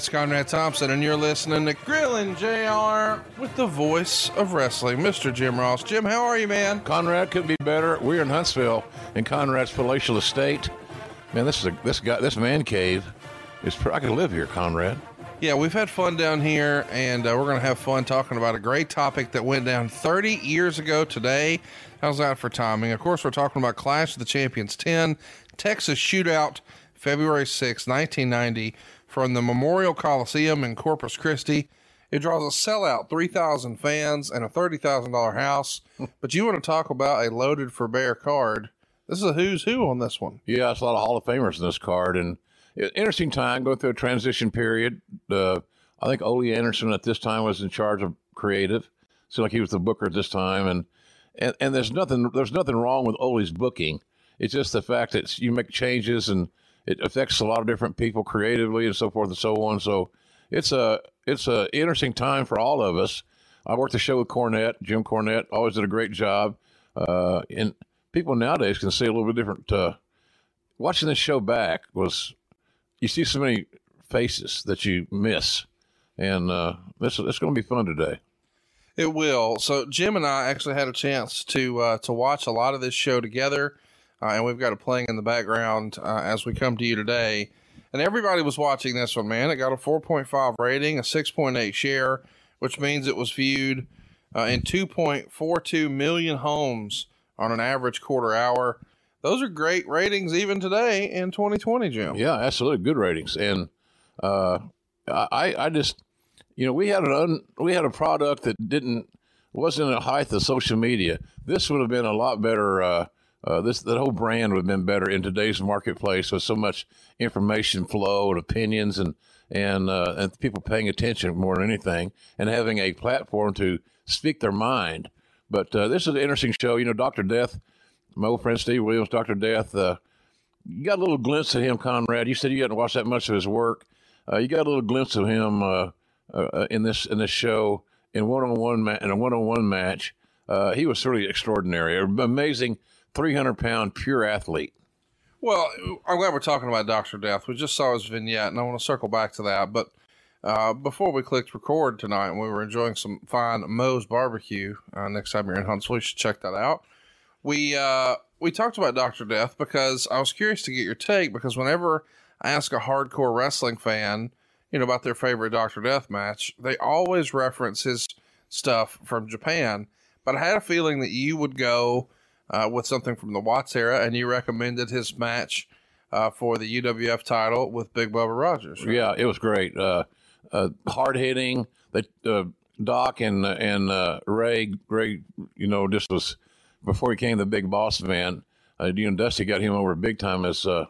It's Conrad Thompson, and you're listening to Grillin' JR with the voice of wrestling, Mr. Jim Ross. Jim, how are you, man? Conrad couldn't be better. We're in Huntsville in Conrad's palatial estate. Man, this is a, this guy this man cave is. I could live here, Conrad. Yeah, we've had fun down here, and uh, we're going to have fun talking about a great topic that went down 30 years ago today. How's that for timing? Of course, we're talking about Clash of the Champions 10, Texas Shootout, February 6, 1990, from the Memorial Coliseum in Corpus Christi. It draws a sellout, 3,000 fans, and a $30,000 house. but you want to talk about a loaded for bear card. This is a who's who on this one. Yeah, it's a lot of Hall of Famers in this card, and interesting time going through a transition period. Uh, I think Ole Anderson at this time was in charge of creative. Seemed like he was the booker at this time, and and, and there's nothing there's nothing wrong with Ole's booking. It's just the fact that you make changes and it affects a lot of different people creatively and so forth and so on. So it's a it's a interesting time for all of us. I worked the show with Cornette, Jim Cornette, always did a great job. Uh, and people nowadays can see a little bit different. Uh, watching this show back was you see so many faces that you miss, and uh, this it's going to be fun today. It will. So Jim and I actually had a chance to uh, to watch a lot of this show together, uh, and we've got it playing in the background uh, as we come to you today. And everybody was watching this one, man. It got a 4.5 rating, a 6.8 share, which means it was viewed uh, in 2.42 million homes on an average quarter hour. Those are great ratings even today in 2020, Jim. Yeah, absolutely good ratings, and uh, I I just you know we had an un, we had a product that didn't wasn't at height of social media. This would have been a lot better. Uh, this the whole brand would have been better in today's marketplace with so much information flow and opinions and and uh, and people paying attention more than anything and having a platform to speak their mind. But uh, this is an interesting show. You know, Doctor Death, my old friend Steve Williams, Doctor Death. Uh, you got a little glimpse of him, Conrad. You said you hadn't watched that much of his work. Uh, you got a little glimpse of him uh, in this in this show in one on one in a one on one match. Uh, he was really extraordinary, amazing, three hundred pound pure athlete. Well, I'm glad we're talking about Doctor Death. We just saw his vignette, and I want to circle back to that. But uh, before we clicked record tonight, we were enjoying some fine Moe's barbecue. Uh, next time you're in Huntsville, you should check that out. We uh, we talked about Doctor Death because I was curious to get your take. Because whenever I ask a hardcore wrestling fan, you know, about their favorite Doctor Death match, they always reference his stuff from Japan. But I had a feeling that you would go uh, with something from the Watts era, and you recommended his match uh, for the UWF title with Big Bubba Rogers. right? Yeah, it was great. Uh, uh, hard hitting. The uh, Doc and and uh, Ray Ray, you know, this was before he became the big boss man. Uh, you know, Dusty got him over big time as, uh,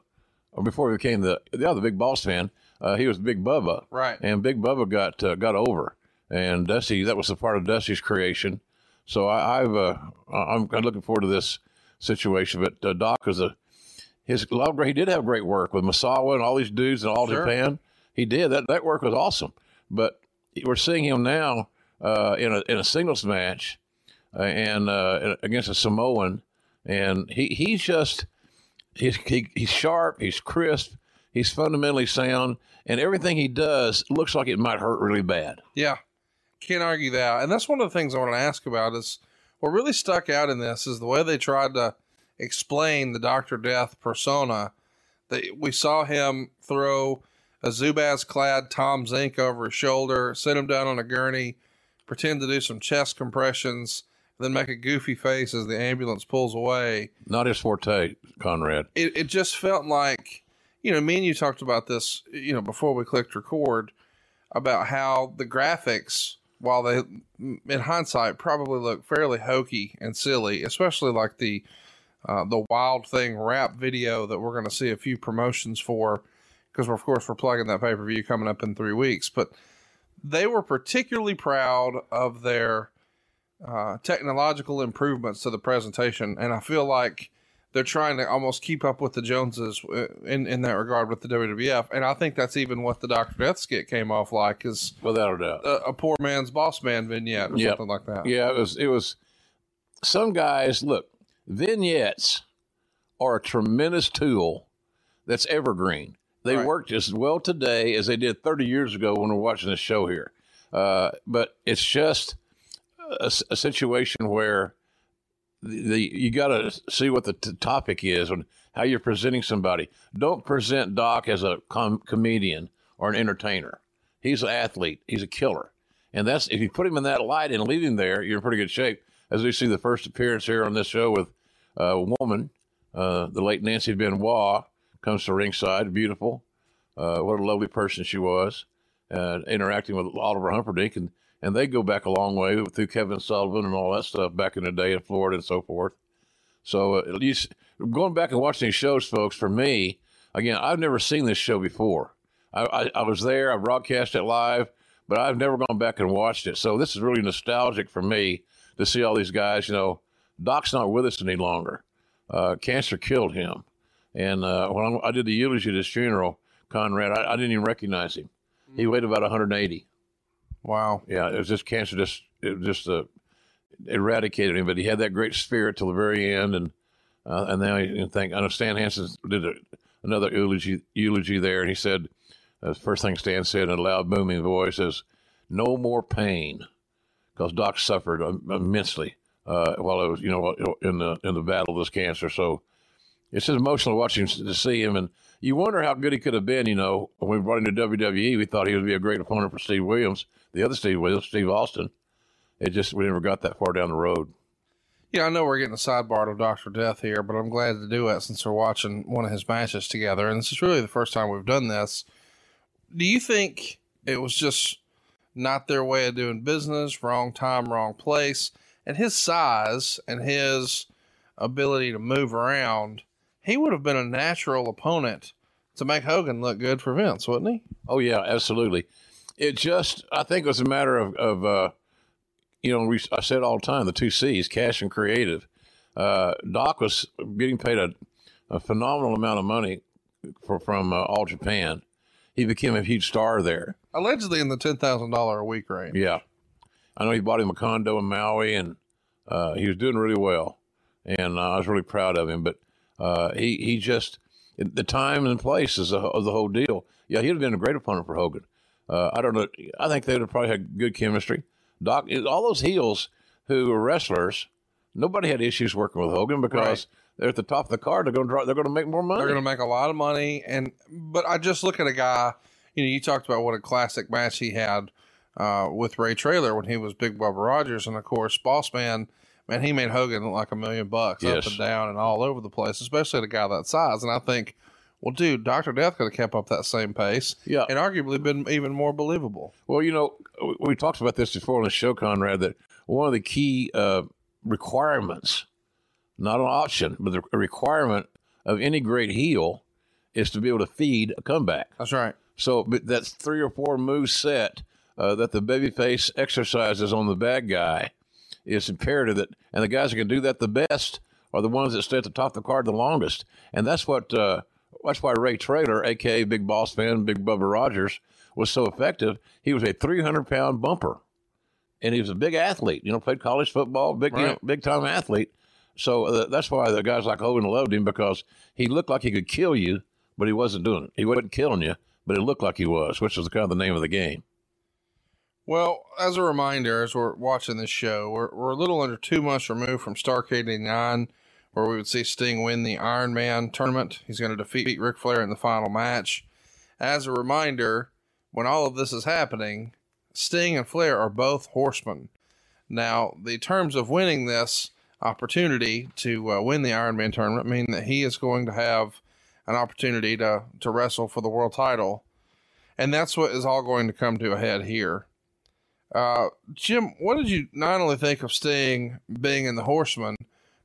or before he became the the other big boss man. Uh, he was Big Bubba, Right. And Big Bubba got uh, got over, and Dusty that was a part of Dusty's creation. So I, I've uh, I'm looking forward to this situation. But uh, Doc was a his a lot of great. He did have great work with Misawa and all these dudes in all Sure. Japan. He did that. That work was awesome. But we're seeing him now uh, in a in a singles match uh, and uh, against a Samoan, and he he's just he's he, he's sharp. He's crisp. He's fundamentally sound, and everything he does looks like it might hurt really bad. Yeah, can't argue that. And that's one of the things I want to ask about is what really stuck out in this is the way they tried to explain the Doctor Death persona. They, we saw him throw a Zubaz clad Tom Zink over his shoulder, sit him down on a gurney, pretend to do some chest compressions, then make a goofy face as the ambulance pulls away. Not his forte, Conrad. It, it just felt like, you know, me and you talked about this, you know, before we clicked record about how the graphics, while they, in hindsight, probably look fairly hokey and silly, especially like the uh, the Wild Thing rap video that we're going to see a few promotions for, because of course we're plugging that pay per view coming up in three weeks. But they were particularly proud of their uh, technological improvements to the presentation, and I feel like they're trying to almost keep up with the Joneses uh, in in that regard with the WWF, and I think that's even what the Doctor Death skit came off like is Without a doubt. a, a poor man's boss man vignette or Yep. something like that. Yeah, it was. It was. Some guys look vignettes are a tremendous tool that's evergreen. They Right. work as well today as they did 30 years ago when we're watching this show here. Uh, but it's just a situation where the, the you got to see what the t- topic is and how you're presenting somebody. Don't present Doc as a com- comedian or an entertainer. He's an athlete. He's a killer. And that's if you put him in that light and leave him there, you're in pretty good shape. As we see the first appearance here on this show with uh, a woman, uh, the late Nancy Benoit comes to ringside, beautiful. Uh, what a lovely person she was, uh, interacting with Oliver Humperdink, and and they go back a long way through Kevin Sullivan and all that stuff back in the day in Florida and so forth. So uh, at least going back and watching these shows, folks, for me, again, I've never seen this show before. I, I, I was there, I broadcast it live, but I've never gone back and watched it. So this is really nostalgic for me to see all these guys. You know, Doc's not with us any longer. Uh, cancer killed him. And uh, when I, I did the eulogy at his funeral, Conrad, I, I didn't even recognize him. He weighed about 180. Wow. Yeah, it was just cancer, just it just uh, eradicated him. But he had that great spirit till the very end, and uh, and now you think I know Stan Hansen did a, another eulogy eulogy there, and he said uh, the first thing Stan said in a loud booming voice is, "No more pain," because Doc suffered immensely uh, while it was you know in the in the battle of this cancer. So it's just emotional watching to see him, and you wonder how good he could have been. You know, when we brought him to WWE, we thought he would be a great opponent for Steve Williams, the other Steve Williams, Steve Austin. It just we never got that far down the road. Yeah, I know we're getting a sidebar of Doctor Death here, but I'm glad to do it since we're watching one of his matches together, and this is really the first time we've done this. Do you think it was just not their way of doing business, wrong time, wrong place, and his size and his ability to move around? He would have been a natural opponent to make Hogan look good for Vince, wouldn't he? Oh yeah, absolutely. It just I think it was a matter of of uh, you know I said all the time the two C's cash and creative. Uh, Doc was getting paid a, a phenomenal amount of money for, from uh, All Japan. He became a huge star there. Allegedly in the ten thousand dollar a week range. Yeah, I know he bought him a condo in Maui, and uh, he was doing really well, and uh, I was really proud of him. But uh, he he just the time and place is the, of the whole deal. Yeah, he'd have been a great opponent for Hogan. Uh, I don't know. I think they would have probably had good chemistry. Doc, all those heels who were wrestlers, nobody had issues working with Hogan because Right. they're at the top of the card. They're going to draw. They're going to make more money. They're going to make a lot of money, and but I just look at a guy. You know, you talked about what a classic match he had uh, with Ray Traylor when he was Big Bubba Rogers, and of course, Boss Man. Man, he made Hogan look like a million bucks Yes. up and down and all over the place, especially at a guy that size. And I think, well, dude, Doctor Death could have kept up that same pace, Yeah. and arguably been even more believable. Well, you know, we- we talked about this before on the show, Conrad, that one of the key uh, requirements not an option, but the requirement of any great heel is to be able to feed a comeback. That's right. So but that's three or four move set uh, that the babyface exercises on the bad guy is imperative that, and the guys that can do that the best are the ones that stay at the top of the card the longest, and that's what uh, that's why Ray Traylor, aka Big Boss Man, Big Bubba Rogers, was so effective. He was a 300 pound bumper, and he was a big athlete. You know, played college football, big you know, big time athlete. So uh, that's why the guys like Hogan loved him because he looked like he could kill you, but he wasn't doing it. He wasn't killing you, but it looked like he was, which was kind of the name of the game. Well, as a reminder, as we're watching this show, we're, we're a little under two months removed from Starcade 89, where we would see Sting win the Iron Man tournament. He's going to defeat Ric Flair in the final match. As a reminder, when all of this is happening, Sting and Flair are both horsemen. Now, the terms of winning this opportunity to uh, win the Iron Man tournament mean that he is going to have an opportunity to, to wrestle for the world title. And that's what is all going to come to a head here. Uh, Jim, what did you not only think of Sting being in the Horsemen,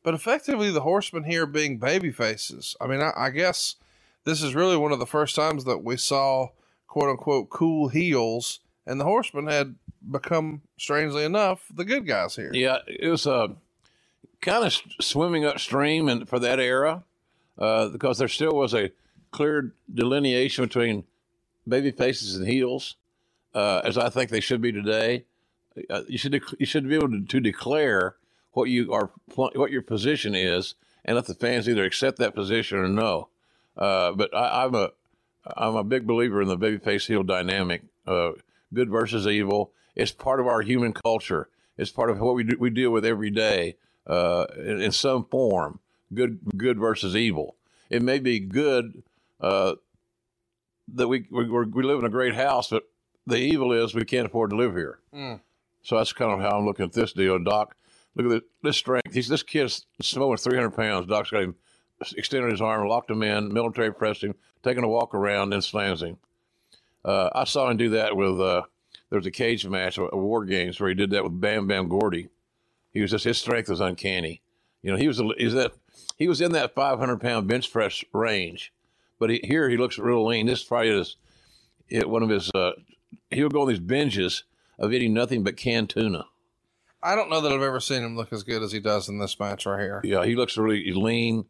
but effectively the Horsemen here being baby faces? I mean, I, I guess this is really one of the first times that we saw quote unquote cool heels, and the Horsemen had become, strangely enough, the good guys here. Yeah, it was uh, kind of swimming upstream and for that era uh, because there still was a clear delineation between baby faces and heels, uh, as I think they should be today. Uh, you should dec- you should be able to, to declare what you are what your position is, and let the fans either accept that position or no. Uh, but I, I'm a I'm a big believer in the babyface heel dynamic. Uh, good versus evil. It's part of our human culture. It's part of what we do, we deal with every day uh, in, in some form. Good good versus evil. It may be good uh, that we we, we live in a great house, but the evil is we can't afford to live here. Mm. So that's kind of how I'm looking at this deal. Doc, look at this, this strength. He's this kid's smoking 300 pounds. Doc's got him extended his arm, locked him in, military pressed him, taking a walk around, and slams him. Uh, I saw him do that with. Uh, there was a cage match, a, War Games, where he did that with Bam Bam Gordy. He was just his strength was uncanny. You know, he was was that he was in that 500 pound bench press range, but he, here he looks real lean. This is probably his it, one of his. Uh, he'll go on these binges of eating nothing but canned tuna. I don't know that I've ever seen him look as good as he does in this match right here. Yeah, he looks really lean,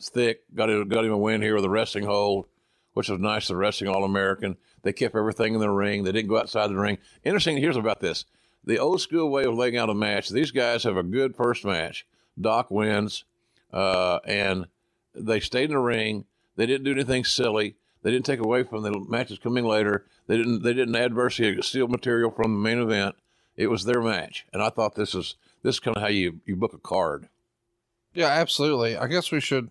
thick. Got him, got him a win here with a wrestling hold, which was nice. The wrestling All American. They kept everything in the ring. They didn't go outside the ring. Interesting. Here's about this: the old school way of laying out a match. These guys have a good first match. Doc wins, uh, and they stayed in the ring. They didn't do anything silly. They didn't take away from the matches coming later. They didn't. They didn't adversely steal material from the main event. It was their match, and I thought this is this is kind of how you you book a card. Yeah, absolutely. I guess we should,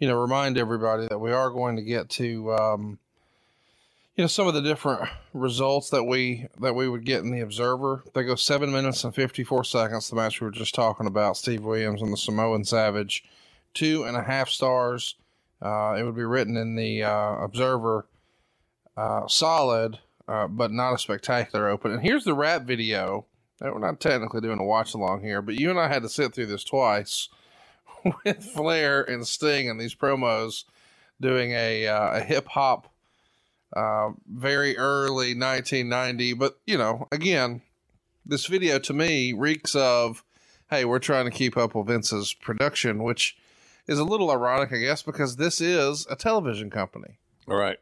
you know, remind everybody that we are going to get to, um, you know, some of the different results that we that we would get in the Observer. They go seven minutes and fifty four seconds. The match we were just talking about, Steve Williams and the Samoan Savage, two and a half stars. Uh, it would be written in the uh, Observer, uh, solid, uh, but not a spectacular open. And here's the rap video. We're not technically doing a watch along here, but you and I had to sit through this twice with Flair and Sting and these promos doing a uh, a hip hop uh, very early 1990 but you know again this video to me reeks of hey we're trying to keep up with Vince's production which is a little ironic I guess because this is a television company All right.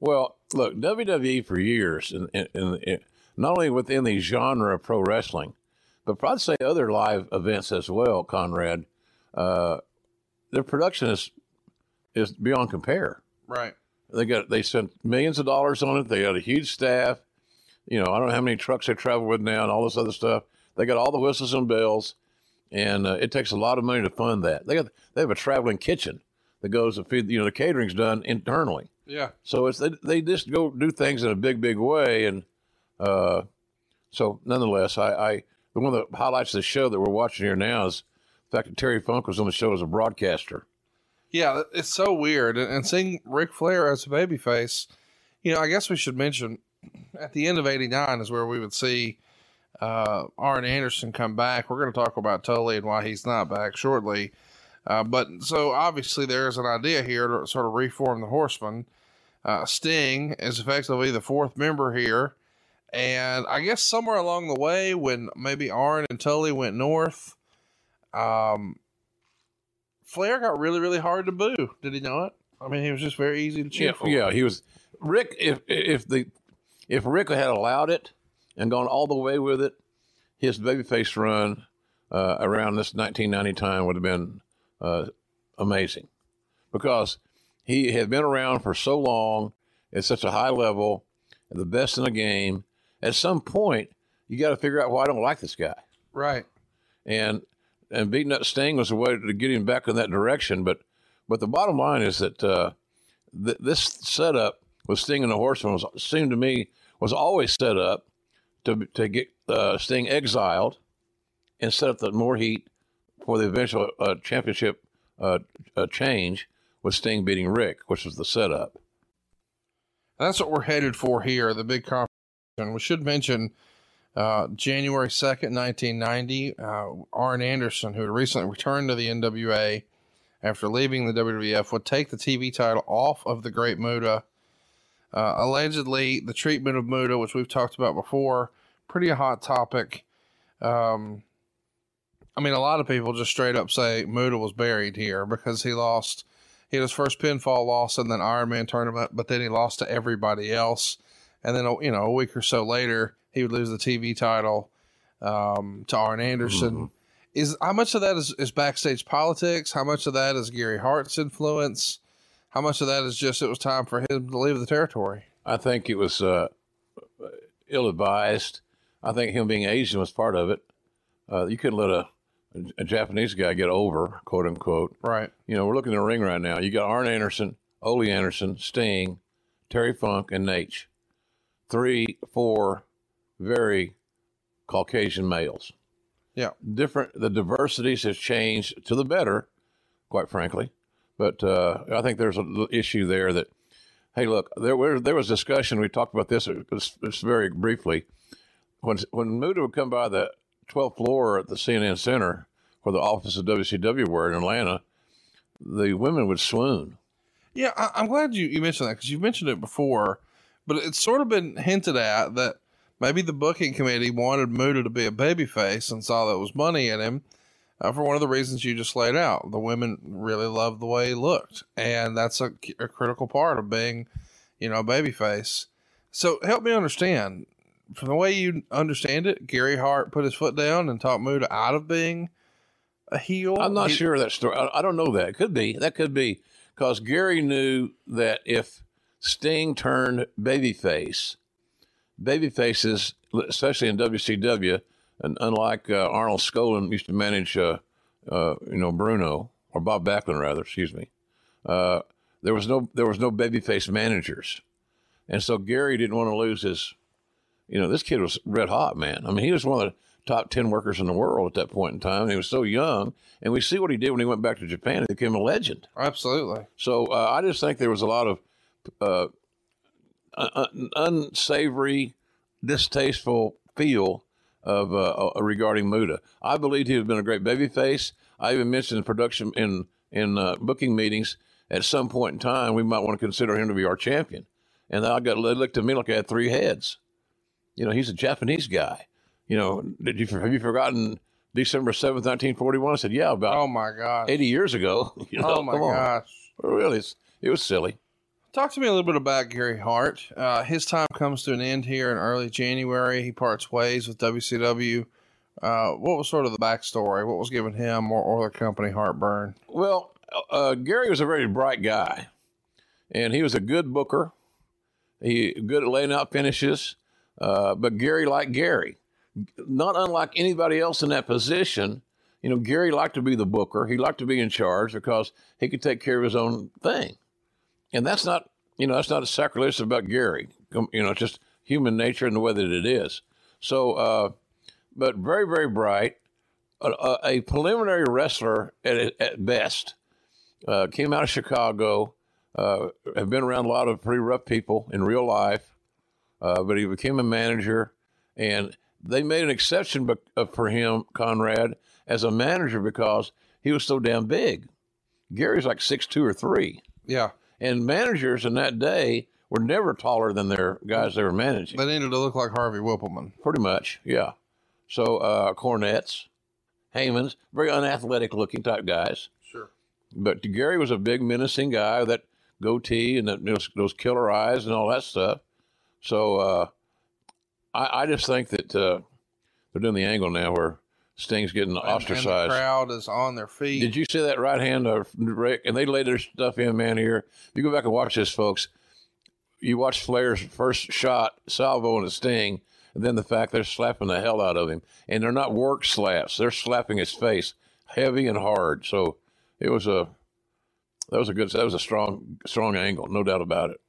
Well, look, WWE for years, and in, in, in, not only within the genre of pro wrestling, but probably say other live events as well, Conrad, uh, their production is is beyond compare. right They got they spent millions of dollars on it. They got a huge staff. You know, I don't know how many trucks they travel with now and all this other stuff. They got all the whistles and bells, and uh, it takes a lot of money to fund that. They got they have a traveling kitchen that goes to feed. You know, the catering's done internally. Yeah So it's they, they just go do things in a big, big way, and uh, so nonetheless, I, I one of the highlights of the show that we're watching here now is the fact that Terry Funk was on the show as a broadcaster. Yeah, it's so weird. And, and seeing Ric Flair as a babyface, you know, I guess we should mention at the end of '89 is where we would see uh, Arn Anderson come back. We're going to talk about Tully and why he's not back shortly. Uh, but so obviously there's an idea here to sort of reform the Horsemen. Uh, Sting is effectively the fourth member here. And I guess somewhere along the way, when maybe Arn and Tully went north, um, Flair got really, really hard to boo. Did he know it? I mean, he was just very easy to cheer Yeah, for. yeah, he was Ric. If if the if Ric had allowed it and gone all the way with it, his babyface run uh, around this 1990 time would have been uh, amazing because he had been around for so long at such a high level, the best in the game. At some point, you got to figure out why I don't like this guy, Right. and and beating up Sting was a way to get him back in that direction. But but the bottom line is that uh, th- this setup with Sting and the Horseman was seemed to me was always set up to to get uh, Sting exiled and set up the more heat for the eventual uh, championship uh, uh, change with Sting beating Ric, which was the setup. That's what we're headed for here, the big competition. We should mention uh, January 2nd, 1990, uh, Arn Anderson, who had recently returned to the NWA after leaving the WWF, would take the TV title off of the Great Muta. Uh, allegedly, the treatment of Muta, which we've talked about before, pretty hot topic. Um, I mean, a lot of people just straight up say Muta was buried here because he lost. He had his first pinfall loss in that Iron Man tournament, but then he lost to everybody else. And then, you know, a week or so later, he would lose the TV title um, to Arn Anderson. Is how much of that is, is backstage politics? How much of that is Gary Hart's influence? How much of that is just it was time for him to leave the territory? I think it was uh, ill advised. I think him being Asian was part of it. Uh, you couldn't let a, a Japanese guy get over, quote unquote. Right. You know, we're looking at the ring right now. You got Arn Anderson, Ole Anderson, Sting, Terry Funk, and Nate. Three, four very Caucasian males. Yeah. Different, the diversities has changed to the better, quite frankly. But uh, I think there's an issue there that, hey, look, there, were, there was discussion. We talked about this just, just very briefly. When, when Muta would come by the 12th floor at the CNN Center, where the office of WCW were in Atlanta, the women would swoon. Yeah, I, I'm glad you, you mentioned that because you've mentioned it before, but it's sort of been hinted at that maybe the booking committee wanted Muta to be a babyface and saw that was money in him uh, for one of the reasons you just laid out. The women really loved the way he looked, and that's a, a critical part of being, you know, a babyface. So help me understand. From the way you understand it, Gary Hart put his foot down and talked Muta out of being a heel. I'm not He- sure of that story. I, I don't know that. It could be. That could be because Gary knew that if Sting turned babyface, babyfaces, especially in WCW, and unlike uh, Arnold Skaaland used to manage, uh, uh, you know, Bruno or Bob Backlund rather, excuse me. Uh, there was no there was no babyface managers, and so Gary didn't want to lose his. You know, this kid was red hot, man. I mean, he was one of the top 10 workers in the world at that point in time. He was so young. And we see what he did when he went back to Japan. He became a legend. Absolutely. So uh, I just think there was a lot of uh, un- unsavory, distasteful feel of uh, uh, regarding Muta. I believed he had been a great babyface. I even mentioned in production in in uh, booking meetings at some point in time we might want to consider him to be our champion. And I got looked at me like I had three heads. You know, he's a Japanese guy. You know, did you have you forgotten December seventh, nineteen forty one? I said, yeah, about Oh my god, eighty years ago. You know, oh my come on. gosh. Really, it's, it was silly. Talk to me a little bit about Gary Hart. Uh, his time comes to an end here in early January. He parts ways with WCW. Uh, what was sort of the backstory? What was giving him or, or the company heartburn? Well, uh, Gary was a very bright guy, and he was a good booker. He good at laying out finishes, uh, but Gary liked Gary, not unlike anybody else in that position. You know, Gary liked to be the booker. He liked to be in charge because he could take care of his own thing, and that's not you know that's not a sacrilegious about Gary. You know, just human nature and the way that it is. So, uh, but very very bright, a, a, a preliminary wrestler at, at best. Uh, came out of Chicago. Uh, have been around a lot of pretty rough people in real life, uh, but he became a manager, and they made an exception uh, for him, Conrad, as a manager because he was so damn big. Gary's like six two or three, Yeah. and managers in that day were never taller than their guys they were managing. They needed to look like Harvey Wippleman. Pretty much, yeah. So uh, Cornette's, Heyman's, very unathletic looking type guys. Sure. But Gary was a big menacing guy, with that goatee and that, those, those killer eyes and all that stuff. So uh, I, I just think that uh, they're doing the angle now where Sting's getting And, and the ostracized. crowd is on their feet. Did you see that right hand of Ric? And they laid their stuff in, man. Here, you go back and watch this, folks. You watch Flair's first shot, salvo and a sting, and then the fact they're slapping the hell out of him, and they're not work slaps; they're slapping his face, heavy and hard. So it was a that was a good that was a strong strong angle, no doubt about it.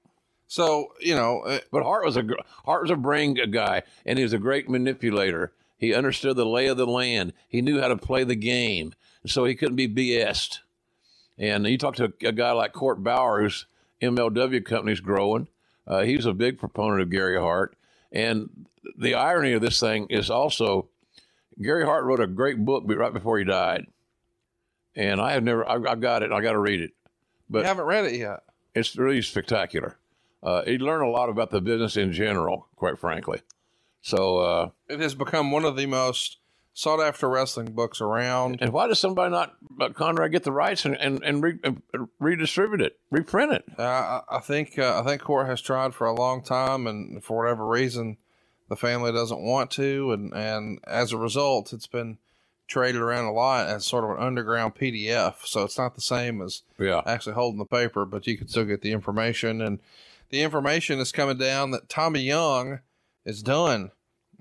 So, you know, uh, But Hart was a Hart was a brain guy, and he was a great manipulator. He understood the lay of the land. He knew how to play the game, so he couldn't be BS'd. And you talk to a guy like Court Bauer, whose MLW company's growing. Uh, he's a big proponent of Gary Hart. And the irony of this thing is also Gary Hart wrote a great book right before he died. And I have never, I, I got it. I got to read it. But you haven't read it yet. it's really spectacular. Uh, he learned a lot about the business in general, quite frankly. So, uh, It has become one of the most sought after wrestling books around. and why does somebody not, uh, Conrad, get the rights and and, and re, uh, redistribute it, reprint it? Uh, I, think uh, I think Court has tried for a long time, and for whatever reason, the family doesn't want to, and and as a result, it's been traded around a lot as sort of an underground PDF. So it's not the same as Yeah, actually holding the paper, but you can still get the information. And the information is coming down that Tommy Young is done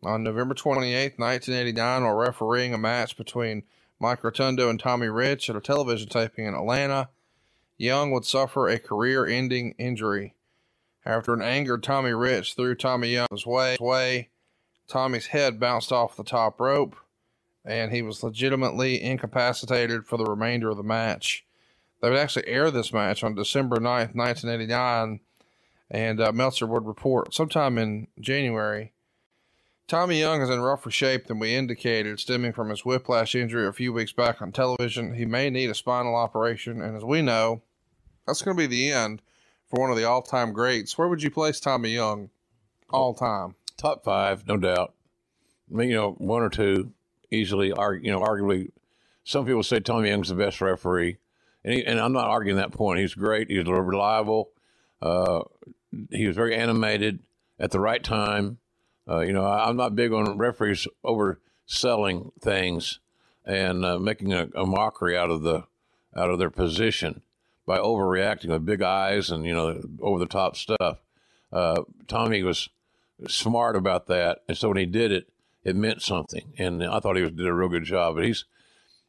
on November 28th, 1989, while refereeing a match between Mike Rotundo and Tommy Rich at a television taping in Atlanta. Young would suffer a career ending injury. After an angered Tommy Rich threw Tommy Young's way, way, Tommy's head bounced off the top rope, and he was legitimately incapacitated for the remainder of the match. They would actually air this match on December 9th, 1989, and uh, Meltzer would report sometime in January. Tommy Young is in rougher shape than we indicated, stemming from his whiplash injury a few weeks back on television. He may need a spinal operation, and as we know, that's going to be the end for one of the all time greats. Where would you place Tommy Young all time? top five, no doubt. I mean, you know, one or two easily. Argue, you know, arguably, some people say Tommy Young's the best referee, and he, and I'm not arguing that point. He's great. He's reliable. Uh, he was very animated at the right time. Uh, you know, I, I'm not big on referees overselling things and uh, making a, a mockery out of the out of their position by overreacting with big eyes and you know over the top stuff. Uh, Tommy was smart about that, and so when he did it, it meant something. And I thought he was, did a real good job. But he's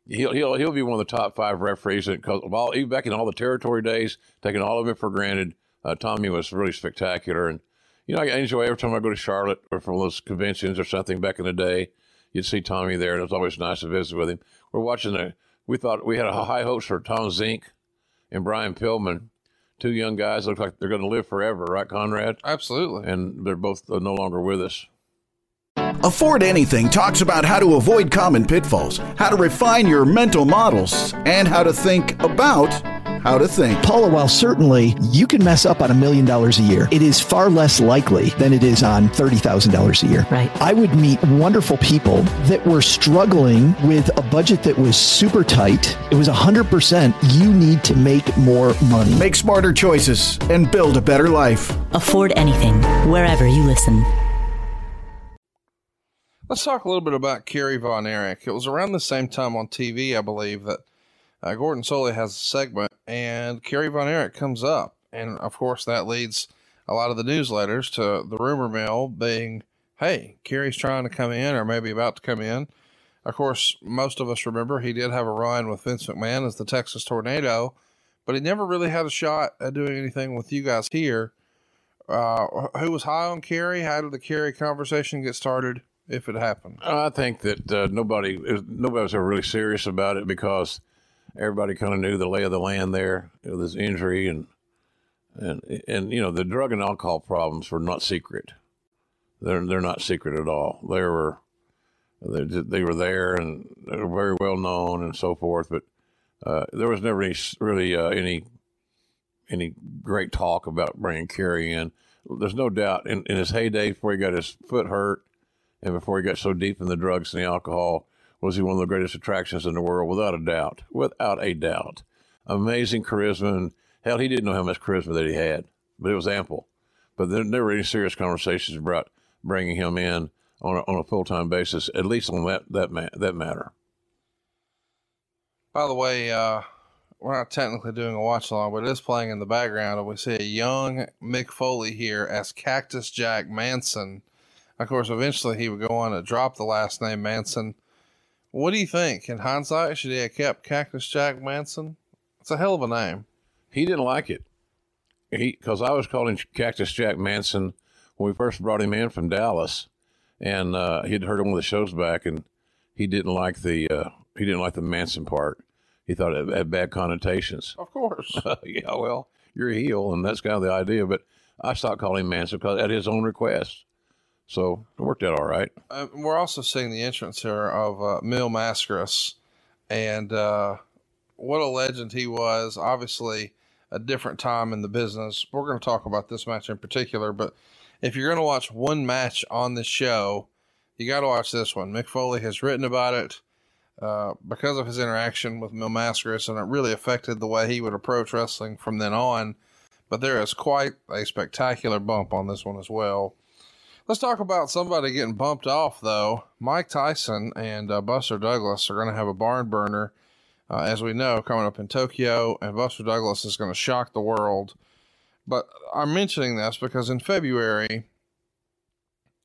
he'll he'll he'll be one of the top five referees of all even back in all the territory days, taking all of it for granted. Uh, Tommy was really spectacular, and you know I enjoy every time I go to Charlotte or from those conventions or something back in the day. You'd see Tommy there, and it was always nice to visit with him. We're watching a. We thought we had a high hopes for Tom Zink and Brian Pillman, two young guys. Look like they're going to live forever, right, Conrad? Absolutely. And they're both uh, no longer with us. Afford Anything talks about how to avoid common pitfalls, how to refine your mental models, and how to think about how to think. Paula, while certainly you can mess up on a million dollars a year, it is far less likely than it is on $30,000 a year. Right. I would meet wonderful people that were struggling with a budget that was super tight. It was 100% you need to make more money. Make smarter choices and build a better life. Afford anything, wherever you listen. Let's talk a little bit about Kerry Von Erich. It was around the same time on TV, I believe, that uh, Gordon Solie has a segment, and Kerry Von Erich comes up. And of course, that leads a lot of the newsletters to the rumor mill being, hey, Kerry's trying to come in or maybe about to come in. Of course, most of us remember he did have a run with Vince McMahon as the Texas Tornado, but he never really had a shot at doing anything with you guys here. Uh, who was high on Kerry? How did the Kerry conversation get started, if it happened? I think that uh, nobody nobody was ever really serious about it because everybody kind of knew the lay of the land there with his injury and and and you know the drug and alcohol problems were not secret. They're they're not secret at all. There were they, they were there and they were very well known and so forth. But uh, there was never any really uh, any any great talk about bringing Kerry in. There's no doubt in, in his heyday before he got his foot hurt and before he got so deep in the drugs and the alcohol, was he one of the greatest attractions in the world? Without a doubt. Without a doubt. Amazing charisma. And hell, he didn't know how much charisma that he had, but it was ample. But there never were any serious conversations about bringing him in on a, on a full time basis, at least on that that ma- that matter. By the way, uh, we're not technically doing a watch along, but it is playing in the background, and we see a young Mick Foley here as Cactus Jack Manson. Of course, eventually he would go on to drop the last name Manson. What do you think? In hindsight, should he have kept Cactus Jack Manson? It's a hell of a name. He didn't like it. He because I was calling Cactus Jack Manson when we first brought him in from Dallas, and uh, he'd heard one of the shows back, and he didn't like the uh, he didn't like the Manson part. He thought it had bad connotations. Of course. yeah, well, you're a heel, and that's kind of the idea. But I stopped calling him Manson because at his own request. So it worked out all right. Uh, we're also seeing the entrance here of uh, Mil Mascaras, and uh, what a legend he was. Obviously, a different time in the business. We're going to talk about this match in particular, but if you're going to watch one match on this show, you got to watch this one. Mick Foley has written about it uh, because of his interaction with Mil Mascaras, and it really affected the way he would approach wrestling from then on. But there is quite a spectacular bump on this one as well. Let's talk about somebody getting bumped off, though. Mike Tyson and uh, Buster Douglas are going to have a barn burner, uh, as we know, coming up in Tokyo, and Buster Douglas is going to shock the world. But I'm mentioning this because in February,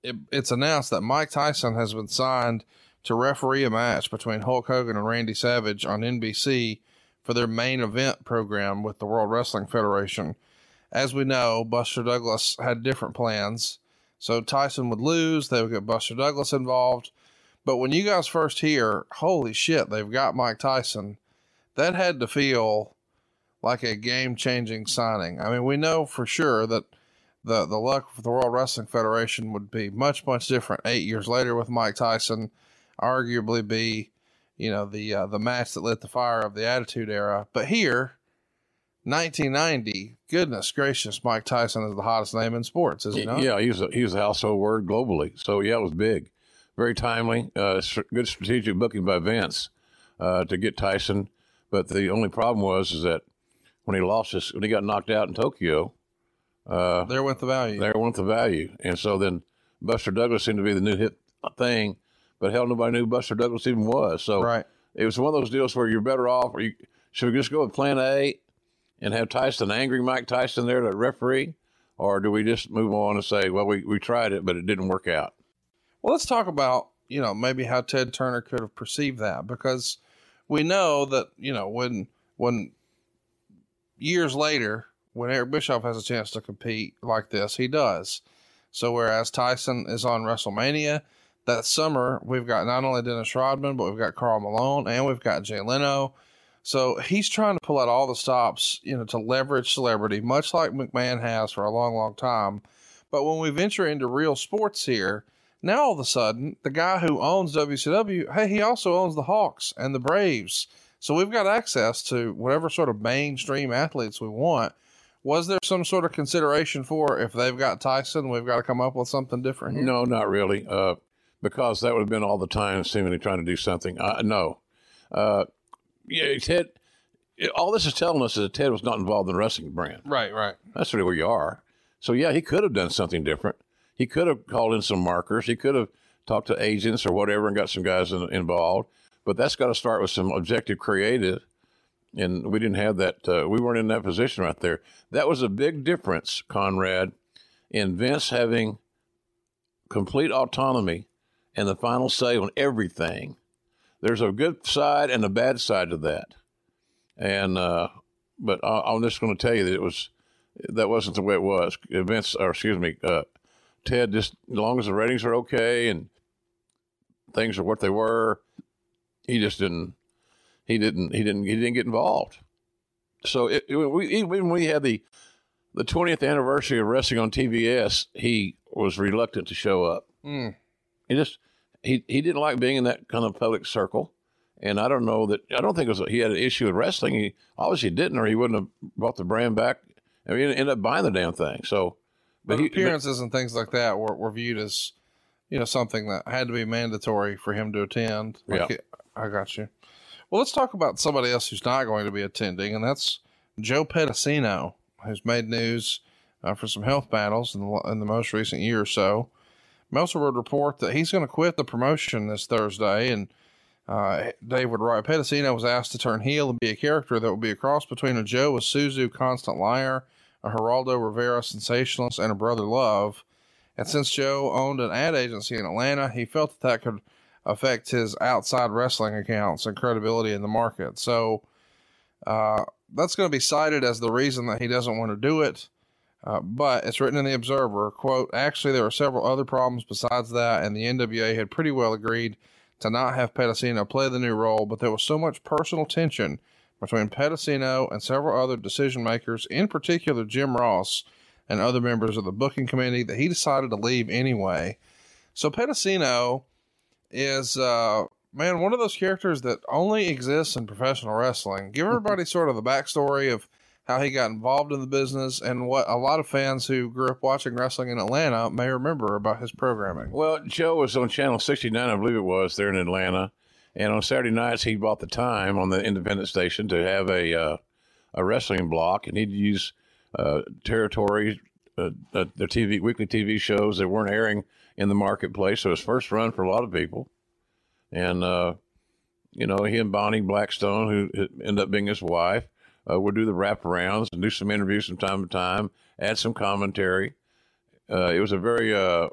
it, it's announced that Mike Tyson has been signed to referee a match between Hulk Hogan and Randy Savage on NBC for their main event program with the World Wrestling Federation. As we know, Buster Douglas had different plans. So Tyson would lose, they would get Buster Douglas involved. But when you guys first hear, holy shit, they've got Mike Tyson, that had to feel like a game changing signing. I mean, we know for sure that the, the luck of the World Wrestling Federation would be much, much different eight years later with Mike Tyson, arguably be, you know, the uh, the match that lit the fire of the Attitude Era. But here, 1990, goodness gracious, Mike Tyson is the hottest name in sports, is he not? Yeah, he was a, he was a household word globally. So yeah, it was big, very timely, uh, good strategic booking by Vince uh, to get Tyson. But the only problem was is that when he lost his, when he got knocked out in Tokyo, uh, there went the value. There went the value, and so then Buster Douglas seemed to be the new hit thing, but hell, nobody knew Buster Douglas even was. So right. it was one of those deals where you're better off. Or you should we just go with Plan A and have Tyson, angry Mike Tyson, there to referee, or do we just move on and say, well, we we tried it, but it didn't work out? Well, let's talk about you know maybe how Ted Turner could have perceived that because we know that you know when when years later when Eric Bischoff has a chance to compete like this, he does. So whereas Tyson is on WrestleMania that summer, we've got not only Dennis Rodman, but we've got Karl Malone and we've got Jay Leno. So he's trying to pull out all the stops, you know, to leverage celebrity, much like McMahon has for a long, long time. But when we venture into real sports here, now all of a sudden, the guy who owns WCW, hey, he also owns the Hawks and the Braves. So we've got access to whatever sort of mainstream athletes we want. Was there some sort of consideration for if they've got Tyson, we've got to come up with something different here? No, not really, uh, because that would have been all the time seemingly trying to do something. Uh, no. Uh, yeah, Ted, all this is telling us is that Ted was not involved in the wrestling brand. Right, right. That's really where you are. So, yeah, he could have done something different. He could have called in some markers. He could have talked to agents or whatever and got some guys in, involved. But that's got to start with some objective creative. And we didn't have that. Uh, we weren't in that position right there. That was a big difference, Conrad, in Vince having complete autonomy and the final say on everything. There's a good side and a bad side to that. And, uh, but I, am just going to tell you that it was, that wasn't the way it was. Vince, or excuse me, uh, Ted, just as long as the ratings are okay and things are what they were, he just didn't he didn't he didn't he didn't get involved. So it, it, we, even when we had the the 20th anniversary of wrestling on TBS, he was reluctant to show up. Mm. He just he he didn't like being in that kind of public circle. And I don't know that I don't think it was he had an issue with wrestling. He obviously didn't, or he wouldn't have brought the brand back. I mean, he ended up buying the damn thing. So, But, he, appearances and things like that were, were viewed as, you know, something that had to be mandatory for him to attend. Like Yeah. it- I got you. Well, let's talk about somebody else who's not going to be attending, and that's Joe Pedicino, who's made news uh, for some health battles in the, in the most recent year or so. Meltzer would report that he's going to quit the promotion this Thursday, and uh, would write, Pedicino was asked to turn heel and be a character that would be a cross between a Joe, Isuzu constant liar, a Geraldo Rivera sensationalist, and a brother love. And since Joe owned an ad agency in Atlanta, he felt that that could affect his outside wrestling accounts and credibility in the market. So uh, that's going to be cited as the reason that he doesn't want to do it. Uh, but it's written in the Observer, quote, actually, there were several other problems besides that, and the NWA had pretty well agreed to not have Pedicino play the new role, but there was so much personal tension between Pedicino and several other decision makers, in particular Jim Ross and other members of the booking committee, that he decided to leave anyway. So Pedicino is, uh, man, one of those characters that only exists in professional wrestling. Give everybody sort of the backstory of how he got involved in the business and what a lot of fans who grew up watching wrestling in Atlanta may remember about his programming. Well, Joe was on Channel 69, I believe it was, there in Atlanta. And on Saturday nights, he bought the time on the independent station to have a uh, a wrestling block, and he'd use uh, territory, uh, uh, the TV weekly TV shows that weren't airing in the marketplace. So his first run for a lot of people, and uh, you know he and Bonnie Blackstone, who ended up being his wife, uh, would do the wraparounds and do some interviews from time to time, add some commentary. Uh, it was a very uh,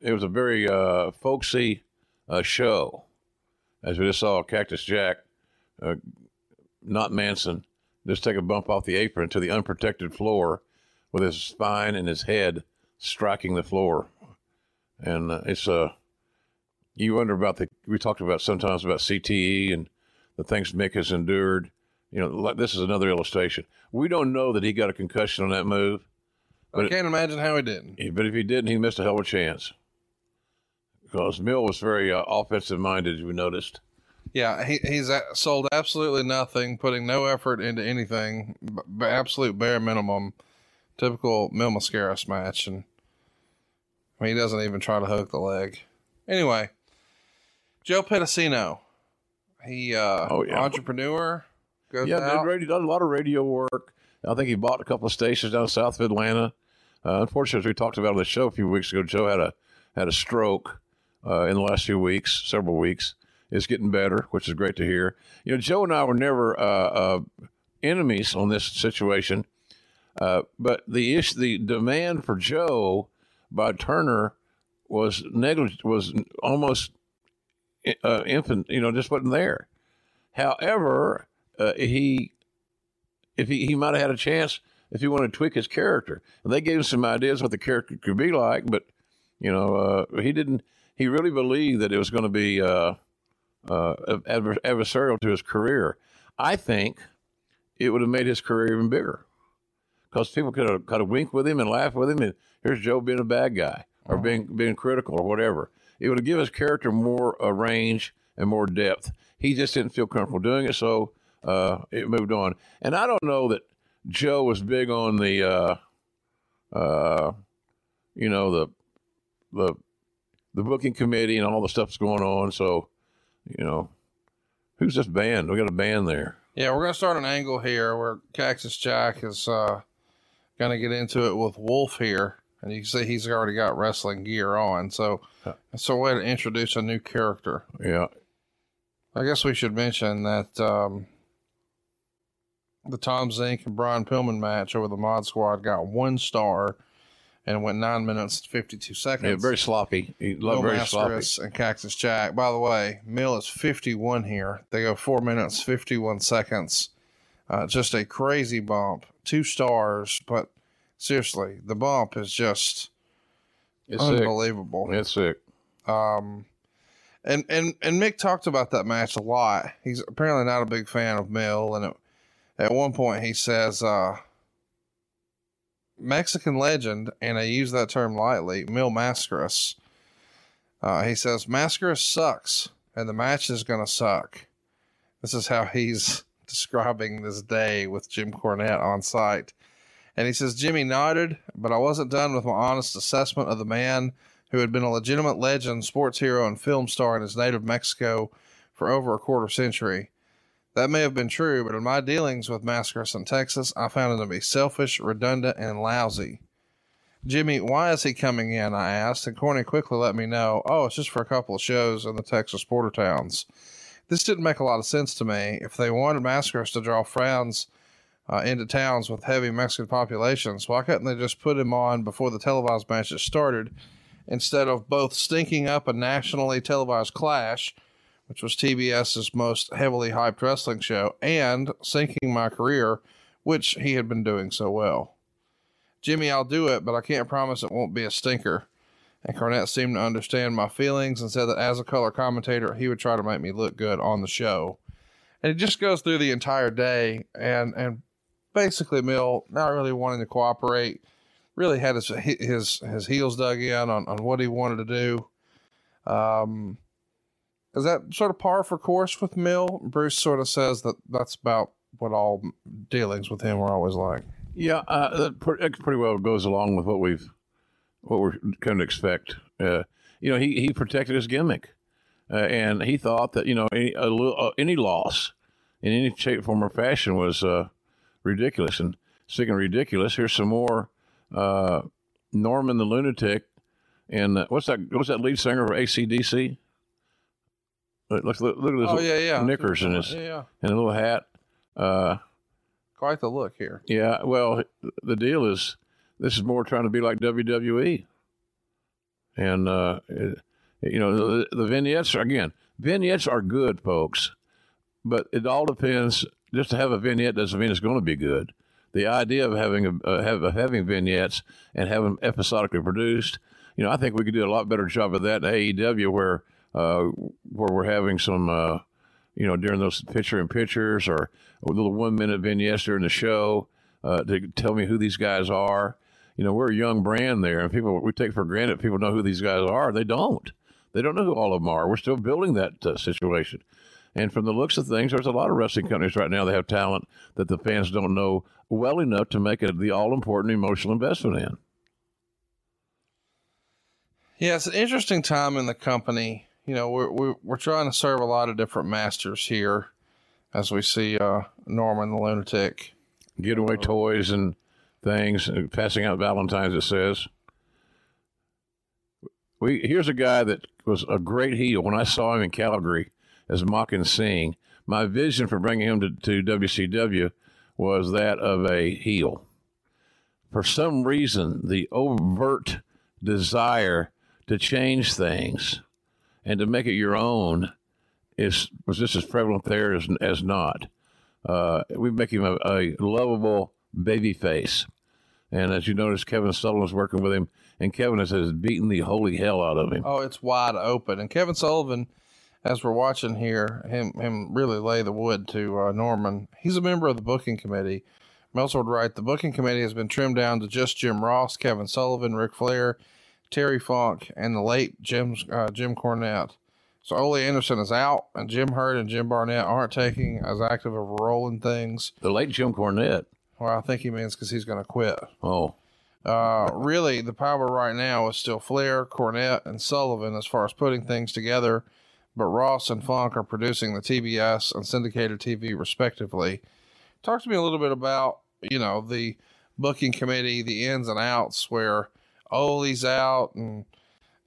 it was a very uh, folksy uh, show, as we just saw Cactus Jack, uh, not Manson, just take a bump off the apron to the unprotected floor with his spine and his head striking the floor. And it's uh, you wonder about the, we talked about sometimes about CTE and the things Mick has endured. You know, this is another illustration. We don't know that he got a concussion on that move, I can't imagine how he didn't. but if he didn't, he missed a hell of a chance. Because Mil was very uh, offensive minded, we noticed. Yeah, he, he's sold absolutely nothing, putting no effort into anything, b- absolute bare minimum, typical Mil Mascaras match. And I mean, he doesn't even try to hook the leg. Anyway, Joe Pedicino, he, uh, Oh, yeah. entrepreneur, goes Yeah, out. did, done a lot of radio work. I think he bought a couple of stations down south of Atlanta. Uh, unfortunately, as we talked about on the show a few weeks ago, Joe had a had a stroke uh, in the last few weeks, several weeks. It's getting better, which is great to hear. You know, Joe and I were never uh, uh, enemies on this situation, uh, but the issue, the demand for Joe by Turner was negligent, was almost uh, infant. You know, just wasn't there. However, uh, he if he, he might have had a chance if he wanted to tweak his character. And they gave him some ideas what the character could be like, but you know, uh, he didn't. He really believed that it was going to be uh, uh, adver- adversarial to his career. I think it would have made his career even bigger because people could have kind of wink with him and laugh with him, and here's Joe being a bad guy or being being critical or whatever. It would have given his character more uh, range and more depth. He just didn't feel comfortable doing it, so uh, it moved on. And I don't know that Joe was big on the, uh, uh, you know, the the the booking committee and all the stuff's going on. So, you know, who's this band? We got a band there. Yeah, we're going to start an angle here where Cactus Jack is uh, going to get into it with Wolf here. And you can see he's already got wrestling gear on. So it's a way to introduce a new character. Yeah, I guess we should mention that um, the Tom Zenk and Brian Pillman match over the Mod Squad got one star and went nine minutes and 52 seconds. yeah very sloppy. Loved very sloppy. And Cactus Jack. By the way, Mil is 51 here. They go four minutes, 51 seconds. Uh, just a crazy bump. Two stars, but seriously, the bump is just It's sick. unbelievable. It's sick. Um, and and and Mick talked about that match a lot. He's apparently not a big fan of Mil, and at, at one point he says, uh, "Mexican legend," and I use that term lightly. Mil Mascaras Uh, he says, Mascara sucks, and the match is going to suck. This is how he's describing this day with Jim Cornette on site. And he says, Jimmy nodded, but I wasn't done with my honest assessment of the man who had been a legitimate legend, sports hero, and film star in his native Mexico for over a quarter century. That may have been true, but in my dealings with Mascaras in Texas, I found him to be selfish, redundant, and lousy. Jimmy, why is he coming in? I asked, and Corny quickly let me know, oh, it's just for a couple of shows in the Texas border towns. This didn't make a lot of sense to me. If they wanted Mascaras to draw fans uh, into towns with heavy Mexican populations, why couldn't they just put him on before the televised matches started instead of both stinking up a nationally televised clash, which was TBS's most heavily hyped wrestling show, and sinking my career, which he had been doing so well? Jimmy, I'll do it, but I can't promise it won't be a stinker. And Cornette seemed to understand my feelings and said that as a color commentator, he would try to make me look good on the show. And it just goes through the entire day and, and basically Mil not really wanting to cooperate, really had his his his heels dug in on, on what he wanted to do. Um, is that sort of par for course with Mil? Bruce sort of says that that's about what all dealings with him were always like. Yeah, uh, that pretty well goes along with what we've what we're going to expect. Uh, you know, he he protected his gimmick, uh, and he thought that you know any little, uh, any loss in any shape, form, or fashion was uh, ridiculous. And speaking ridiculous, here's some more uh, Norman the Lunatic, and what's that? What's that lead singer for ACDC? Look, look, look at this oh, yeah, yeah. knickers and his yeah, yeah. and a little hat. Uh, Quite the look here. Yeah, well, the deal is this is more trying to be like WWE. And, uh, it, you know, the, the vignettes, are, again, vignettes are good, folks, but it all depends. Just to have a vignette doesn't mean it's going to be good. The idea of having a, uh, have, of having vignettes and having them episodically produced, you know, I think we could do a lot better job of that in AEW, where where we're having some, uh, you know, during those picture in pictures or a little one minute vignettes during the show uh, to tell me who these guys are. You know, we're a young brand there, and people we take for granted people know who these guys are. They don't. They don't know who all of them are. We're still building that uh, situation. And from the looks of things, there's a lot of wrestling companies right now that have talent that the fans don't know well enough to make it the all important emotional investment in. Yeah, it's an interesting time in the company. You know, we're, we're, we're trying to serve a lot of different masters here as we see uh, Norman the lunatic giving away toys and things, and passing out Valentine's. It says. We here's a guy that was a great heel. When I saw him in Calgary as Makhan Singh, my vision for bringing him to, to WCW was that of a heel. For some reason, the overt desire to change things and to make it your own is was just as prevalent there as as not. Uh, we make him a, a lovable baby face, and as you notice, Kevin Sullivan's working with him, and Kevin has, has beaten the holy hell out of him. Oh, it's wide open, and Kevin Sullivan, as we're watching here, him him really lay the wood to uh, Norman. He's a member of the booking committee. Meltzer would write, the booking committee has been trimmed down to just Jim Ross, Kevin Sullivan, Ric Flair, Terry Funk, and the late Jim uh, Jim Cornette. So Ole Anderson is out, and Jim Herd and Jim Barnett aren't taking as active a role in things. The late Jim Cornette. Well, I think he means because he's going to quit. Oh. Uh, really, the power right now is still Flair, Cornette, and Sullivan as far as putting things together, but Ross and Funk are producing the TBS and syndicated TV respectively. Talk to me a little bit about, you know, the booking committee, the ins and outs where Ole's out and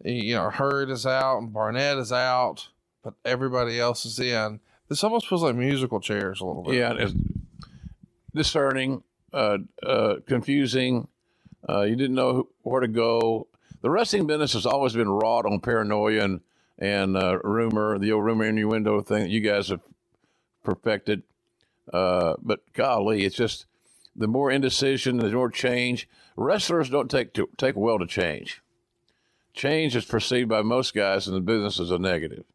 you know, Herd is out and Barnett is out, but everybody else is in. This almost feels like musical chairs a little bit. Yeah, it's discerning, uh, uh, confusing. Uh, you didn't know where to go. The wrestling business has always been wrought on paranoia and, and uh, rumor, the old rumor innuendo thing that you guys have perfected. Uh, but golly, it's just the more indecision, the more change. Wrestlers don't take to, take well to change change is perceived by most guys in the business as a negative,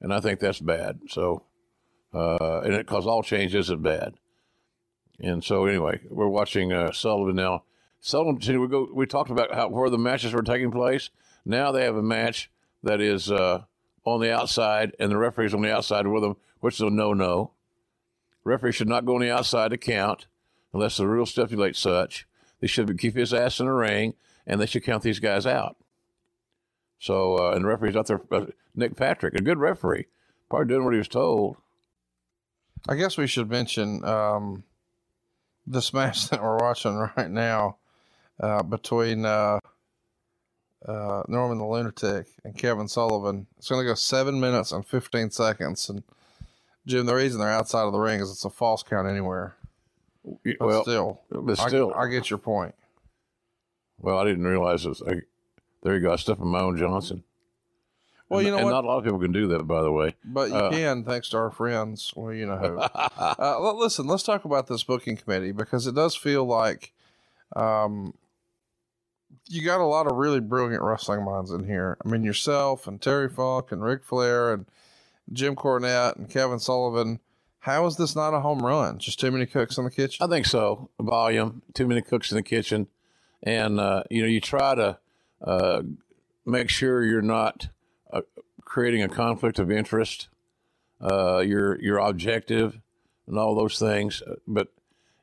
and I think that's bad. So, uh, and because all change isn't bad. And so, anyway, we're watching uh, Sullivan now. Sullivan, we go. We talked about how where the matches were taking place. Now they have a match that is uh, on the outside and the referee's on the outside with them, which is a no-no. Referee should not go on the outside to count unless the rule stipulates such. They should keep his ass in the ring, and they should count these guys out. So, uh, and the referee's out there, uh, Nick Patrick, a good referee, probably doing what he was told. I guess we should mention um, this match that we're watching right now uh, between uh, uh, Norman the Lunatic and Kevin Sullivan. It's going to go seven minutes and 15 seconds. And Jim, the reason they're outside of the ring is it's a false count anywhere. But well, still, but I- still, I, get your point. well, I didn't realize this. I, there you go. I stepped on my own Johnson. Well, and, you know and what? not a lot of people can do that, by the way. But you Uh, can, thanks to our friends. Well, you know who. uh, listen, let's talk about this booking committee because it does feel like um, you got a lot of really brilliant wrestling minds in here. I mean, yourself and Terry Funk and Ric Flair and Jim Cornette and Kevin Sullivan. How is this not a home run? Just too many cooks in the kitchen? I think so. Volume, too many cooks in the kitchen, and uh, you know you try to uh, make sure you're not uh, creating a conflict of interest. Uh, you're you're objective and all those things, but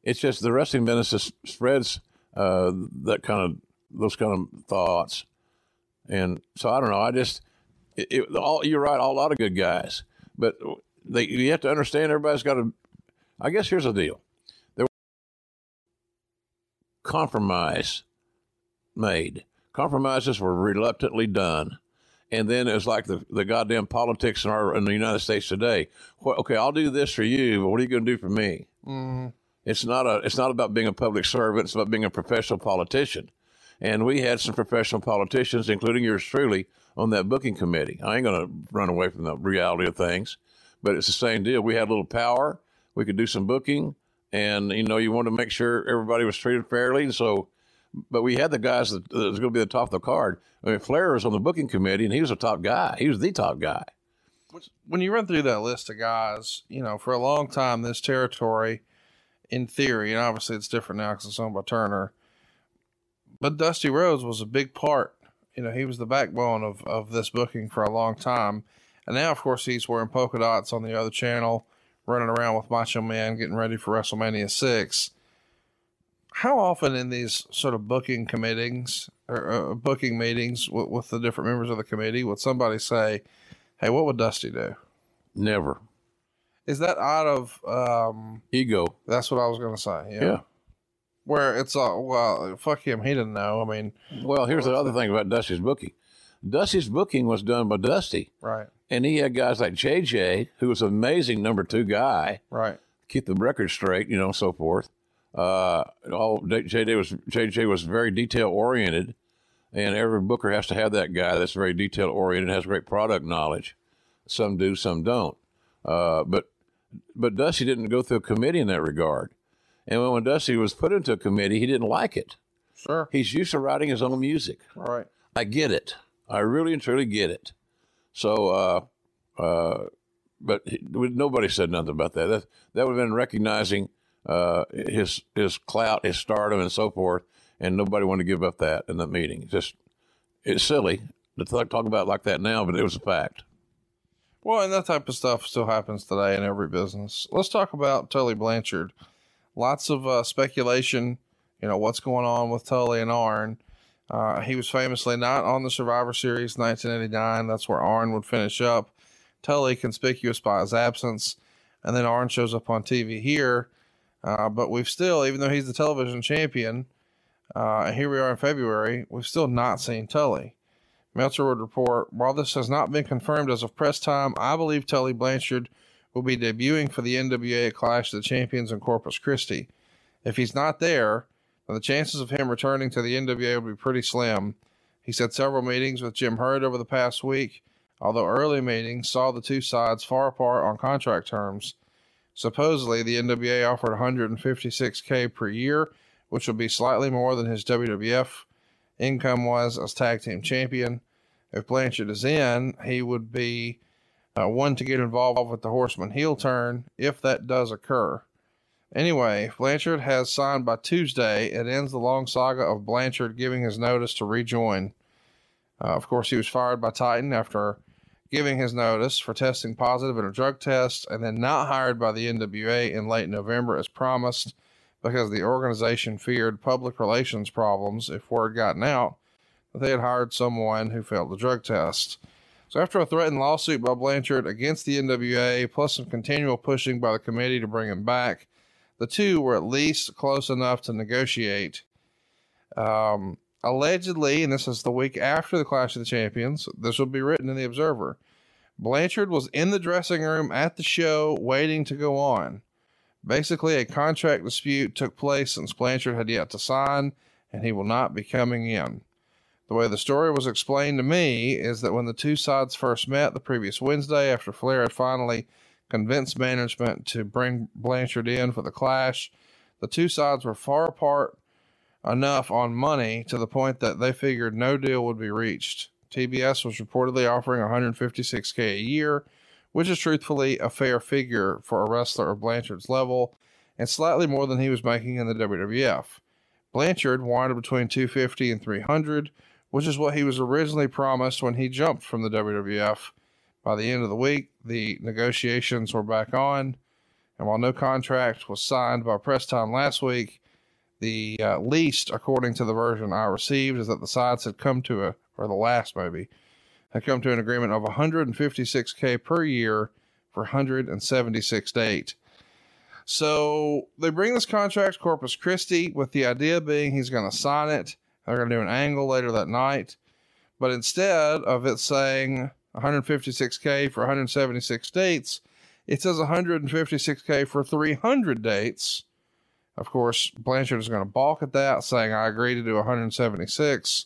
it's just the wrestling business spreads uh, that kind of those kind of thoughts, and so I don't know. I just it, it, all you're right. All, A lot of good guys, but they you have to understand everybody's got to. I guess here's the deal there was compromise made. Compromises were reluctantly done. And then it's like the, the goddamn politics in our in the United States today. Well, okay, I'll do this for you, but what are you going to do for me? Mm-hmm. It's not a it's not about being a public servant. It's about being a professional politician. And we had some professional politicians, including yours truly, on that booking committee. I ain't going to run away from the reality of things, but it's the same deal. We had a little power. We could do some booking, and you know, you wanted to make sure everybody was treated fairly. So, but we had the guys that, that was going to be the top of the card. I mean, Flair was on the booking committee, and he was a top guy. He was the top guy. when you run through that list of guys, you know, for a long time, this territory, in theory, and obviously it's different now because it's owned by Turner, but Dusty Rhodes was a big part. You know, he was the backbone of, of this booking for a long time. And now, of course, he's wearing polka dots on the other channel, running around with Macho Man, getting ready for WrestleMania 6. How often in these sort of booking committees or uh, booking meetings with, with the different members of the committee would somebody say, Hey, what would Dusty do? Never Is that out of um ego. that's what I was gonna say. Yeah. Yeah. Where it's uh well, fuck him, he didn't know. I mean, Well, here's the other thing about Dusty's booking. Dusty's booking was done by Dusty, right, and he had guys like JJ, who was an amazing number two guy, right. keep the record straight, you know, so forth. Uh, all JJ was JJ was very detail oriented, and every booker has to have that guy that's very detail oriented, has great product knowledge. Some do, some don't. Uh, but but Dusty didn't go through a committee in that regard. And when, when Dusty was put into a committee, he didn't like it. Sure. He's used to writing his own music. Right. I get it. I really and truly get it. So, uh, uh, but he, nobody said nothing about that. That that would have been recognizing uh, his his clout, his stardom, and so forth. And nobody wanted to give up that in the meeting. Just it's silly to talk, talk about like that now, but it was a fact. Well, and that type of stuff still happens today in every business. Let's talk about Tully Blanchard. Lots of uh, speculation, you know, what's going on with Tully and Arn. Uh, he was famously not on the Survivor Series 1989. That's where Arn would finish up. Tully conspicuous by his absence. And then Arn shows up on TV here. Uh, but we've still, even though he's the television champion, uh, here we are in February, we've still not seen Tully. Meltzer would report, while this has not been confirmed as of press time, I believe Tully Blanchard will be debuting for the NWA Clash of the Champions in Corpus Christi. If he's not there, then the chances of him returning to the NWA would be pretty slim. He said several meetings with Jim Herd over the past week, although early meetings saw the two sides far apart on contract terms. Supposedly, the NWA offered 156k per year, which would be slightly more than his WWF income was as tag team champion. If Blanchard is in, he would be uh, one to get involved with the Horseman heel turn if that does occur. Anyway, Blanchard has signed by Tuesday, it ends the long saga of Blanchard giving his notice to rejoin. Uh, of course, he was fired by Titan after giving his notice for testing positive in a drug test and then not hired by the NWA in late November as promised because the organization feared public relations problems if word gotten out that they had hired someone who failed the drug test. So, after a threatened lawsuit by Blanchard against the NWA, plus some continual pushing by the committee to bring him back, the two were at least close enough to negotiate. Um, allegedly, and this is the week after the Clash of the Champions, this will be written in the Observer. Blanchard was in the dressing room at the show waiting to go on. Basically, a contract dispute took place since Blanchard had yet to sign, and he will not be coming in. The way the story was explained to me is that when the two sides first met the previous Wednesday, after Flair had finally convinced management to bring Blanchard in for the clash, the two sides were far apart enough on money to the point that they figured no deal would be reached. TBS was reportedly offering 156k a year, which is truthfully a fair figure for a wrestler of Blanchard's level and slightly more than he was making in the WWF. Blanchard wanted between 250 and 300, which is what he was originally promised when he jumped from the WWF. By the end of the week, the negotiations were back on, and while no contract was signed by press time last week, the uh, least, according to the version I received, is that the sides had come to a, or the last maybe, had come to an agreement of 156k per year for 176 dates. So they bring this contract to Corpus Christi with the idea being he's going to sign it. They're going to do an angle later that night. But instead of it saying 156k for 176 dates, it says 156k for 300 dates of course, Blanchard is going to balk at that, saying, I agree to do 176.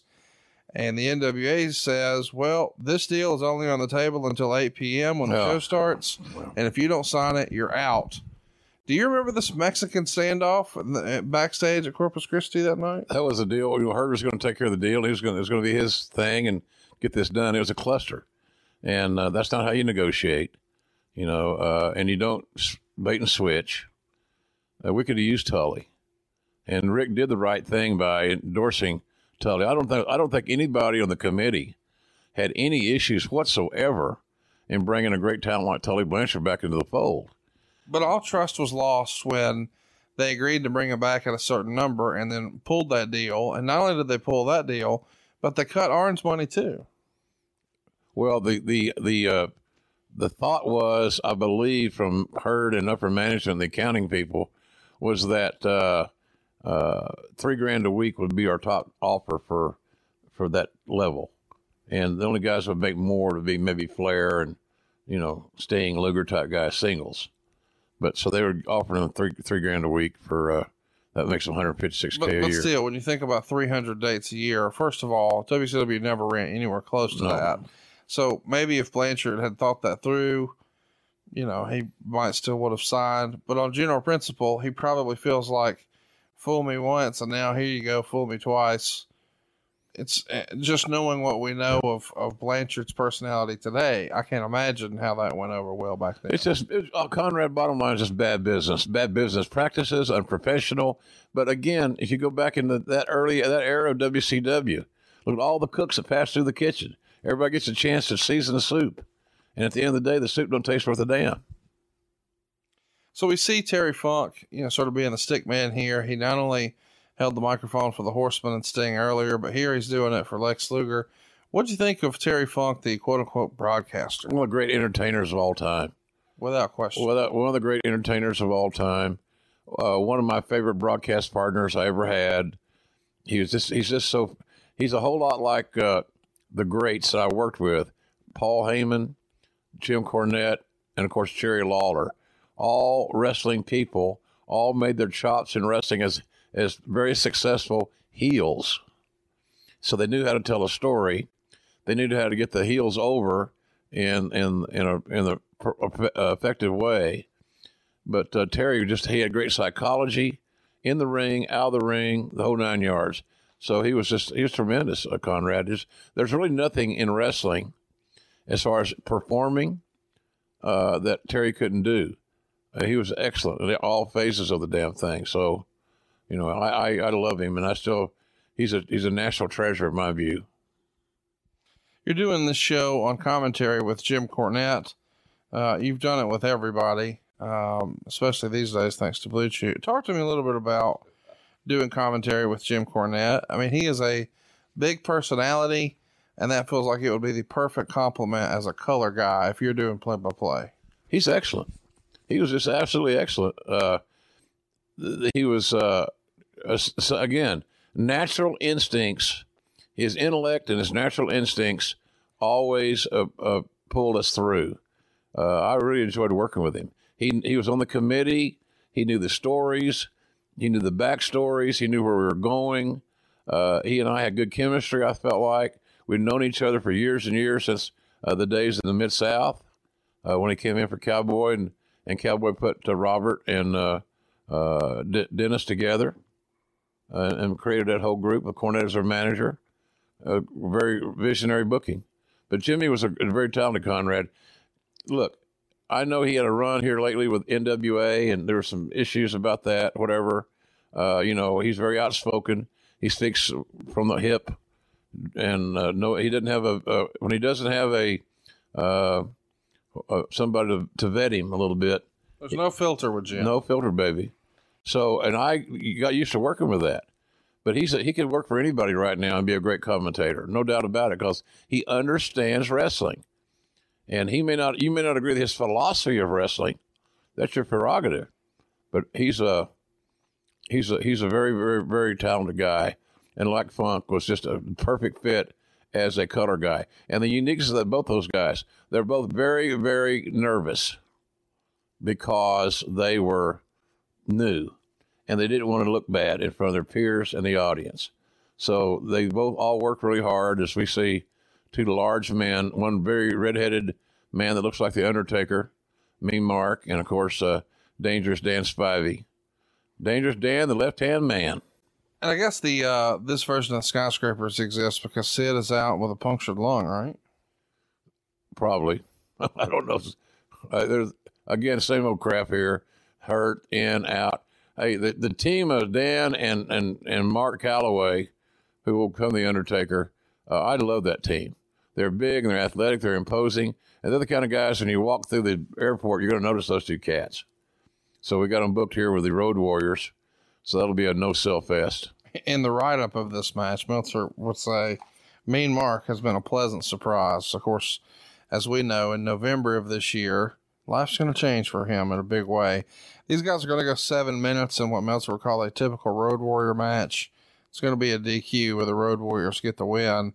And the NWA says, well, this deal is only on the table until 8 p.m. when the show oh. starts. And if you don't sign it, you're out. Do you remember this Mexican standoff the, eh, backstage at Corpus Christi that night? That was the deal. You know, Herd was going to take care of the deal. He was going. To, it was going to be his thing and get this done. It was a cluster, and uh, that's not how you negotiate. You know, uh, and you don't bait and switch. Uh, we could have used Tully, and Ric did the right thing by endorsing Tully. I don't think I don't think anybody on the committee had any issues whatsoever in bringing a great talent like Tully Blanchard back into the fold. But all trust was lost when they agreed to bring him back at a certain number and then pulled that deal. And not only did they pull that deal, but they cut Arn's money too. Well, the the the uh, the thought was, I believe, from Herd and upper management, the accounting people, was that uh, uh, three grand a week would be our top offer for for that level, and the only guys who would make more would be maybe Flair and you know Sting Luger type guys singles. But so they were offering them three three grand a week for uh, that makes them 156k but, a but still, when you think about 300 dates a year, first of all, WCW never ran anywhere close to No. that. So maybe if Blanchard had thought that through, you know, he might still would have signed. But on general principle, he probably feels like, fool me once, and now here you go, fool me twice. It's uh, just knowing what we know of, of Blanchard's personality today. I can't imagine how that went over well back then. It's just it's, uh, Conrad. Bottom line is just bad business, bad business practices, unprofessional. But again, if you go back into that early that era of WCW, look at all the cooks that passed through the kitchen. Everybody gets a chance to season the soup, and at the end of the day, the soup don't taste worth a damn. So we see Terry Funk, you know, sort of being a stick man here. He not only held the microphone for the Horseman and Sting earlier, but here he's doing it for Lex Luger. What do you think of Terry Funk, the quote unquote broadcaster? One of the great entertainers of all time. Without question. That, one of the great entertainers of all time. Uh, one of my favorite broadcast partners I ever had. He was just he's just so he's a whole lot like uh, the greats that I worked with, Paul Heyman, Jim Cornette, and of course Jerry Lawler. All wrestling people, all made their chops in wrestling as as very successful heels. So they knew how to tell a story. They knew how to get the heels over in in in a in a effective way. But uh, Terry just he had great psychology in the ring, out of the ring, the whole nine yards. So he was just he was tremendous, uh, Conrad. Just, there's really nothing in wrestling as far as performing uh, that Terry couldn't do. Uh, he was excellent in all phases of the damn thing. So, you know, I, I I love him, and I still he's a he's a national treasure in my view. you're doing this show on commentary with Jim Cornette. Uh, you've done it with everybody, um, especially these days, thanks to BlueChew. Talk to me a little bit about doing commentary with Jim Cornette. I mean, he is a big personality, and that feels like it would be the perfect complement as a color guy if you're doing play by play. He's excellent. He was just absolutely excellent. Uh, he was, uh, again, natural instincts, his intellect and his natural instincts always uh, uh, pulled us through. Uh, I really enjoyed working with him. He, he was on the committee. He knew the stories. He knew the backstories. He knew where we were going. Uh, he and I had good chemistry, I felt like. We'd known each other for years and years since uh, the days in the Mid South uh, when he came in for Cowboy and, and Cowboy put Robert and D- Dennis together and created that whole group Cornette as our manager. very visionary booking. But Jimmy was a, a very talented Conrad. Look, I know he had a run here lately with NWA, and there were some issues about that. Whatever, uh, you know, he's very outspoken. He speaks from the hip, and uh, no, he didn't have a uh, when he doesn't have a uh, uh, somebody to, to, vet him a little bit. There's no filter with Jim. No filter, baby. So, and I got used to working with that. But he's a, he could work for anybody right now and be a great commentator, no doubt about it, because he understands wrestling. And he may not, you may not agree with his philosophy of wrestling. That's your prerogative. But he's a, he's a, he's a very, very, very talented guy. And like Funk was just a perfect fit as a color guy. And the uniqueness of both those guys, they're both very, very nervous because they were new and they didn't want to look bad in front of their peers and the audience. So they both all worked really hard as we see two large men, one very redheaded man that looks like the Undertaker, Mean Mark, and of course, uh, Dangerous Dan Spivey. Dangerous Dan, the left hand man. And I guess the uh, this version of skyscrapers exists because Sid is out with a punctured lung, right? Probably. I don't know. Uh, there's again same old crap here. Hurt in out. Hey, the, the team of Dan and and and Mark Calaway, who will become the Undertaker. Uh, I love that team. They're big and they're athletic. They're imposing, and they're the kind of guys. When you walk through the airport, you're going to notice those two cats. So we got them booked here with the Road Warriors. So that'll be a no sell fest. In the write up of this match, Meltzer would say, Mean Mark has been a pleasant surprise. Of course, as we know, in November of this year, life's going to change for him in a big way. These guys are going to go seven minutes in what Meltzer would call a typical Road Warrior match. It's going to be a DQ where the Road Warriors get the win.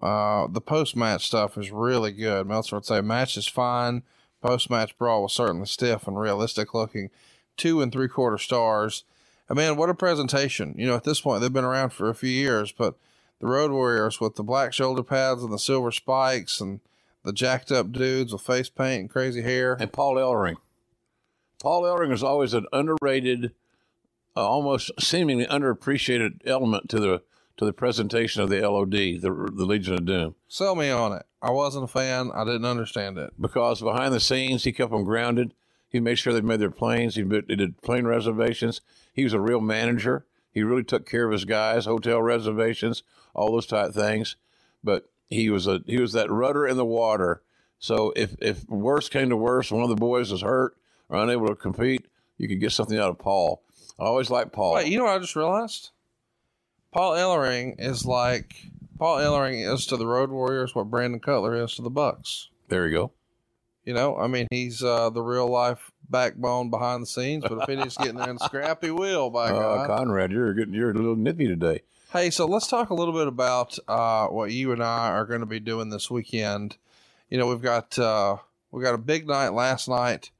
Uh, the post match stuff is really good. Meltzer would say match is fine. Post match brawl was certainly stiff and realistic looking. Two and three quarter stars. I mean, what a presentation. You know, at this point, they've been around for a few years, but the Road Warriors with the black shoulder pads and the silver spikes and the jacked up dudes with face paint and crazy hair. And Paul Ellering. Paul Ellering is always an underrated, uh, almost seemingly underappreciated element to the to the presentation of the LOD, the, the Legion of Doom. Sell me on it. I wasn't a fan. I didn't understand it. Because behind the scenes, he kept them grounded. He made sure they made their planes. He did plane reservations. He was a real manager. He really took care of his guys, hotel reservations, all those type things. But he was a he was that rudder in the water. So if if worse came to worse, one of the boys was hurt or unable to compete, you could get something out of Paul. I always like Paul. Wait, you know what I just realized? Paul Ellering is like Paul Ellering is to the Road Warriors what Brandon Cutler is to the Bucks. There you go. You know, I mean, he's uh, the real life backbone behind the scenes, but if he needs to in there and scrap, he will. By uh, God, Conrad, you're getting you're a little nippy today. Hey, so let's talk a little bit about uh, what you and I are going to be doing this weekend. You know, we've got uh, we got a big night last night.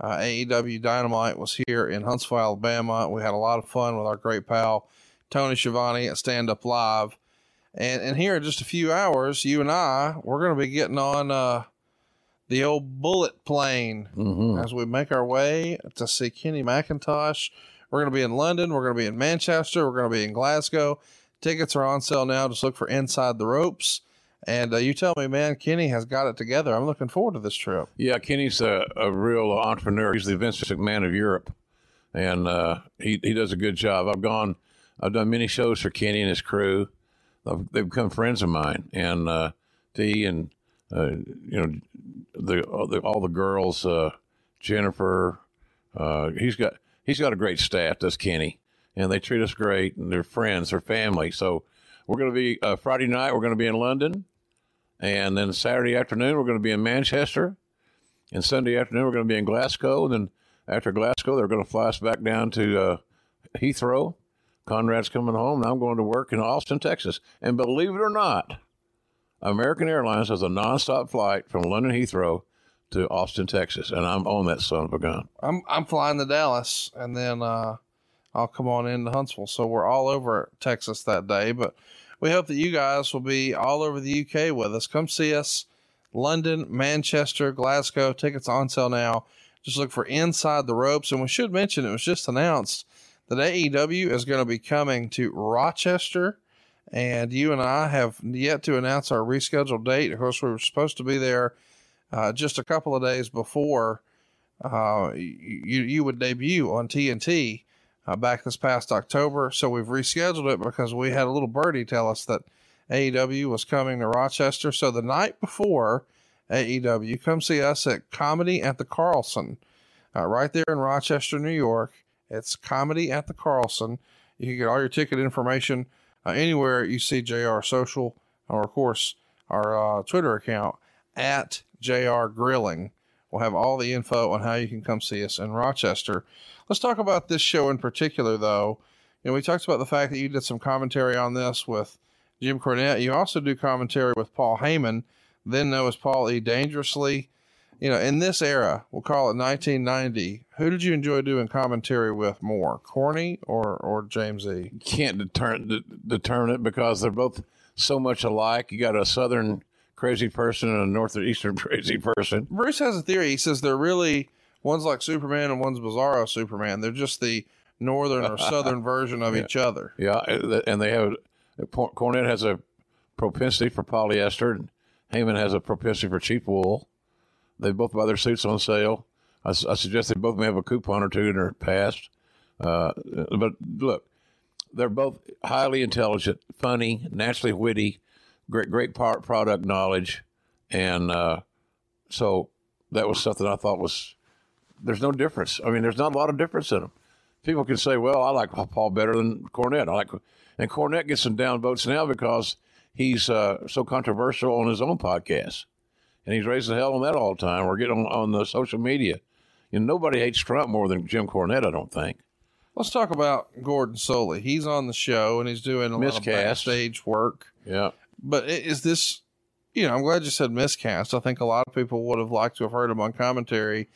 Uh, AEW Dynamite was here in Huntsville, Alabama. We had a lot of fun with our great pal Tony Schiavone at Stand Up Live. And and here in just a few hours, you and I, we're going to be getting on uh, the old bullet plane mm-hmm. as we make our way to see Kenny McIntosh. We're going to be in London. We're going to be in Manchester. We're going to be in Glasgow. Tickets are on sale now. Just look for Inside the Ropes. And uh, you tell me, man, Kenny has got it together. I'm looking forward to this trip. Yeah, Kenny's a, a real entrepreneur. He's the Vince McMahon of Europe, and uh, he he does a good job. I've gone, I've done many shows for Kenny and his crew. They've become friends of mine, and uh, and uh, you know the all the, all the girls, uh, Jennifer. Uh, he's got he's got a great staff. Does Kenny, and they treat us great, and they're friends, they're family. So we're going to be uh, Friday night. We're going to be in London, and then Saturday afternoon we're going to be in Manchester, and Sunday afternoon we're going to be in Glasgow. And then after Glasgow, they're going to fly us back down to uh, Heathrow. Conrad's coming home, and I'm going to work in Austin, Texas. And believe it or not, American Airlines has a nonstop flight from London Heathrow to Austin, Texas, and I'm on that son of a gun. I'm I'm flying to Dallas, and then uh, I'll come on into Huntsville. So we're all over Texas that day. But we hope that you guys will be all over the UK with us. Come see us. London, Manchester, Glasgow. Tickets on sale now. Just look for Inside the Ropes. And we should mention it was just announced that AEW is going to be coming to Rochester. And you and I have yet to announce our rescheduled date. Of course, we were supposed to be there uh, just a couple of days before uh, you, you would debut on TNT uh, back this past October. So we've rescheduled it because we had a little birdie tell us that AEW was coming to Rochester. So the night before AEW, come see us at Comedy at the Carlson, uh, right there in Rochester, New York. It's Comedy at the Carlson. You can get all your ticket information uh, anywhere you see JR Social, or of course our uh, Twitter account at JR Grilling. We'll have all the info on how you can come see us in Rochester. Let's talk about this show in particular, though. You know, we talked about the fact that you did some commentary on this with Jim Cornette. You also do commentary with Paul Heyman, then known as Paul E. Dangerously. You know, in this era, we'll call it 1990. Who did you enjoy doing commentary with more, Corny or or James E? Can't determine determine it because they're both so much alike. You got a southern crazy person and a northeastern crazy person. Bruce has a theory. He says they're really one's like Superman and one's Bizarro Superman. They're just the northern or southern version of Yeah. each other. Yeah, and they have Cornette has a propensity for polyester, and Heyman has a propensity for cheap wool. They both buy their suits on sale. I, I suggest they both may have a coupon or two in their past. Uh, but look, they're both highly intelligent, funny, naturally witty, great great part product knowledge, and uh, so that was something I thought was there's no difference. I mean, there's not a lot of difference in them. People can say, "Well, I like Paul better than Cornette." I like, and Cornette gets some down votes now because he's uh, so controversial on his own podcast, and he's raising hell on that all the time. We're getting on, on the social media. You know, nobody hates Trump more than Jim Cornette. I don't think. Let's talk about Gordon Solie. He's on the show and he's doing a lot of Miscast. backstage work. Yeah, But is this, you know, I'm glad you said miscast. I think a lot of people would have liked to have heard him on commentary.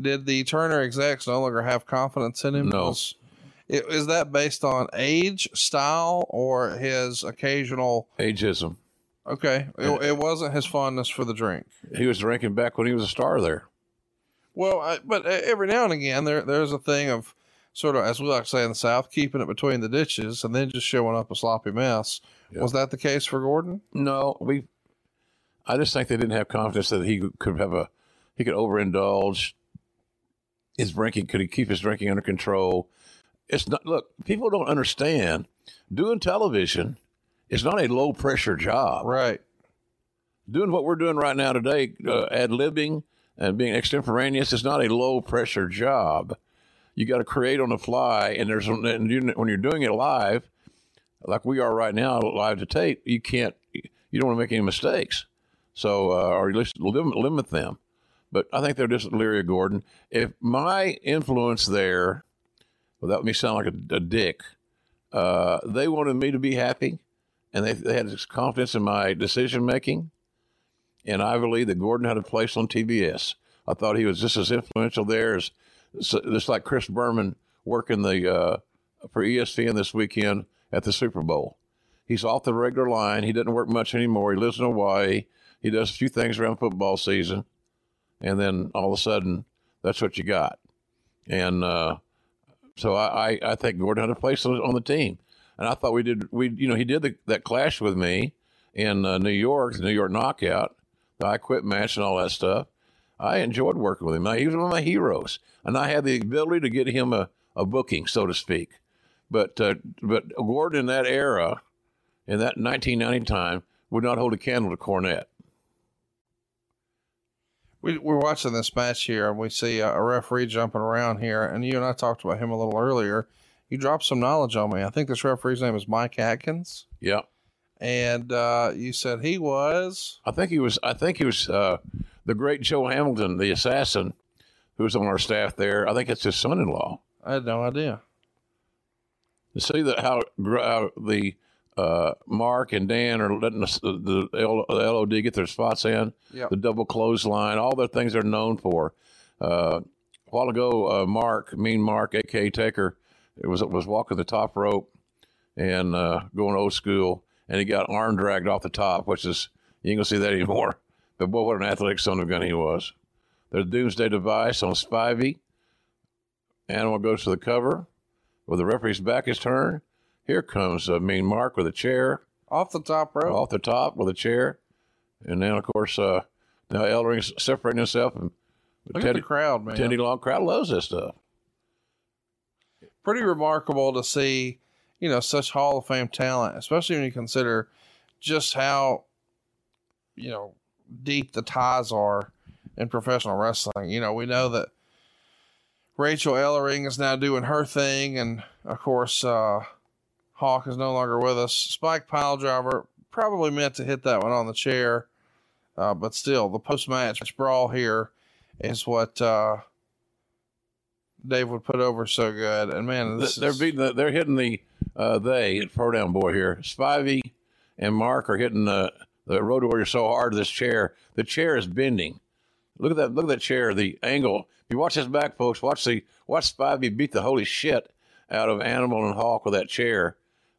Did the Turner execs no longer have confidence in him? No. Was- Is that based on age, style, or his occasional? ageism. Okay, it, it wasn't his fondness for the drink. He was drinking back when he was a star there. Well, I, but every now and again, there there's a thing of sort of, as we like to say in the South, keeping it between the ditches and then just showing up a sloppy mess. Yeah. Was that the case for Gordon? No, we. I just think they didn't have confidence that he could have a he could overindulge. His drinking could he keep his drinking under control? It's not. Look, people don't understand. Doing television is not a low pressure job. Right. Doing what we're doing right now today, uh, ad libbing and being extemporaneous, is not a low pressure job. You got to create on the fly, and there's and you, when you're doing it live, like we are right now, live to tape, you can't, you don't want to make any mistakes. So, uh, or at least limit, them. But I think they're just leery of Gordon. If my influence there, without me sound like a, a dick, uh, they wanted me to be happy, and they, they had confidence in my decision making, and I believe that Gordon had a place on TBS. I thought he was just as influential there as just like Chris Berman working the uh, for ESPN this weekend at the Super Bowl. He's off the regular line. He doesn't work much anymore. He lives in Hawaii. He does a few things around football season, and then all of a sudden, that's what you got. And uh, so I, I, I think Gordon had a place on, the team, and I thought we did. We you know he did the, that clash with me in uh, New York, the New York Knockout, the I Quit match, and all that stuff. I enjoyed working with him. He was one of my heroes, and I had the ability to get him a, a booking, so to speak. But uh, but Gordon in that era, in that 1990 time, would not hold a candle to Cornette. we, we're watching this match here, and we see a, referee jumping around here. And you and I talked about him a little earlier. You dropped some knowledge on me. I think this referee's name is Mike Atkins, Yeah. and uh, you said he was. I think he was. I think he was uh, the great Joe Hamilton, the assassin, who was on our staff there. I think it's his son-in-law. I had no idea. See that how, how the uh, Mark and Dan are letting us, the, the L- the LOD get their spots in, Yep. the double clothesline, all the things they're known for. Uh, a while ago, uh, Mark, Mean Mark, A.K. Taker, it was was walking the top rope and uh, going old school, and he got arm dragged off the top, which is you ain't gonna see that anymore. But boy, what an athletic son of a gun he was. There's Doomsday Device on Spivey. Animal goes to the cover. With the referee's back is turned, here comes uh, Mean Mark with a chair Off the top rope. off the top with a chair. And then, of course, uh, now Ellering's separating himself. And Look at the crowd, man. Teddy Long crowd loves this stuff. pretty remarkable to see, you know, such Hall of Fame talent, especially when you consider just how, you know, deep the ties are in professional wrestling. You know, we know that Rachel Ellering is now doing her thing, and of course, uh, Hawk is no longer with us. Spike Piledriver probably meant to hit that one on the chair, uh, but still, the post match brawl here is what uh, Dave would put over so good. And man, this they're is, beating. The, they're hitting the uh, they pro down boy here. Spivey and Mark are hitting the the road warrior so hard. This chair, the chair is bending. Look at that! Look at that chair. The angle. If you watch this back, folks, watch the watch Spivey beat the holy shit out of Animal and Hawk with that chair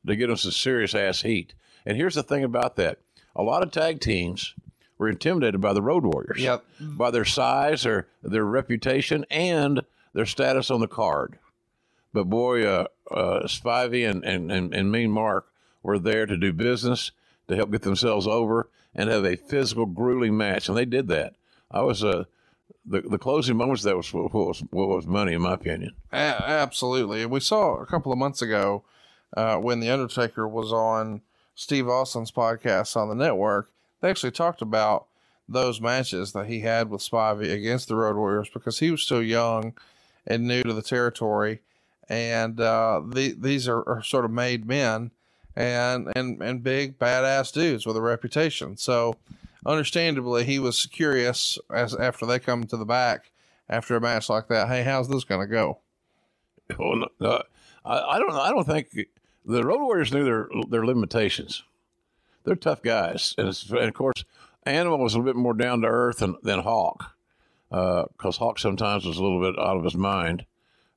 to get them some serious ass heat. And here's the thing about that: a lot of tag teams were intimidated by the Road Warriors, Yep. by their size or their reputation and their status on the card. But boy, uh, uh, Spivey and, and, and, and Mean Mark were there to do business, to help get themselves over, and have a physical, grueling match. And they did that. I was uh, the the closing moments. That was what was what was money, in my opinion. A- absolutely. And we saw a couple of months ago uh, when The Undertaker was on Steve Austin's podcast on the network. They actually talked about those matches that he had with Spivey against the Road Warriors because he was still young and new to the territory. And uh, the, these are, are sort of made men and, and, and big badass dudes with a reputation. So, understandably, he was curious as after they come to the back after a match like that. Hey, how's this going to go? Well, no, no, I, I don't. I don't think the Road Warriors knew their their limitations. They're tough guys, and, and of course, Animal was a little bit more down to earth than, than Hawk, uh, because Hawk sometimes was a little bit out of his mind.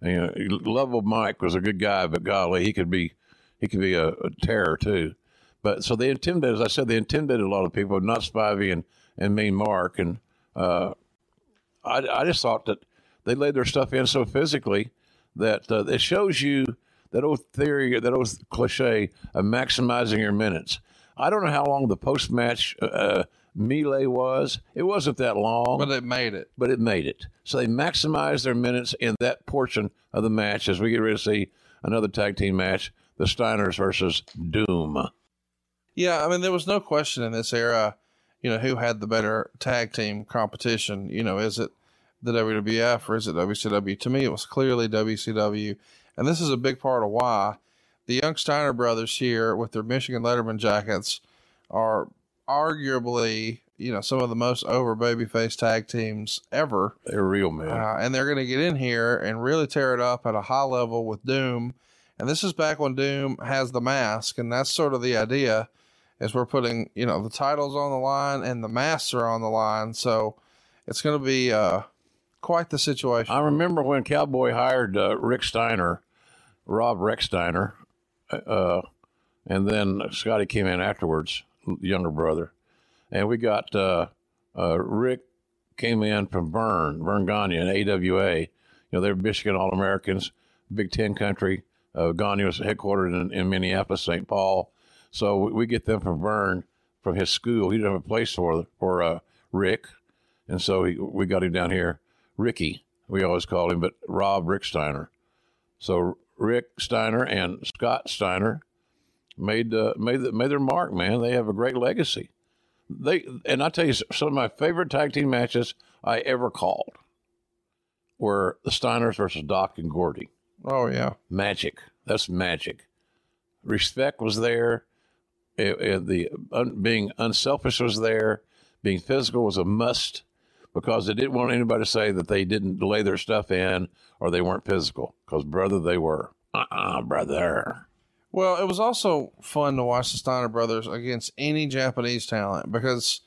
You know, Level Mike was a good guy, but golly, he could be he could be a, a terror too. But so they intimidated, as I said, they intimidated a lot of people, not Spivey and and Mean Mark, and uh, I, I just thought that they laid their stuff in so physically that uh, it shows you that old theory, that old cliche of maximizing your minutes. I don't know how long the post match uh, melee was. It wasn't that long, But it made it. but it made it. So they maximized their minutes in that portion of the match as we get ready to see another tag team match the Steiners versus Doom. Yeah, I mean, there was no question in this era, you know, who had the better tag team competition. You know, is it the WWF or is it WCW? To me, it was clearly WCW. And this is a big part of why the Young Steiner brothers here with their Michigan Letterman jackets are arguably, you know, some of the most over babyface tag teams ever. They're real, man. Uh, and they're going to get in here and really tear it up at a high level with Doom. And this is back when Doom has the mask, and that's sort of the idea, is we're putting you know the titles on the line and the masks are on the line, so it's going to be uh, quite the situation. I remember when Cowboy hired uh, Rick Steiner, Rob Rechsteiner, uh, and then Scotty came in afterwards, younger brother, and we got uh, uh, Rick came in from Verne, Verne Gagne and AWA. You know, they're Michigan All Americans, Big Ten country. Uh, Gagne was headquartered in, in Minneapolis, St. Paul. So we, get them from Verne, from his school. He didn't have a place for for uh, Rick, and so he, we got him down here. Ricky, we always called him, but Rob Rechsteiner. So Rick Steiner and Scott Steiner made uh, made the, made their mark. Man, they have a great legacy. they and I tell you some of my favorite tag team matches I ever called were the Steiners versus Doc and Gordy. Oh yeah, magic. That's magic. Respect was there. It, it, the un, being unselfish was there. Being physical was a must because they didn't want anybody to say that they didn't lay their stuff in or they weren't physical. Because brother, they were. Uh uh-uh, uh brother. Well, it was also fun to watch the Steiner brothers against any Japanese talent because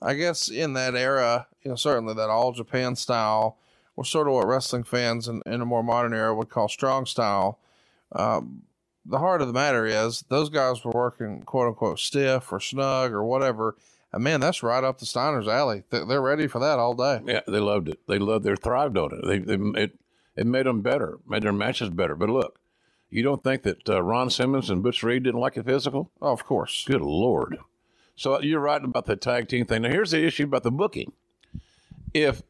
I guess in that era, you know, certainly that all Japan style was sort of what wrestling fans in, in a more modern era would call strong style. Um, the heart of the matter is those guys were working quote unquote stiff or snug or whatever. And man, that's right up the Steiner's alley. They're ready for that all day. Yeah, they loved it. They loved. They thrived on it. They, they it it made them better, made their matches better. But look, you don't think that uh, Ron Simmons and Butch Reed didn't like it physical? Oh, of course. Good lord. So you're right about the tag team thing. Now here's the issue about the booking. If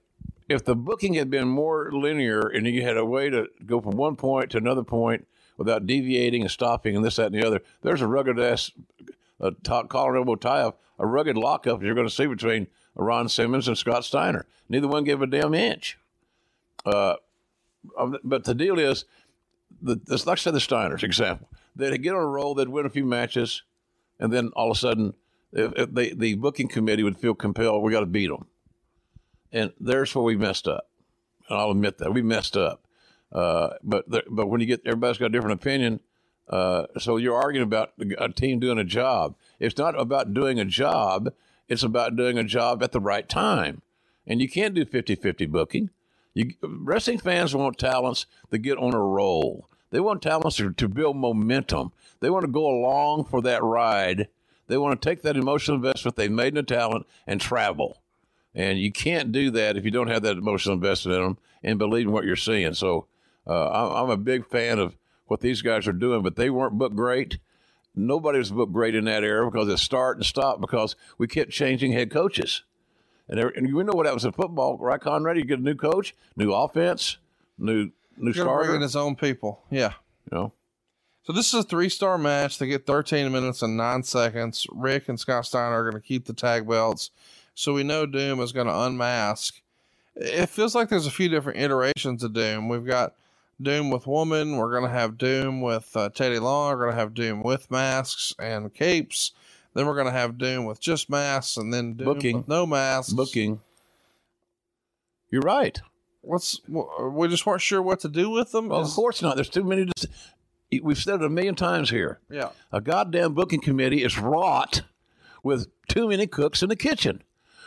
if the booking had been more linear and you had a way to go from one point to another point without deviating and stopping and this, that, and the other, there's a rugged ass uh, collar elbow tie up, a rugged lockup you're going to see between Ron Simmons and Scott Steiner. Neither one gave a damn inch. Uh, um, but the deal is, the, I said, the Steiners example, they'd get on a roll, they'd win a few matches, and then all of a sudden, if, if they, the booking committee would feel compelled, we got to beat them. And there's where we messed up. And I'll admit that we messed up. Uh, but there, but when you get everybody's got a different opinion, uh, so you're arguing about a team doing a job. It's not about doing a job. It's about doing a job at the right time. And you can't do 50-50 booking. You, wrestling fans want talents that get on a roll. They want talents to, to build momentum. They want to go along for that ride. They want to take that emotional investment they've made in a talent and travel. And you can't do that if you don't have that emotional investment in them and believe in what you're seeing. So uh, I'm a big fan of what these guys are doing, but they weren't booked great. Nobody was booked great in that era because it start and stop because we kept changing head coaches. And, and we know what happens in football, right, Conrad? You get a new coach, new offense, new new starter. Bringing his own people, yeah. You know. So this is a three star match. They get 13 minutes and nine seconds. Rick and Scott Steiner are going to keep the tag belts. So we know Doom is going to unmask. It feels like there's a few different iterations of Doom. We've got Doom with woman. We're going to have Doom with uh, Teddy Long. We're going to have Doom with masks and capes. Then we're going to have Doom with just masks, and then Doom Booking. with no masks. Booking. You're right. What's we just weren't sure what to do with them. Well, Is, of course not. There's too many. To, we've said it a million times here. Yeah. A goddamn booking committee is wrought with too many cooks in the kitchen.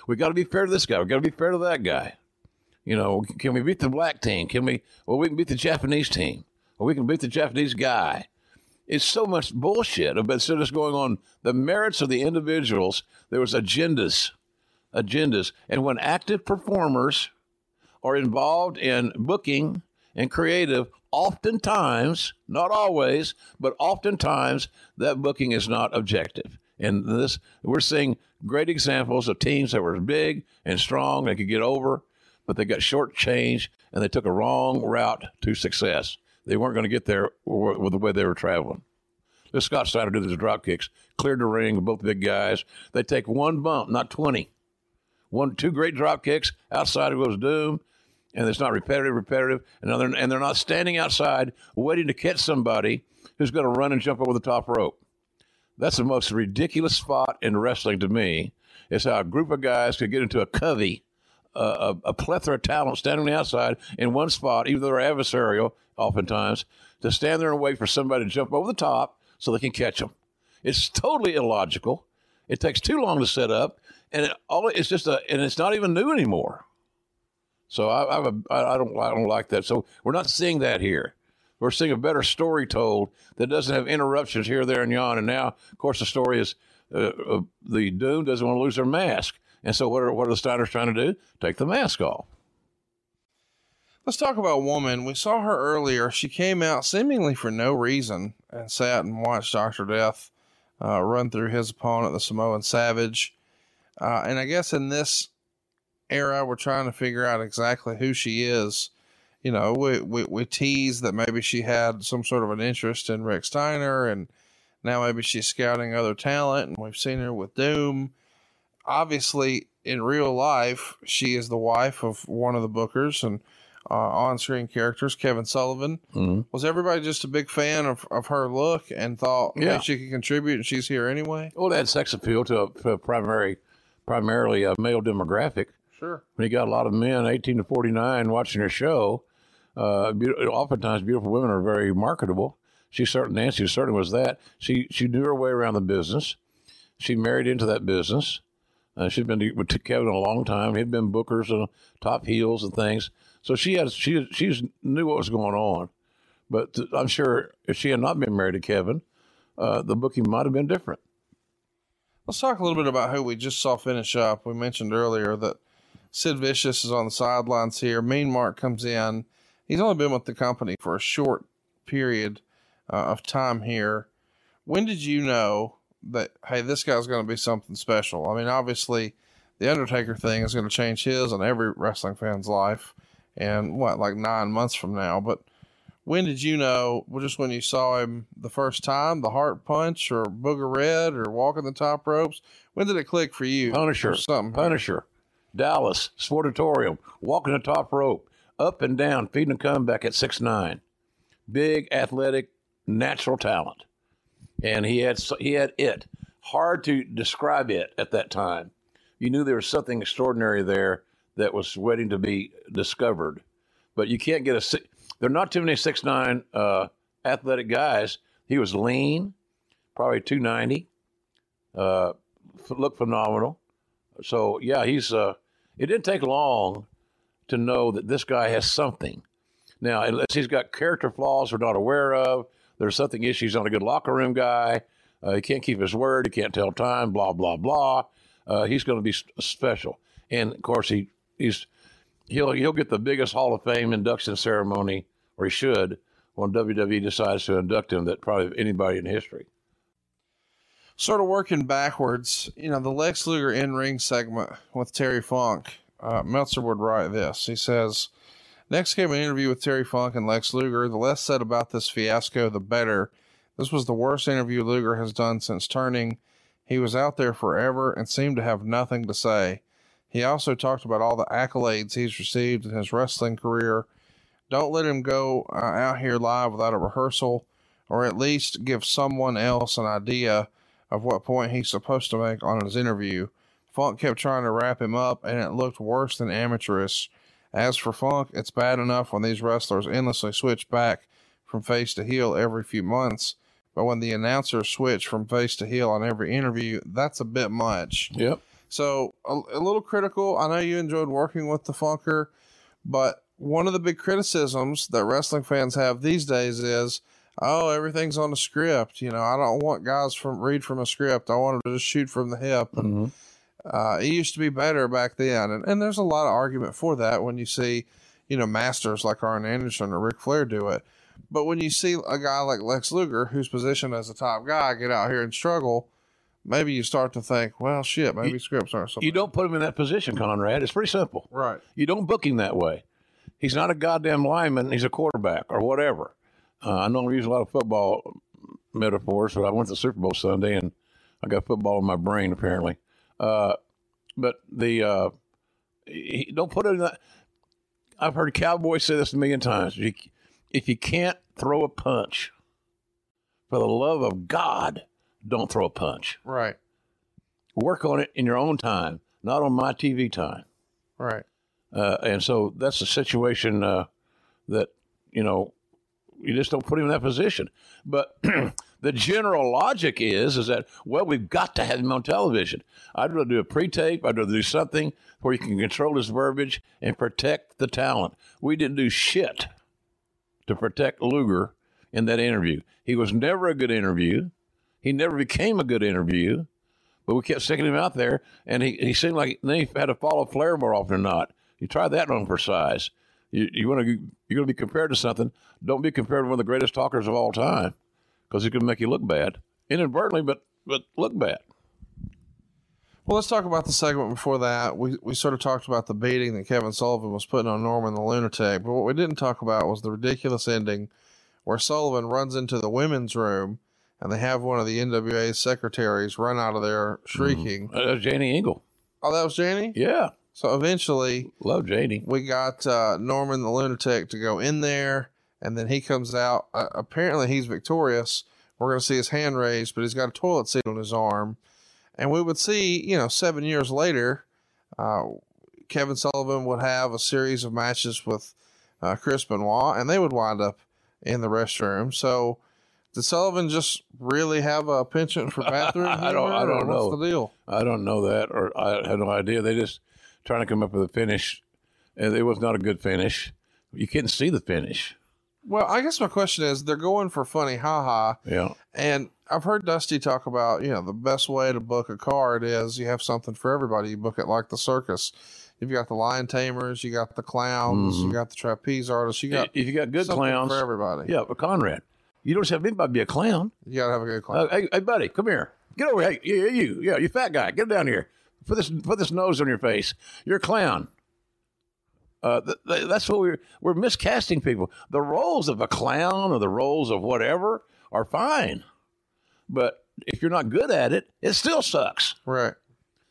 We've got to be fair to this guy. We've got to be fair to that guy. You know, can we beat the black team? Can we? Well, we can beat the Japanese team, or we can beat the Japanese guy. It's so much bullshit. But instead of going on the merits of the individuals, there was agendas, agendas, and when active performers are involved in booking and creative, oftentimes, not always, but oftentimes, that booking is not objective. And this, we're seeing great examples of teams that were big and strong, they could get over, but they got shortchanged and they took a wrong route to success. They weren't going to get there with the way they were traveling. This Scott Steiner did his drop kicks, cleared the ring, with both big guys. They take one bump, not 20. One, two great drop kicks. Outside it goes Doom, and it's not repetitive, repetitive. And and they're not standing outside waiting to catch somebody who's going to run and jump over the top rope. That's the most ridiculous spot in wrestling to me. It's how a group of guys could get into a covey a, a, plethora of talent standing on the outside in one spot, even though they're adversarial, oftentimes, to stand there and wait for somebody to jump over the top so they can catch them. It's totally illogical. It takes too long to set up, and it, all it's just a, and it's not even new anymore. So I, I'm a, I don't, I don't like that. So we're not seeing that here. We're seeing a better story told that doesn't have interruptions here, there, and yon. And now, of course, the story is uh, uh, the Doom doesn't want to lose their mask. And so, what are, what are the Steiners trying to do? Take the mask off. Let's talk about woman. We saw her earlier. She came out seemingly for no reason and sat and watched Dr. Death uh, run through his opponent, the Samoan Savage. Uh, and I guess in this era, we're trying to figure out exactly who she is. You know, we, we, we tease that maybe she had some sort of an interest in Rick Steiner, and now maybe she's scouting other talent, and we've seen her with Doom. Obviously, in real life, she is the wife of one of the Bookers and uh, on-screen characters, Kevin Sullivan. Mhm. Was everybody just a big fan of, of her look and thought, yeah, Yeah. she could contribute and she's here anyway? Well, that sex appeal to a, to a primary, primarily a male demographic. Sure. When you got a lot of men, 18 to 49, watching her show, uh, be- oftentimes beautiful women are very marketable. She certainly, Nancy certainly was that. She she knew her way around the business. She married into that business. Uh, she'd been with Kevin a long time. He'd been bookers and top heels and things. So she had she she knew what was going on. But th- I'm sure if she had not been married to Kevin, uh, the booking might have been different. Let's talk a little bit about who we just saw finish up. We mentioned earlier that Sid Vicious is on the sidelines here. Mean Mark comes in. He's only been with the company for a short period uh, of time here. When did you know that, hey, this guy's going to be something special? I mean, obviously, the Undertaker thing is going to change his and every wrestling fan's life. And what, like nine months from now? But when did you know? Well, just when you saw him the first time, the heart punch or booger red or walking the top ropes? When did it click for you? Punisher, something. Punisher, Dallas, Sportatorium, walking the top rope, up and down, feeding a comeback at six nine, big athletic, natural talent, and he had he had it. Hard to describe it at that time. You knew there was something extraordinary there that was waiting to be discovered, but you can't get a. There are not too many six nine uh, athletic guys. He was lean, probably two ninety. Uh, looked phenomenal. So yeah, he's. Uh, it didn't take long to know that this guy has something. Now, unless he's got character flaws we're not aware of, there's something issues. on a good locker room guy. Uh, he can't keep his word. He can't tell time. Blah blah blah. Uh, he's going to be special, and of course he he's he'll he'll get the biggest Hall of Fame induction ceremony, or he should, when WWE decides to induct him. That probably anybody in history. sort of working backwards, you know, the Lex Luger in ring segment with Terry Funk, uh, Meltzer would write this. He says, Next came an interview with Terry Funk and Lex Luger. The less said about this fiasco, the better. This was the worst interview Luger has done since turning. He was out there forever and seemed to have nothing to say. He also talked about all the accolades he's received in his wrestling career. Don't let him go uh, out here live without a rehearsal, or at least give someone else an idea of what point he's supposed to make on his interview. Funk kept trying to wrap him up, and it looked worse than amateurish. As for Funk, it's bad enough when these wrestlers endlessly switch back from face to heel every few months, but when the announcers switch from face to heel on every interview, that's a bit much. Yep. So a, a little critical. I know you enjoyed working with the Funker, but one of the big criticisms that wrestling fans have these days is, oh, everything's on the script. You know, I don't want guys from read from a script. I want them to just shoot from the hip. And mm-hmm. Uh, it used to be better back then, and, and there's a lot of argument for that when you see, you know, masters like Arn Anderson or Ric Flair do it. But when you see a guy like Lex Luger, who's positioned as a top guy, get out here and struggle, maybe you start to think, well, shit, maybe scripts aren't so You don't put him in that position, Conrad. It's pretty simple. Right. You don't book him that way. He's not a goddamn lineman. He's a quarterback or whatever. Uh, I know I'm using a lot of football metaphors, but I went to the Super Bowl Sunday and I got football in my brain apparently. Uh, but the uh, he, don't put it in that. I've heard cowboys say this a million times. You, if you can't throw a punch, for the love of God, don't throw a punch. Right. Work on it in your own time, not on my TV time. Right. Uh, and so that's a situation uh, that you know you just don't put him in that position. But the general logic is is that well we've got to have him on television. I'd rather do a pre-tape. I'd rather do something where you can control his verbiage and protect the talent. We didn't do shit to protect Luger in that interview. He was never a good interview. He never became a good interview. But we kept sticking him out there, and he, he seemed like then he had to follow Flair more often than not. You try that on for size. You, you want to you're going to be compared to something. Don't be compared to one of the greatest talkers of all time, because it can make you look bad inadvertently, but but look bad. Well, let's talk about the segment before that. We we sort of talked about the beating that Kevin Sullivan was putting on Norman the Lunatic, but what we didn't talk about was the ridiculous ending where Sullivan runs into the women's room and they have one of the NWA secretaries run out of there shrieking. Uh, Janie Engel. Oh, that was Janie? Yeah, So eventually love Janie. we got uh, Norman the lunatic to go in there, and then he comes out. Uh, apparently, he's victorious. We're going to see his hand raised, but he's got a toilet seat on his arm. And we would see, you know, seven years later, uh, Kevin Sullivan would have a series of matches with uh, Chris Benoit, and they would wind up in the restroom. So, did Sullivan just really have a penchant for bathroom? I don't- I don't what's know. the deal? I don't know that, or I have no idea. They just trying to come up with a finish, and it was not a good finish. You couldn't see the finish. Well, I guess my question is, they're going for funny, haha. Yeah, And I've heard Dusty talk about, you know, the best way to book a card is you have something for everybody. You book it like the circus. You've got the lion tamers, you got the clowns, you got the trapeze artists, you got if you got good clowns, for everybody. yeah, but Conrad, you don't just have anybody be a clown. You got to have a good clown. Uh, hey, hey, buddy, come here. Get over here. Hey, yeah, you, yeah, you fat guy. Get down here. Put this, put this nose on your face. You're a clown. Uh, th- th- that's what we're we're miscasting people. The roles of a clown or the roles of whatever are fine, but if you're not good at it, it still sucks. right.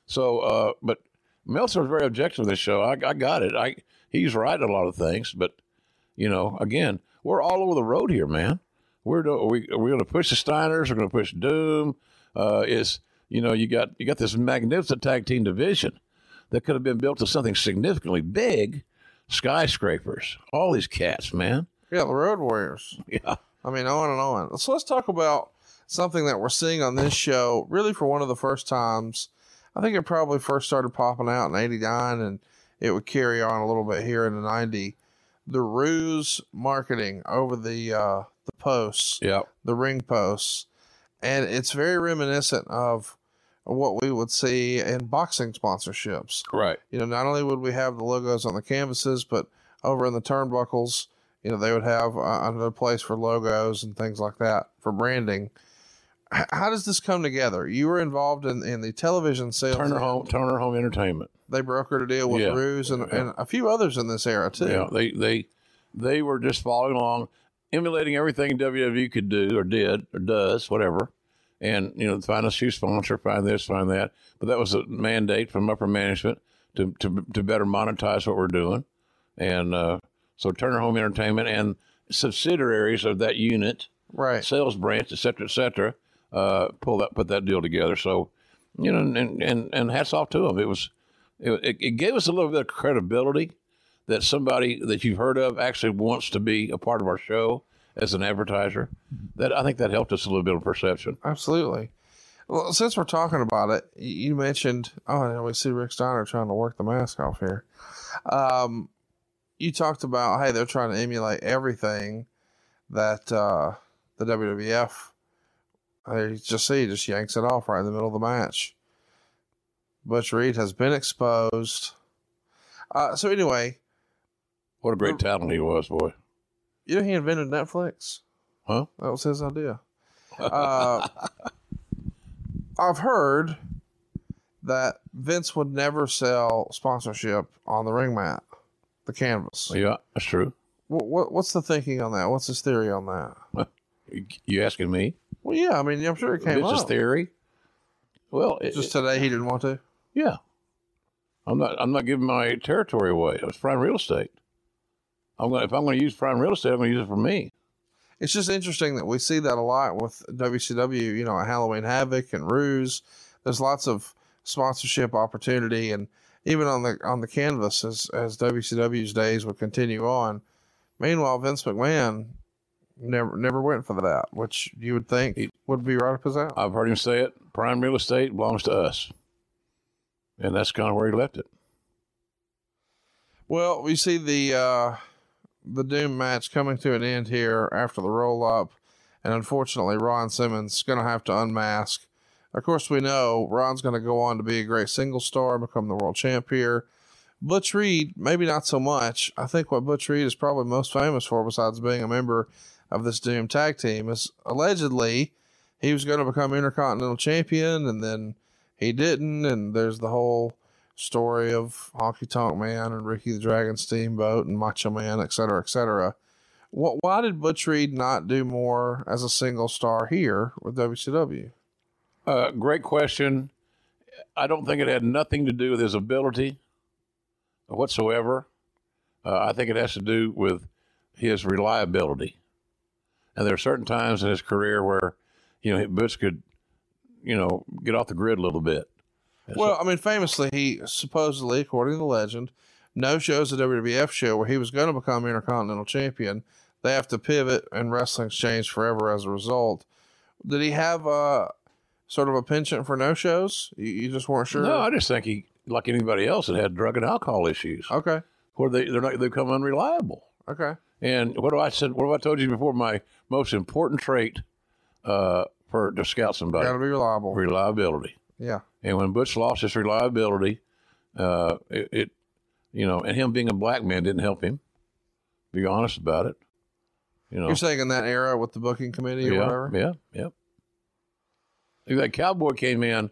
So, uh, but Meltzer was very objective to this show. I, I got it. I he's right a lot of things, but you know, again, we're all over the road here, man. We're do- we we're going to push the Steiners. We're going to push Doom. Uh, is you know you got you got this magnificent tag team division that could have been built to something significantly big, skyscrapers. All these cats, man. Yeah, the Road Warriors. Yeah, I mean, on and on. So let's talk about something that we're seeing on this show, really for one of the first times. I think it probably first started popping out in 89 and it would carry on a little bit here in the 90. The ruse marketing over the uh, the posts, yeah. the ring posts, and it's very reminiscent of what we would see in boxing sponsorships. Right. You know, not only would we have the logos on the canvases, but over in the turnbuckles, you know, they would have uh, another place for logos and things like that for branding. H- how does this come together? You were involved in, in the television sales. Turner. Home Turner Home Entertainment. They brokered a deal with Yeah. Ruse and, and a few others in this era too. Yeah, they they they were just following along, emulating everything WWE could do or did or does, whatever. And you know, find a shoe sponsor, find this, find that. But that was a mandate from upper management to to to better monetize what we're doing. And uh, so Turner Home Entertainment and subsidiaries of that unit, Right. sales branch, et cetera, et cetera, uh, pull that put that deal together. So you know, and and and hats off to them. It was it, it gave us a little bit of credibility that somebody that you've heard of actually wants to be a part of our show as an advertiser. That I think that helped us a little bit of perception. Absolutely. Well, since we're talking about it, you mentioned, oh, and we see Rick Steiner trying to work the mask off here. Um, you talked about, hey, they're trying to emulate everything that uh, the WWF. They just see, he just yanks it off right in the middle of the match. Butch Reed has been exposed. Uh, so anyway, What a great talent he was, boy. You know he invented Netflix. Huh? That was his idea. Uh, I've heard that Vince would never sell sponsorship on the ring mat, the canvas. Yeah, that's true. What, what, what's the thinking on that? What's his theory on that? You- asking me? Well, yeah, I mean, I'm sure it came up. Vince's up. theory? Well, it, Just today, he didn't want to. yeah. I'm not. I'm not giving my territory away. It's prime real estate. I'm going. If I'm going to use prime real estate, I'm going to use it for me. It's just interesting that we see that a lot with WCW. You know, Halloween Havoc and Ruse. There's lots of sponsorship opportunity, and even on the on the canvas as as WCW's days would continue on. Meanwhile, Vince McMahon never never went for that, which you would think he, would be right up his alley. I've heard him say it. Prime real estate belongs to us, and that's kind of where he left it. Well, we see the uh, the Doom match coming to an end here after the roll up, and unfortunately, Ron Simmons is going to have to unmask. Of course, we know Ron's going to go on to be a great single star, become the world champ here. Butch Reed, maybe not so much. I think what Butch Reed is probably most famous for, besides being a member of this Doom tag team, is allegedly he was going to become Intercontinental Champion, and then he didn't. And there's the whole story of Honky Tonk Man and Ricky the Dragon Steamboat and Macho Man, et cetera, et cetera. What, why did Butch Reed not do more as a single star here with WCW? Uh, great question. I don't think it had nothing to do with his ability whatsoever. Uh, I think it has to do with his reliability. And there are certain times in his career where, you know, Butch could, you know, get off the grid a little bit. Well, I mean, famously, he supposedly, according to the legend, no shows the WWF show where he was going to become Intercontinental Champion. They have to pivot, and wrestling's changed forever as a result. Did he have a sort of a penchant for no shows? You, you just weren't sure. No, I just think he, like anybody else, that had drug and alcohol issues, Okay. where they they're not they become unreliable. Okay. And what do I said? What have I told you before? My most important trait uh, for to scout somebody Got to be reliable. reliability. yeah. And when Butch lost his reliability, uh, it, it, you know, and him being a black man didn't help him. Be honest about it. You know, You're saying in that era with the booking committee or yeah, whatever? yeah, yeah. That cowboy came in,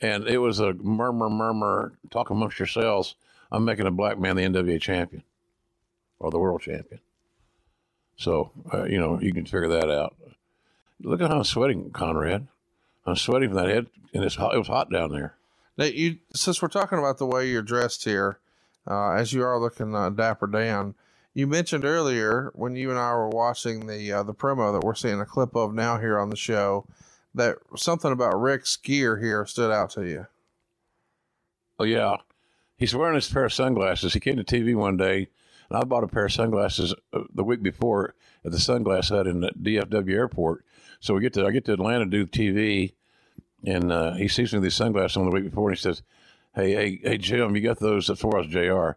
and it was a murmur, murmur, talk amongst yourselves. I'm making a black man the NWA champion or the world champion. So uh, you know you can figure that out. Look at how I'm sweating, Conrad. I'm sweating from that head, and it's hot, it was hot down there. Now, you since we're talking about the way you're dressed here, uh, as you are looking uh, dapper down, you mentioned earlier when you and I were watching the uh, the promo that we're seeing a clip of now here on the show that something about Ric's gear here stood out to you. Oh yeah, he's wearing his pair of sunglasses. He came to TV one day, and I bought a pair of sunglasses uh, the week before at the Sunglass Hut in the DFW airport. So we get to I get to Atlanta to do TV, and uh, he sees me with these sunglasses on the week before, and he says, "Hey, hey, hey, Jim, you got those?" For us, Jr.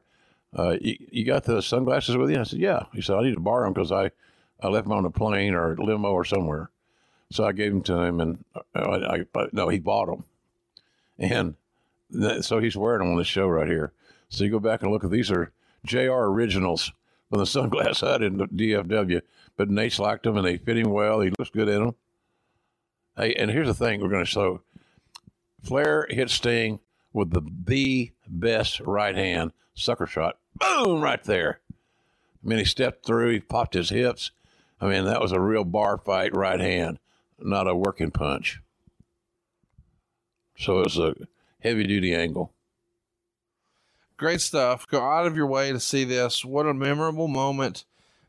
Uh, you, you got the sunglasses with you? I said, "Yeah." He said, "I need to borrow them because I I left them on a plane or limo or somewhere." So I gave them to him, and uh, I, I no, he bought them, and so he's wearing them on the show right here. So you go back and look at these are JR originals from the Sunglass Hut in the DFW, but Naitch's liked them and they fit him well. He looks good in them. Hey, and here's the thing we're going to show. Flair hit Sting with the the best right hand sucker shot. Boom, right there. I mean, he stepped through, he popped his hips. I mean, that was a real bar fight right hand, not a working punch. So it was a heavy duty angle. Great stuff. Go out of your way to see this. What a memorable moment.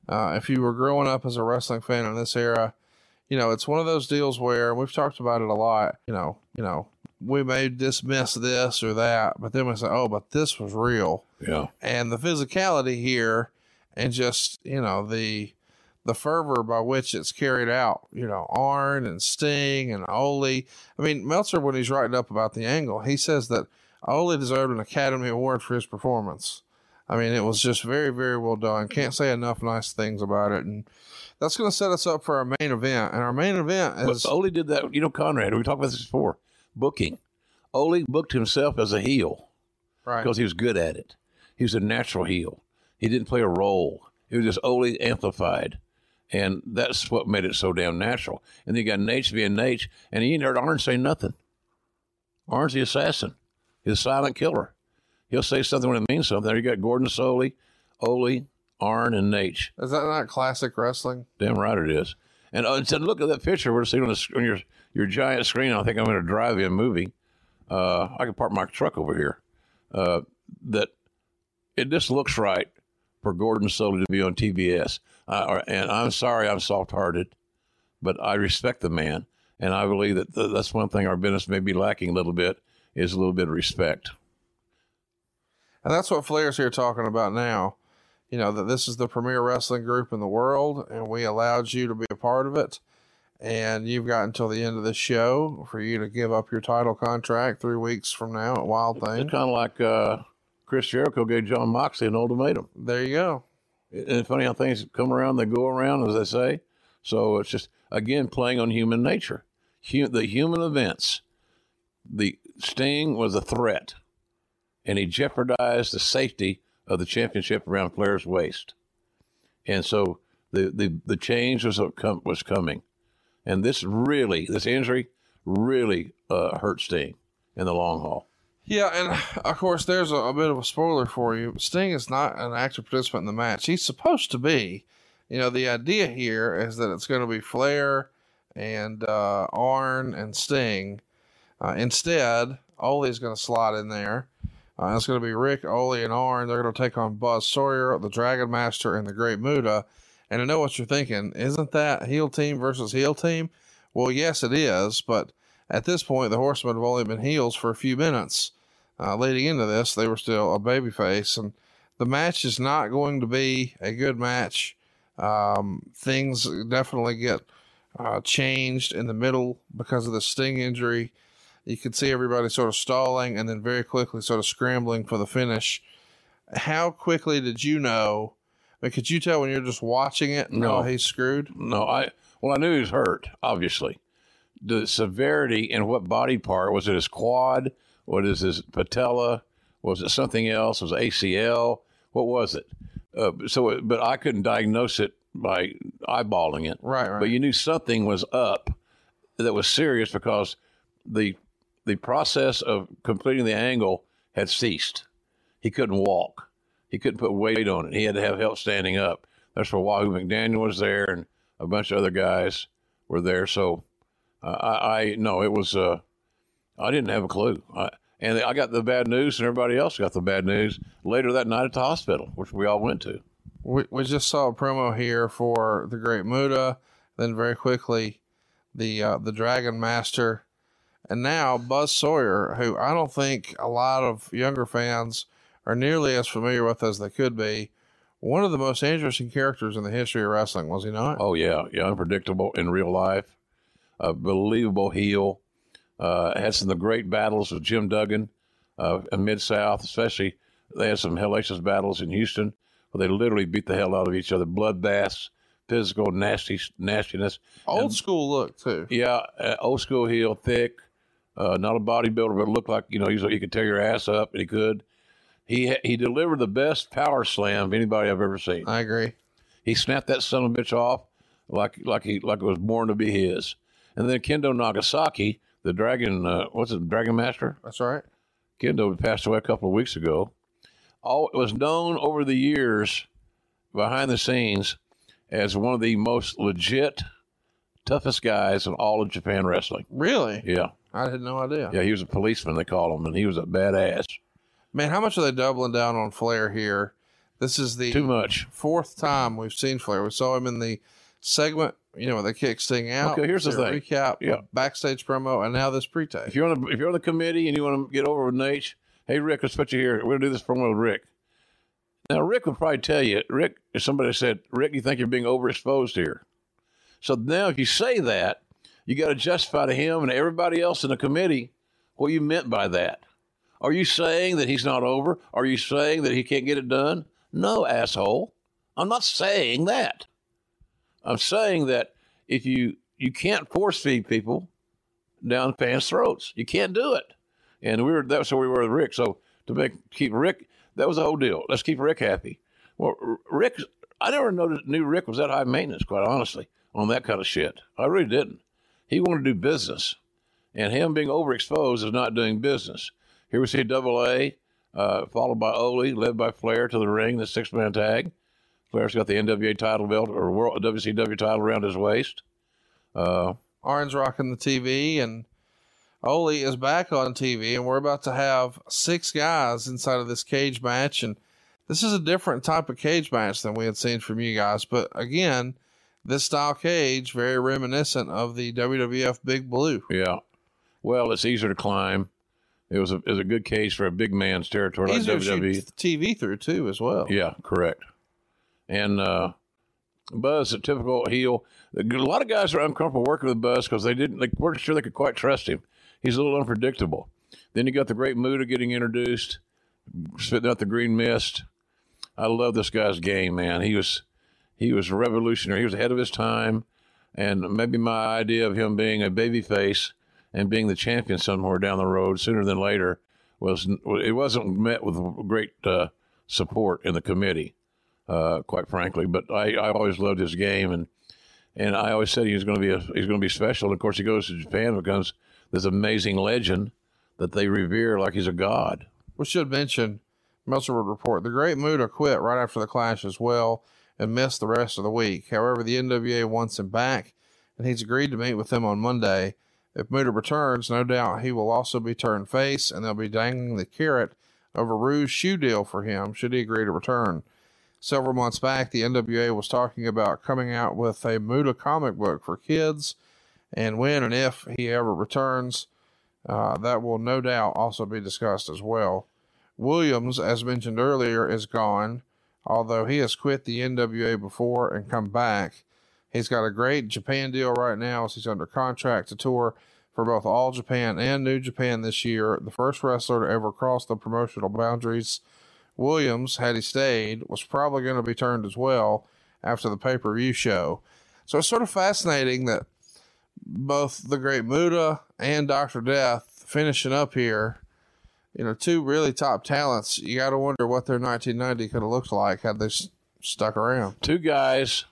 Uh, if you were growing up as a wrestling fan in this era, you know, it's one of those deals where we've talked about it a lot, you know, you know, we may dismiss this or that, but then we say, oh, but this was real. Yeah. And the physicality here and just, you know, the the fervor by which it's carried out, you know, Arn and Sting and Ole. I mean, Meltzer, when he's writing up about the angle, he says that Ole deserved an Academy Award for his performance. I mean, it was just very, very well done. Can't say enough nice things about it. And that's going to set us up for our main event. And our main event is. But Ole did that. You know, Conrad, we talked about this before. Booking. Ole booked himself as a heel right. because he was good at it. He was a natural heel. He didn't play a role. It was just Ole amplified. And that's what made it so damn natural. And then you got Naitch being Naitch, and he ain't heard Arn say nothing. Arn's the assassin. He's a silent killer. He'll say something when it means something. There you got Gordon Solie, Ole, Arn, and Naitch. Is that not classic wrestling? Damn right it is. And uh, said, look at that picture we're seeing on, the, sc- on your your giant screen. I think I'm going to drive you a movie. Uh, I can park my truck over here. Uh, that it just looks right for Gordon Solie to be on TBS. Uh, and I'm sorry, I'm soft-hearted, but I respect the man, and I believe that th- that's one thing our business may be lacking a little bit is a little bit of respect. And that's what Flair's here talking about now. You know, that this is the premier wrestling group in the world, and we allowed you to be a part of it. And you've got until the end of the show for you to give up your title contract three weeks from now at Wild It's Thing. kind of like uh, Chris Jericho gave Jon Moxley an ultimatum. There you go. And it's funny how things come around, they go around, as they say. So it's just, again, playing on human nature. The human events. The Sting was a threat, and he jeopardized the safety of the championship around Flair's waist. And so the, the, the change was, was coming. And this really, this injury really uh, hurt Sting in the long haul. Yeah, and of course, there's a, a bit of a spoiler for you. Sting is not an active participant in the match. He's supposed to be. You know, the idea here is that it's going to be Flair and uh, Arn and Sting. Uh, instead, is going to slot in there. Uh, it's going to be Ric, Ole, and Arn. They're going to take on Buzz Sawyer, the Dragon Master, and the Great Muta. And I know what you're thinking. Isn't that heel team versus heel team? Well, yes, it is. But at this point, the Horsemen have only been heels for a few minutes. Uh, leading into this, they were still a babyface. And the match is not going to be a good match. Um, things definitely get uh, changed in the middle because of the Sting injury. You could see everybody sort of stalling and then very quickly sort of scrambling for the finish. How quickly did you know? Could you tell when you're just watching it? No. oh, he's screwed. No, I well, I knew he was hurt. Obviously, the severity and what body part was it? His quad? What is his patella? Was it something else? Was it ACL? What was it? Uh, so, but I couldn't diagnose it by eyeballing it. Right, right. But you knew something was up that was serious because the the process of completing the angle had ceased. He couldn't walk. He couldn't put weight on it. He had to have help standing up. That's where Wahoo McDaniel was there, and a bunch of other guys were there. So uh, I, I no, it was. Uh, I didn't have a clue. I, and I got the bad news, and everybody else got the bad news later that night at the hospital, which we all went to. We, we just saw a promo here for the Great Muta, then very quickly the uh, the Dragon Master, and now Buzz Sawyer, who I don't think a lot of younger fans are nearly as familiar with as they could be. One of the most interesting characters in the history of wrestling, was he not? Oh yeah, yeah, unpredictable in real life, a believable heel. Uh, had some of the great battles with Jim Duggan uh, in Mid South, especially. They had some hellacious battles in Houston where they literally beat the hell out of each other, bloodbaths, physical nasty nastiness. Old And- school look too. Yeah, uh, old school heel, thick, uh, not a bodybuilder, but looked like you know he's he could tear your ass up, and he could. He he delivered the best power slam of anybody I've ever seen. I agree. He snapped that son of a bitch off like like he like it was born to be his. And then Kendo Nagasaki, the dragon, uh, what's it, Dragon Master? That's right. Kendo passed away a couple of weeks ago. All it was known over the years, behind the scenes, as one of the most legit, toughest guys in all of Japan wrestling. Really? Yeah, I had no idea. yeah, he was a policeman. They call him, and he was a badass. Man, how much are they doubling down on Flair here? This is the Too much. fourth time we've seen Flair. We saw him in the segment, you know, where they kick Sting out. Okay, here's the thing. Recap, Yeah. backstage promo, and now this pre-tape. If you're on the if you're on the committee and you want to get over with Naitch, hey Ric, let's put you here. We're gonna do this promo with Ric. Now Ric would probably tell you, Ric, if somebody said, Ric, you think you're being overexposed here. So now if you say that, you got to justify to him and everybody else in the committee what you meant by that. Are you saying that he's not over? Are you saying that he can't get it done? No, asshole. I'm not saying that. I'm saying that if you you can't force feed people down fans' throats. You can't do it. And we were that's where we were with Ric. So to make keep Ric, that was the whole deal. Let's keep Ric happy. Well, Ric, I never noticed, knew Ric was that high maintenance. Quite honestly, on that kind of shit, I really didn't. He wanted to do business, and him being overexposed is not doing business. Here we see Double A, uh, followed by Ole, led by Flair to the ring, the six man tag. Flair's got the NWA title belt or World WCW title around his waist. Uh, Arn's rocking the TV, and Ole is back on TV, and we're about to have six guys inside of this cage match, and this is a different type of cage match than we had seen from you guys. But again, this style cage very reminiscent of the WWF Big Blue. Yeah. Well, it's easier to climb. It was a, it was a good case for a big man's territory like Easier WWE. TV through too, as well. Yeah, correct. And uh, Buzz, a typical heel. A lot of guys are uncomfortable working with Buzz because they didn't, they weren't sure they could quite trust him. He's a little unpredictable. Then you got the great Muta getting introduced, spitting out the green mist. I love this guy's game, man. He was he was revolutionary. He was ahead of his time, and maybe my idea of him being a babyface and being the champion somewhere down the road sooner than later was it wasn't met with great uh, support in the committee, uh, quite frankly. But I, I always loved his game, and and I always said he was going to be a, he's going to be special. And of course, he goes to Japan becomes this amazing legend that they revere like he's a god. We should mention Meltzer would report the Great Muta quit right after the clash as well and missed the rest of the week. However, the NWA wants him back, and he's agreed to meet with them on Monday. If Muta returns, no doubt he will also be turned face, and they'll be dangling the carrot of a Rue's shoe deal for him should he agree to return. Several months back, the NWA was talking about coming out with a Muta comic book for kids, and when and if he ever returns, uh, that will no doubt also be discussed as well. Williams, as mentioned earlier, is gone, although he has quit the NWA before and come back. He's got a great Japan deal right now as he's under contract to tour for both All Japan and New Japan this year. The first wrestler to ever cross the promotional boundaries. Williams, had he stayed, was probably going to be turned as well after the pay per view show. So it's sort of fascinating that both the Great Muta and Dr. Death finishing up here, you know, two really top talents. You got to wonder what their 1990 could have looked like had they s- stuck around. Two guys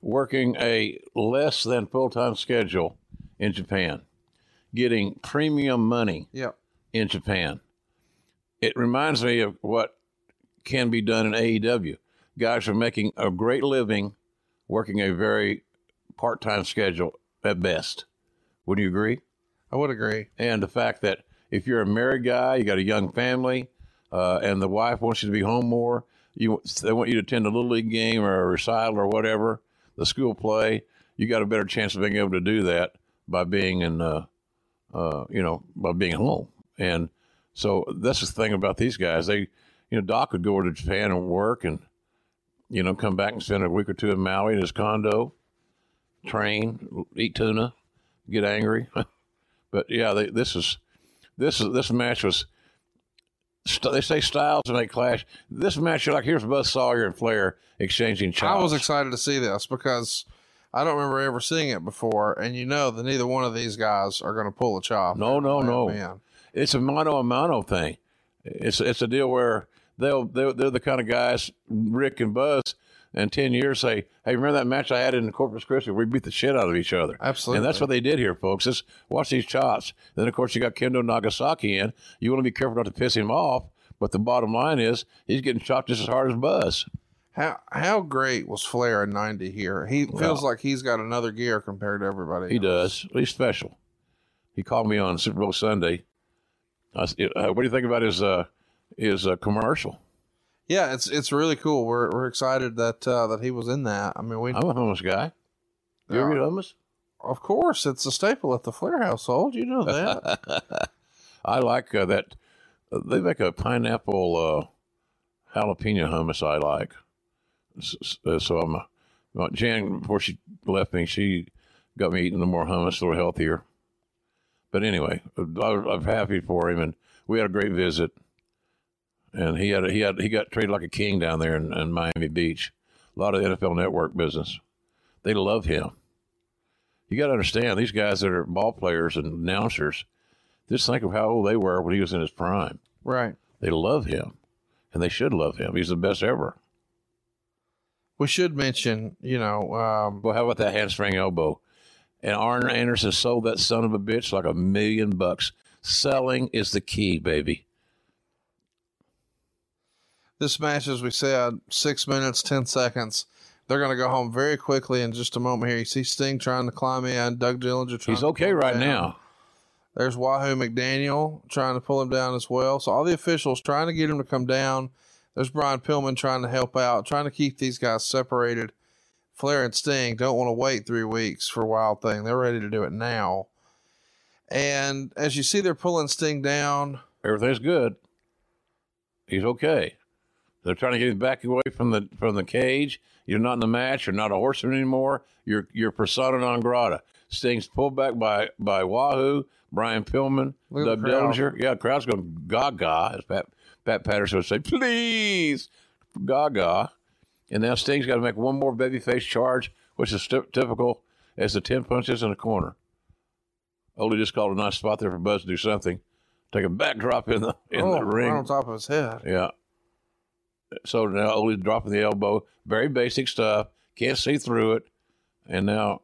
working a less than full time schedule in Japan, getting premium money Yep. in Japan. It reminds me of what can be done in AEW. Guys are making a great living working a very part time schedule at best. Would you agree? I would agree. And the fact that if you're a married guy, you got a young family, uh, and the wife wants you to be home more, you they want you to attend a little league game or a recital or whatever, the school play. You got a better chance of being able to do that by being in, uh, uh, you know, by being home. And so that's the thing about these guys. They, you know, Doc would go over to Japan and work, and you know, come back and spend a week or two in Maui in his condo, train, eat tuna, get angry. but yeah, they, this is this this match was. st- They say styles and they clash. This match, you're like here's Buzz Sawyer and Flair exchanging chops. I was excited to see this because I don't remember ever seeing it before, and you know that neither one of these guys are going to pull a chop. No, no, Man, no. Man. It's a mano a mano thing. It's it's a deal where they'll they're, they're the kind of guys Ric and Buzz in ten years say, "Hey, remember that match I had in Corpus Christi? We beat the shit out of each other." Absolutely. and that's what they did here, folks. Just watch these shots. Then of course you got Kendo Nagasaki in. You want to be careful not to piss him off, but the bottom line is he's getting chopped just as hard as Buzz. How how great was Flair in '90 here? He feels like he's got another gear compared to everybody. He else. does. He's special. He called me on Super Bowl Sunday. I uh, what do you think about his uh, his uh, commercial? Yeah, it's it's really cool. We're we're excited that uh, that he was in that. I mean, we I'm a hummus guy. You ever eat hummus? of course it's a staple at the Flair household. You know that. I like uh, that. Uh, they make a pineapple uh, jalapeno hummus. I like. Uh, So I'm. Uh, Jan, before she left me, she got me eating the more hummus, a little healthier. But anyway, I, I'm happy for him, and we had a great visit. And he had a, he had he got treated like a king down there in, in Miami Beach. A lot of NFL Network business. They love him. You got to understand these guys that are ball players and announcers. Just think of how old they were when he was in his prime. right. They love him, and they should love him. He's the best ever. We should mention, you know, um, Well, how about that hamstring elbow? And Arn Anderson sold that son of a bitch like a million bucks. Selling is the key, baby. This match, as we said, six minutes, 10 seconds. They're going to go home very quickly in just a moment here. You see Sting trying to climb in, Doug Dillinger trying He's okay right down. now. There's Wahoo McDaniel trying to pull him down as well. So all the officials trying to get him to come down. There's Brian Pillman trying to help out, trying to keep these guys separated. Flair and Sting don't want to wait three weeks for Wild Thing. They're ready to do it now. And as you see, they're pulling Sting down. Everything's good. He's okay. They're trying to get him back away from the from the cage. You're not in the match. You're not a horseman anymore. You're you're persona non grata. Sting's pulled back by by Wahoo, Brian Pillman, at Doug. Dillinger. Yeah, crowd's going gaga, as Pat Pat Patterson would say. Please, gaga. And now Sting's got to make one more babyface charge, which is sti- typical as the ten punches in the corner. Ole just called a nice spot there for Buzz to do something. Take a backdrop in the in oh, the ring. right on top of his head. Yeah. So now Ole's dropping the elbow. Very basic stuff. Can't see through it. And now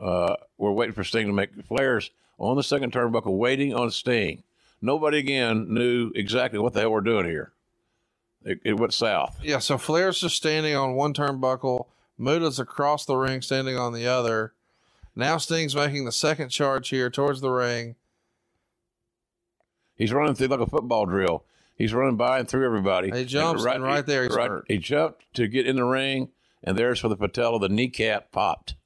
uh, we're waiting for Sting to make Flair's on the second turnbuckle, waiting on Sting. Nobody again knew exactly what the hell we're doing here. It, it went south. Yeah, so Flair's just standing on one turnbuckle. Muta's across the ring, standing on the other. Now Sting's making the second charge here towards the ring. He's running through like a football drill. He's running by and through everybody. He jumps, and right there he's right, hurt. He jumped to get in the ring, and there's where the patella, the kneecap popped.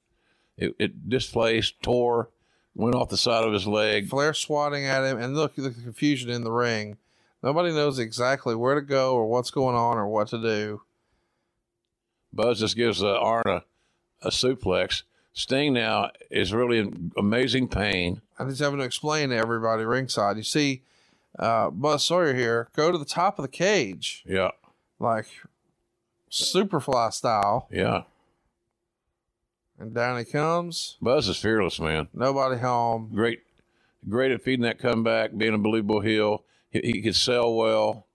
It, it displaced, tore, went off the side of his leg. Flair swatting at him, and look at the confusion in the ring. Nobody knows exactly where to go or what's going on or what to do. Buzz just gives uh, Arn a, a suplex. Sting now is really in amazing pain. I'm just having to explain to everybody ringside. You see, uh, Buzz Sawyer here, go to the top of the cage, Yeah, like Superfly style, yeah. and down he comes. Buzz is fearless, man. Nobody home. Great, great at feeding that comeback, being a believable heel. He, he could sell well.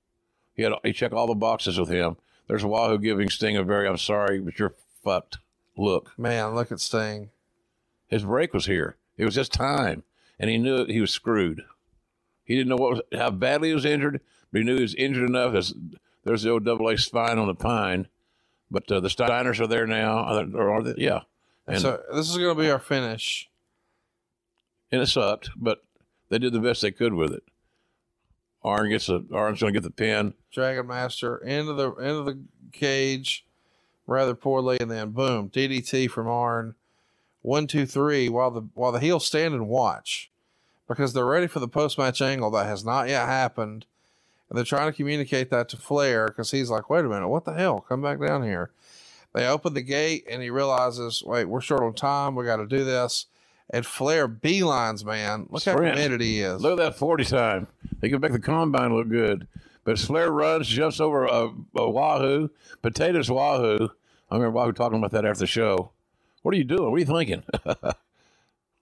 He had he checked all the boxes with him. There's a Wahoo giving Sting a very "I'm sorry, but you're fucked" look. Man, look at Sting. His break was here. It was just time, and he knew he was screwed. He didn't know what was, how badly he was injured, but he knew he was injured enough. There's, there's the old double A spine on the pine, but uh, the Steiners are there now. Are or are they? Yeah, and so this is going to be our finish. and it sucked, but they did the best they could with it. Arn gets a Arn's going to get the pin. Dragon Master into the into the cage rather poorly, and then boom, DDT from Arn. One, two, three. While the while the heels stand and watch, because they're ready for the post match angle that has not yet happened, and they're trying to communicate that to Flair because he's like, "Wait a minute, what the hell? Come back down here." They open the gate and he realizes, "Wait, we're short on time. We got to do this." And Flair beelines, man. Look how committed he is. Look at that 40 time. He can make the combine look good. But Flair runs, jumps over a, a Wahoo, potatoes Wahoo. I remember Wahoo talking about that after the show. What are you doing? What are you thinking?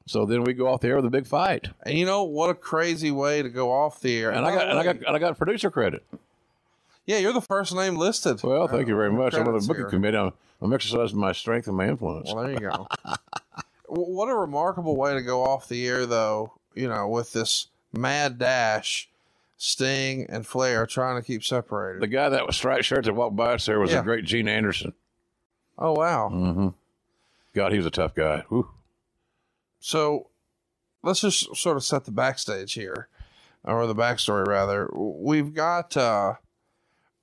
so then we go off the air with a big fight. And you know what a crazy way to go off the air. And I got and I got and I got producer credit. Yeah, you're the first name listed. Well, thank you very much. I'm on the booking committee. I'm, I'm exercising my strength and my influence. Well, there you go. What a remarkable way to go off the air, though. You know, with this mad dash, Sting and Flair trying to keep separated. The guy that was striped shirt that walked by us there was Yeah. the great Gene Anderson. oh wow! Mm-hmm. God, he was a tough guy. Whew. So let's just sort of set the backstage here, or the backstory rather. We've got uh,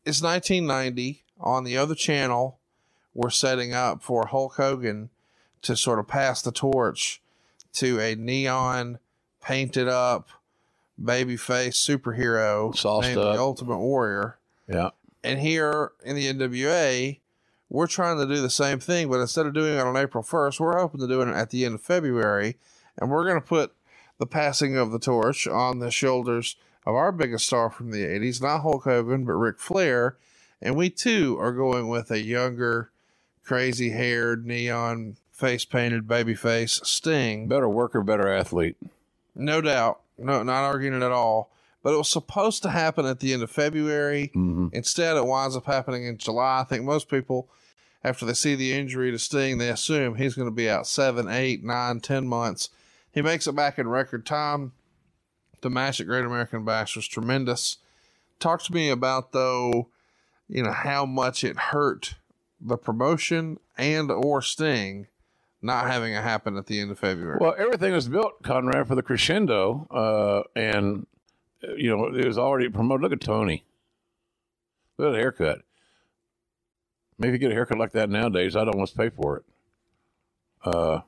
it's 1990 on the other channel. We're setting up for Hulk Hogan to sort of pass the torch to a neon painted up babyface superhero Sauced named up. the Ultimate Warrior. Yeah. And here in the NWA, we're trying to do the same thing, but instead of doing it on April 1st, we're hoping to do it at the end of February. And we're going to put the passing of the torch on the shoulders of our biggest star from the 80s, not Hulk Hogan, but Ric Flair. And we too are going with a younger, crazy haired, neon face painted baby face Sting. Better worker, better athlete. No doubt. No, not arguing it at all. But it was supposed to happen at the end of February. Mhm. Instead, it winds up happening in July. I think most people, after they see the injury to Sting, they assume he's going to be out seven, eight, nine, ten months. He makes it back in record time. The match at Great American Bash was tremendous. Talk to me about though, you know, how much it hurt the promotion and or Sting not having it happen at the end of February. Well, everything was built, Conrad, for the crescendo, uh, and uh, you know it was already promoted. Look at Tony. Look at the haircut. Maybe you get a haircut like that nowadays. I don't want to pay for it. Uh,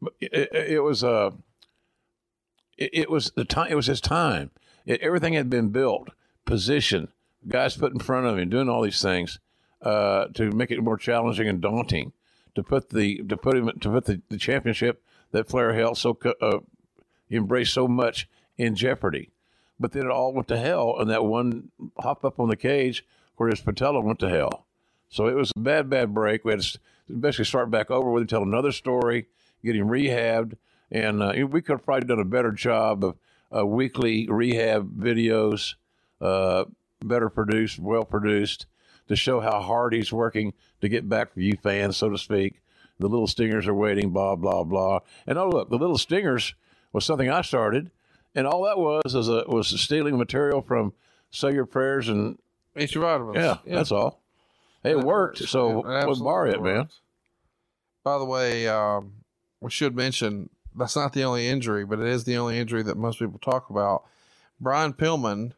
but it, it, was uh, it, it was the time. It was his time. It, everything had been built, positioned, guys put in front of him, doing all these things uh, to make it more challenging and daunting. To put the to put him to put the, the championship that Flair held so uh, embraced so much in jeopardy. But then it all went to hell, and that one hop up on the cage where his patella went to hell. So it was a bad, bad break. We had to basically start back over with him, tell another story, get him rehabbed, and uh, we could have probably done a better job of uh, weekly rehab videos, uh, better produced, well produced, to show how hard he's working to get back for you fans, so to speak. The little stingers are waiting, blah blah blah. And oh look, the little stingers was something I started, and all that was is a, was stealing material from Say Your Prayers and Eat your vitamins. yeah, that's all. It That worked. works. So It bar absolutely it, man? By the way, um, we should mention that's not the only injury, but it is the only injury that most people talk about. Brian Pillman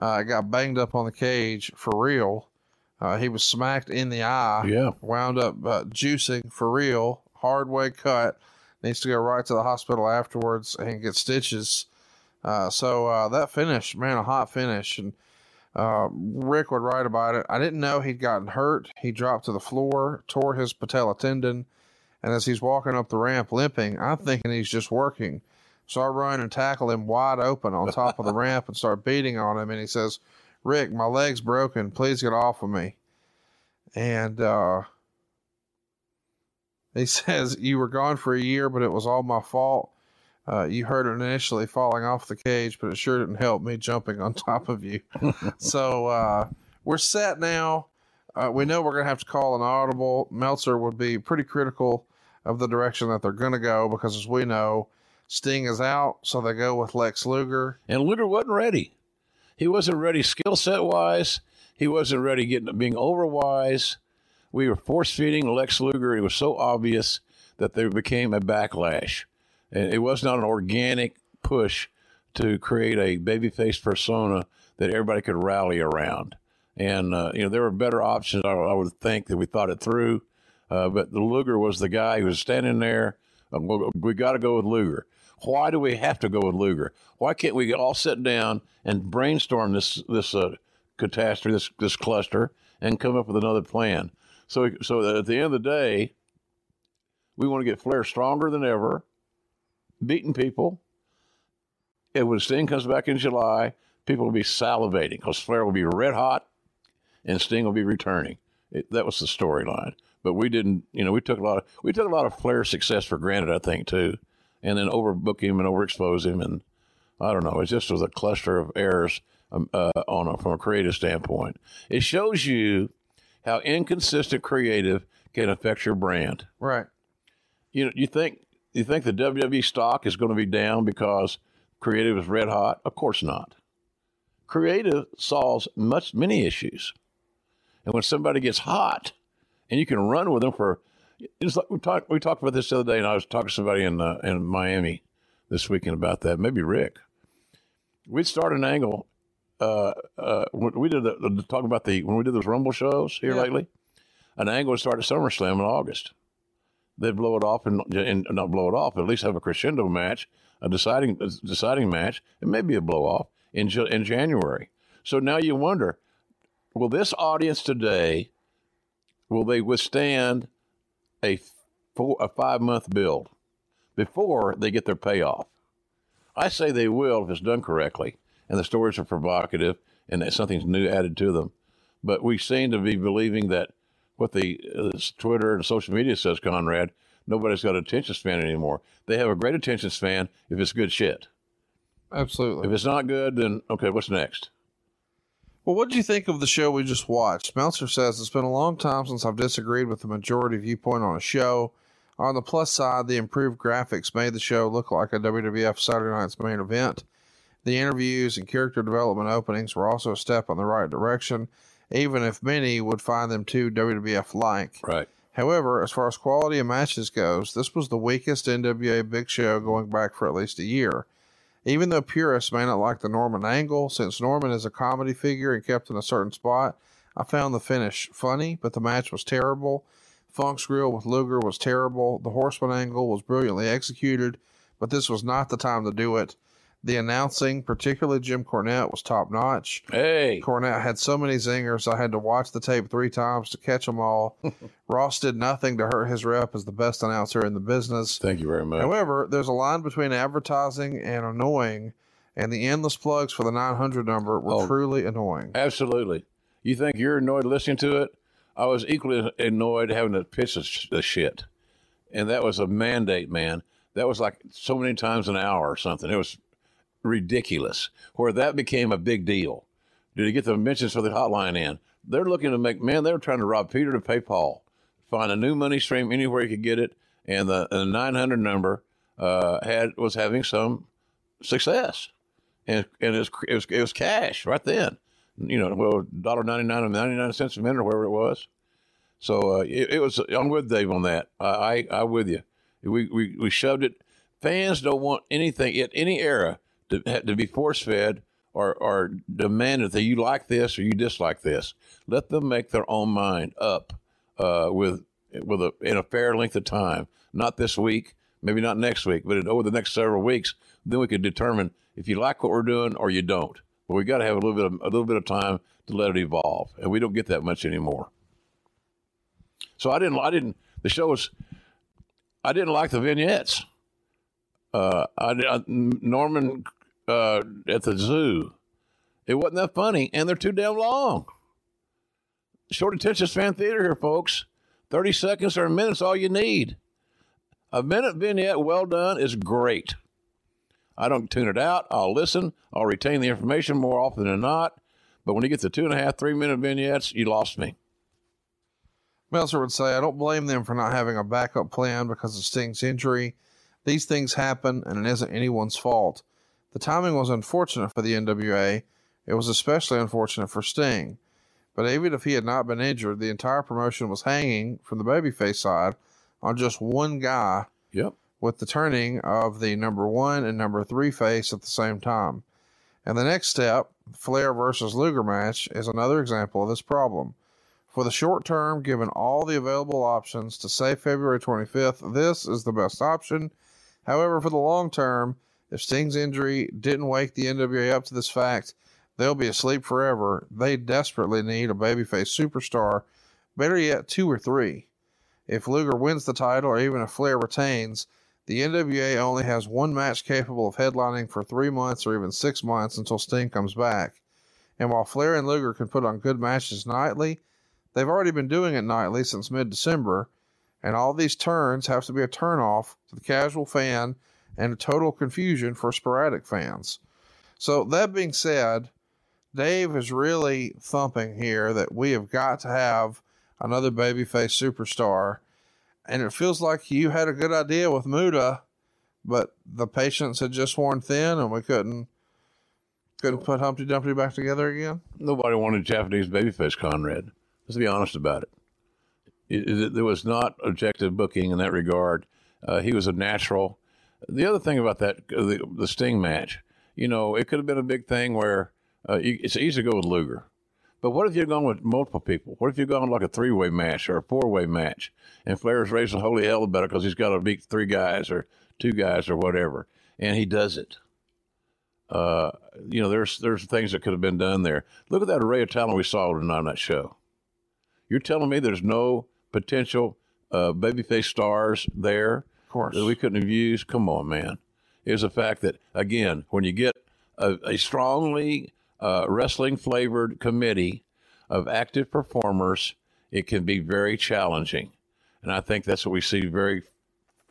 uh, got banged up on the cage for real. Uh, he was smacked in the eye. Yeah. Wound up uh, juicing for real. Hard way cut. Needs to go right to the hospital afterwards and get stitches. Uh, so uh, that finish, man, a hot finish. And uh, Ric would write about it. I didn't know he'd gotten hurt. He dropped to the floor, tore his patella tendon. And as he's walking up the ramp limping, I'm thinking he's just working. So I run and tackle him wide open on top of the ramp and start beating on him. And he says, Ric, my leg's broken. Please get off of me. And uh, he says, You were gone for a year, but it was all my fault. Uh, you heard it initially falling off the cage, but it sure didn't help me jumping on top of you. so uh, we're set now. Uh, we know we're going to have to call an audible. Meltzer would be pretty critical of the direction that they're going to go because, as we know, Sting is out, so they go with Lex Luger. And Luger wasn't ready. He wasn't ready skill set wise. He wasn't ready getting being overwise. We were force feeding Lex Luger. It was so obvious that there became a backlash. It was not an organic push to create a babyface persona that everybody could rally around. And, uh, you know, there were better options, I, I would think, that we thought it through. Uh, but the Luger was the guy who was standing there. We, we got to go with Luger. Why do we have to go with Luger? Why can't we all sit down and brainstorm this this uh, catastrophe, this this cluster, and come up with another plan? So so at the end of the day, we want to get Flair stronger than ever, beating people. And when Sting comes back in July, people will be salivating because Flair will be red hot, and Sting will be returning. It, that was the storyline. But we didn't, you know, we took a lot of we took a lot of Flair's success for granted, I think, too and then overbook him and overexpose him. And I don't know, it just was a cluster of errors um, uh, on a, from a creative standpoint. It shows you how inconsistent creative can affect your brand. Right. You know, you think you think the WWE stock is going to be down because creative is red hot? Of course not. Creative solves much many issues, and when somebody gets hot, and you can run with them for it's like we talked we talked about this the other day, and I was talking to somebody in uh, in Miami this weekend about that. Maybe Rick. We'd start an angle. Uh, uh, we did the, the, talk about the when we did those Rumble shows here yeah. lately. An angle would start at SummerSlam in August. They'd blow it off and, and not blow it off, at least have a crescendo match, a deciding deciding match, and maybe a blow off in in January. So now you wonder, will this audience today, will they withstand a four, a five month build before they get their payoff. I say they will if it's done correctly and the stories are provocative and that something's new added to them. But we seem to be believing that what the uh, Twitter and social media says, Conrad, nobody's got attention span anymore. They have a great attention span if it's good shit. Absolutely. If it's not good, then okay, what's next? Well, what did you think of the show we just watched? Meltzer says it's been a long time since I've disagreed with the majority viewpoint on a show. On the plus side, the improved graphics made the show look like a WWF Saturday Night's main event. The interviews and character development openings were also a step in the right direction, even if many would find them too WWF like. Right. However, as far as quality of matches goes, this was the weakest NWA Big Show going back for at least a year. Even though purists may not like the Norman angle, since Norman is a comedy figure and kept in a certain spot, I found the finish funny, but the match was terrible. Funk's grill with Luger was terrible. The Horseman angle was brilliantly executed, but this was not the time to do it. The announcing, particularly Jim Cornette, was top notch. Hey. Cornette had so many zingers, I had to watch the tape three times to catch them all. Ross did nothing to hurt his rep as the best announcer in the business. Thank you very much. However, there's a line between advertising and annoying, and the endless plugs for the 900 number were oh, truly annoying. Absolutely. You think you're annoyed listening to it? I was equally annoyed having to pitch the shit. And that was a mandate, man. That was like so many times an hour or something. It was ridiculous, where that became a big deal. Did he get the mentions for the hotline in? They're looking to make, man, they're trying to rob Peter to pay Paul. Find a new money stream anywhere you could get it. And the, the 900 number uh, had was having some success. And, and it, was, it, was, it was cash right then. You know, well, $1.99 or 99 cents a minute or whatever it was. So uh, it, it, was, I'm with Dave on that. I, I, I'm with you. We, we, we shoved it. Fans don't want anything at any era to, be force fed or, or demanded that you like this or you dislike this. Let them make their own mind up uh, with with a in a fair length of time. Not this week, maybe not next week, but over the next several weeks. Then we can determine if you like what we're doing or you don't. But we got to have a little bit of a little bit of time to let it evolve, and we don't get that much anymore. So I didn't I didn't the show was I didn't like the vignettes. Uh, I, I Norman uh, at the zoo. It wasn't that funny, and they're too damn long. Short attention span theater here, folks. 30 seconds or a minute's all you need. A minute vignette well done is great. I don't tune it out. I'll listen. I'll retain the information more often than not. But when you get the two and a half, three minute vignettes, you lost me. Meltzer would say, I don't blame them for not having a backup plan because of Sting's injury. These things happen, and it isn't anyone's fault. The timing was unfortunate for the NWA. It was especially unfortunate for Sting. But even if he had not been injured, the entire promotion was hanging from the babyface side on just one guy. Yep. With the turning of the number one and number three face at the same time. And the next step, Flair versus Luger match, is another example of this problem. For the short term, given all the available options to say February 25th, this is the best option. However, for the long term, if Sting's injury didn't wake the NWA up to this fact, they'll be asleep forever. They desperately need a babyface superstar, better yet, two or three. If Luger wins the title or even if Flair retains, the NWA only has one match capable of headlining for three months or even six months until Sting comes back. And while Flair and Luger can put on good matches nightly, they've already been doing it nightly since mid December, and all these turns have to be a turnoff to the casual fan and a total confusion for sporadic fans. So, that being said, Dave is really thumping here that we have got to have another babyface superstar. And it feels like you had a good idea with Muta, but the patience had just worn thin and we couldn't couldn't put Humpty Dumpty back together again. Nobody wanted Japanese babyface Conrad. Let's be honest about it. It, it, there was not objective booking in that regard. Uh, he was a natural. The other thing about that, uh, the, the Sting match, you know, it could have been a big thing where uh, you, it's easy to go with Luger. But what if you're going with multiple people? What if you're going like a three way match or a four way match? And Flair's raising holy hell about it because he's got to beat three guys or two guys or whatever. And he does it. Uh, you know, there's there's things that could have been done there. Look at that array of talent we saw tonight on that show. You're telling me there's no potential uh, babyface stars there of course. that we couldn't have used? Come on, man. Is the fact that again, when you get a, a strongly uh, wrestling flavored committee of active performers, it can be very challenging. And I think that's what we see very,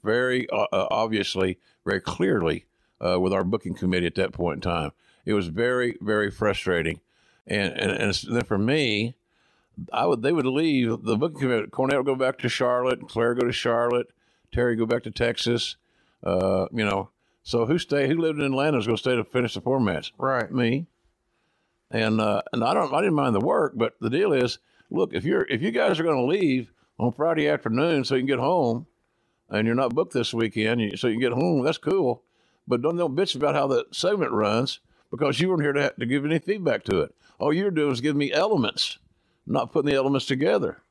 very uh, uh, obviously, very clearly uh, with our booking committee at that point in time. It was very, very frustrating. And, and, and then for me, I would they would leave the booking committee. Cornette would go back to Charlotte, Flair go to Charlotte, Terry go back to Texas. Uh, you know, so who stay? Who lived in Atlanta is going to stay to finish the four match? Right. Me. And uh, and I don't I didn't mind the work, but the deal is, look, if you're if you guys are going to leave on Friday afternoon so you can get home, and you're not booked this weekend, you, so you can get home, that's cool. But don't don't bitch about how the segment runs because you weren't here to, to give any feedback to it. All you're doing is giving me elements, not putting the elements together.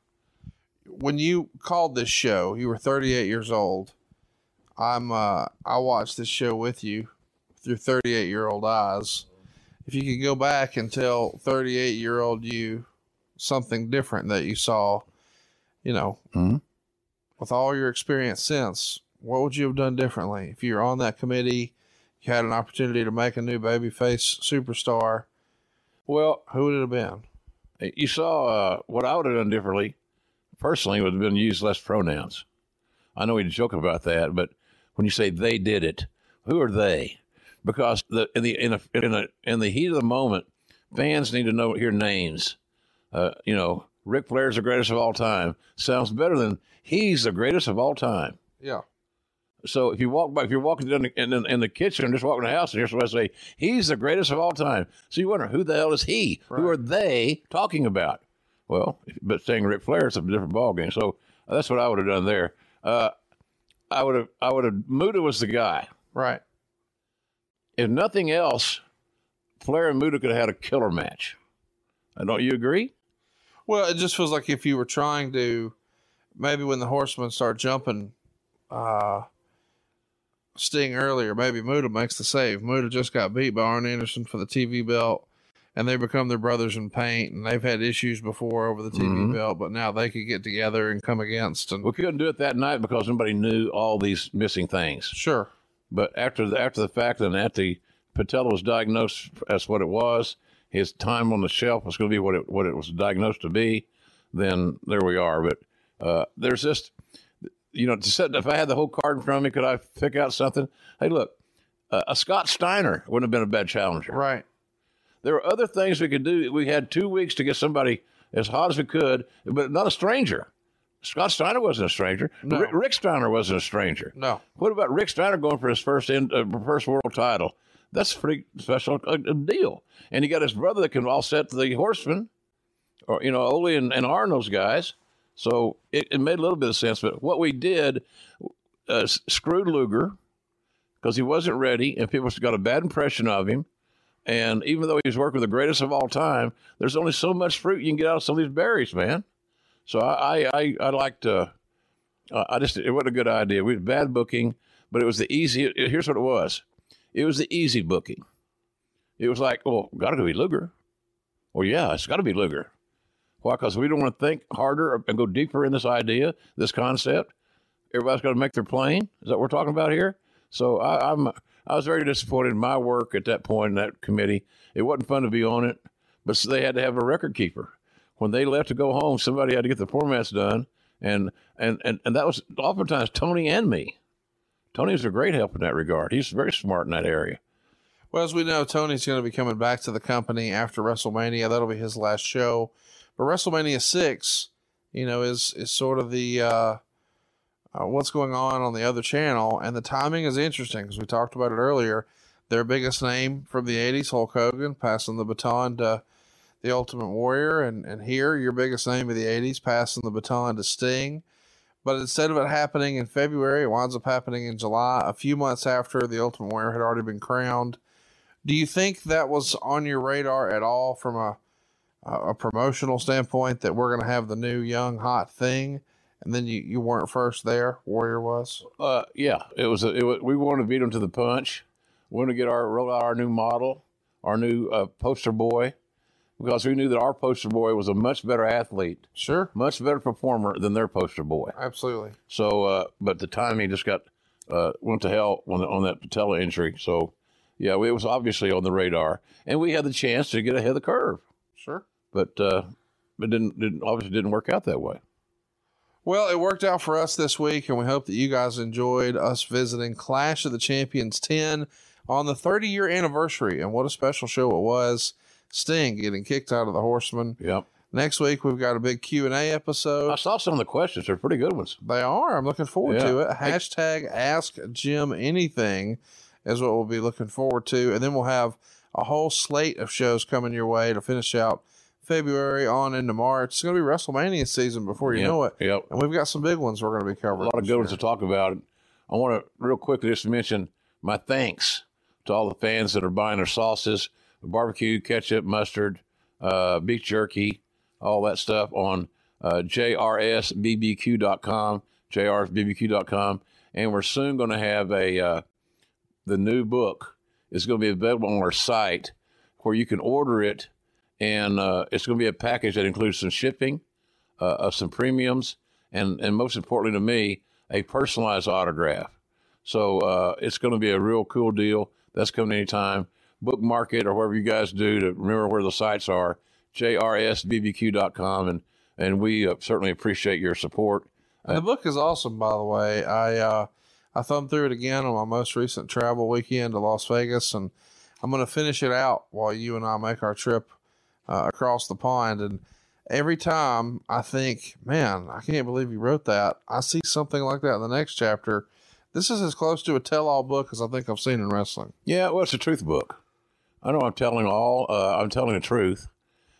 When you called this show, you were 38 years old. I'm uh, I watched this show with you through 38 year old eyes if you could go back and tell 38 year old you something different that you saw, you know, mm-hmm. with all your experience since, what would you have done differently? If you're on that committee, you had an opportunity to make a new babyface superstar. Well, who would it have been? You saw uh, what I would have done differently. Personally, would have been used less pronouns. I know we joke about that, but when you say they did it, who are they? because the in the in a, in, a, in the heat of the moment, fans need to know hear names. Uh, you know, Ric Flair's the greatest of all time sounds better than he's the greatest of all time. Yeah. So if you walk by, if you're walking in the, in, in the kitchen and just walking the house, and here's what I say: He's the greatest of all time. So you wonder who the hell is he? Right. Who are they talking about? Well, but saying Ric Flair is a different ballgame. So that's what I would have done there. Uh, I would have, I would have, Muta was the guy. Right. If nothing else, Flair and Muta could have had a killer match. Uh, Don't you agree? Well, it just feels like if you were trying to, maybe when the horsemen start jumping, uh, Sting earlier, maybe Muta makes the save. Muta just got beat by Arn Anderson for the TV belt, and they become their brothers in paint, and they've had issues before over the TV Mhm. belt, but now they could get together and come against. And We couldn't do it that night because nobody knew all these missing things. sure, But after the after the fact, and after the patella was diagnosed as what it was, his time on the shelf was going to be what it what it was diagnosed to be. Then there we are. But uh, there's just, you know, to set, if I had the whole card in front of me, could I pick out something? Hey, look, uh, a Scott Steiner wouldn't have been a bad challenger. right. There were other things we could do. We had two weeks to get somebody as hot as we could, but not a stranger. Scott Steiner wasn't a stranger. No. Rick, Rick Steiner wasn't a stranger. No, What about Rick Steiner going for his first in, uh, first world title? That's a pretty special uh, deal. And he got his brother that can offset the Horsemen, or you know, Ole and, and Arn, those guys. So it, it made a little bit of sense. But what we did uh, screwed Luger because he wasn't ready, and people got a bad impression of him. And even though he was working with the greatest of all time, there's only so much fruit you can get out of some of these berries, man. So I I I, I liked. Uh, uh, I just it wasn't a good idea. We had bad booking, but it was the easy. Here's what it was. It was the easy booking. It was like, well, got to be Luger. Well, yeah, it's got to be Luger. Why? Because we don't want to think harder and go deeper in this idea, this concept. Everybody's got to make their plane. Is that what we're talking about here? So I, I'm I was very disappointed in my work at that point in that committee. It wasn't fun to be on it, but they had to have a record keeper. When they left to go home, somebody had to get the formats done, and and and, and that was oftentimes Tony and me. Tony was a great help in that regard. He's very smart in that area. Well, as we know, Tony's going to be coming back to the company after WrestleMania. That'll be his last show. But WrestleMania six, you know, is is sort of the uh, uh, what's going on on the other channel, and the timing is interesting because we talked about it earlier. Their biggest name from the '80s, Hulk Hogan, passing the baton to the Ultimate Warrior, and and here your biggest name of the '80s, passing the baton to Sting. But instead of it happening in February, it winds up happening in July, a few months after the Ultimate Warrior had already been crowned. Do you think that was on your radar at all from a a promotional standpoint that we're going to have the new young hot thing, and then you, you weren't first there? Warrior was. Uh, yeah, it was. A, it was we wanted to beat them to the punch. We wanted to get our roll out our new model, our new uh, poster boy, because we knew that our poster boy was a much better athlete, Sure, much better performer than their poster boy. absolutely. So, uh, but the timing just got uh, went to hell on, on that patella injury. So, yeah, it was obviously on the radar, and we had the chance to get ahead of the curve, Sure. but uh, it didn't, didn't obviously didn't work out that way. Well, it worked out for us this week, and we hope that you guys enjoyed us visiting Clash of the Champions 10 on the 30 year anniversary. And what a special show it was! Sting getting kicked out of the Horseman. Yep. Next week we've got a big Q and A episode. I saw some of the questions; they're pretty good ones. They are. I'm looking forward to it. Hashtag Ask Jim Anything is what we'll be looking forward to, and then we'll have a whole slate of shows coming your way to finish out February on into March. It's going to be WrestleMania season before you Yep, know it, Yep. and we've got some big ones we're going to be covering. a lot of good ones to talk about. I want to real quickly just mention my thanks to all the fans that are buying their sauces, barbecue, ketchup, mustard, uh, beef jerky, all that stuff on uh, jrsbbq.com, jrsbbq.com, and we're soon going to have a uh, the new book is going to be available on our site where you can order it, and uh, it's going to be a package that includes some shipping, uh, some premiums, and and most importantly to me, a personalized autograph. So uh, it's going to be a real cool deal. That's coming anytime. Bookmark it or whatever you guys do to remember where the sites are. JRSBBQ.com, and and we uh, certainly appreciate your support. The book is awesome, by the way. I uh, I thumbed through it again on my most recent travel weekend to Las Vegas, and I'm going to finish it out while you and I make our trip uh, across the pond. And every time I think, man, I can't believe you wrote that. I see something like that in the next chapter. This is as close to a tell-all book as I think I've seen in wrestling. Yeah, well, it's a truth book. I know I'm telling all. Uh, I'm telling the truth.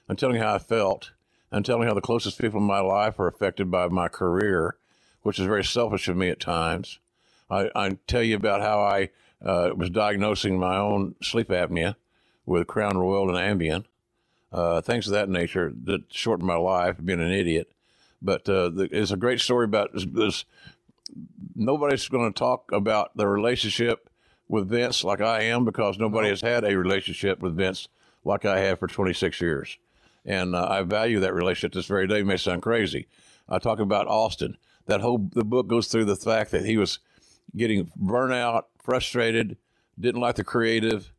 I'm telling how I felt. I'm telling how the closest people in my life are affected by my career, which is very selfish of me at times. I, I tell you about how I uh, was diagnosing my own sleep apnea with Crown Royal and Ambien, uh, things of that nature that shortened my life, being an idiot. But uh, the, it's a great story about this. this nobody's going to talk about the relationship with Vince like I am because nobody has had a relationship with Vince like I have for 26 years. And uh, I value that relationship this very day. It may sound crazy. I talk about Austin. That whole the book goes through the fact that he was getting burnout, frustrated, didn't like the creative,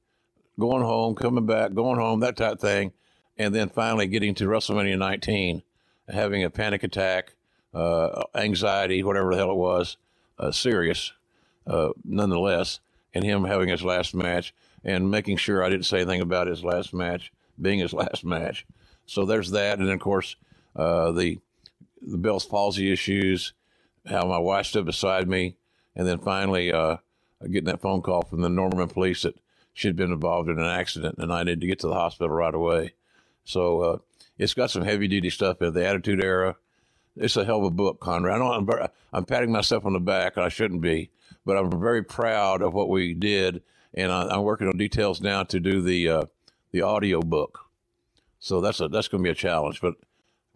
going home, coming back, going home, that type of thing, and then finally getting to WrestleMania 19, having a panic attack, uh, anxiety, whatever the hell it was, uh, serious, uh, nonetheless, and him having his last match and making sure I didn't say anything about his last match being his last match. So there's that, and then of course uh, the the Bell's palsy issues, how my wife stood beside me, and then finally uh, getting that phone call from the Norman police that she'd been involved in an accident and I needed to get to the hospital right away. So uh, it's got some heavy duty stuff in the Attitude Era. It's a hell of a book, Conrad. I know I'm, I'm patting myself on the back, and I shouldn't be, but I'm very proud of what we did, and I, am working on details now to do the uh, the audio book. So that's a that's going to be a challenge, but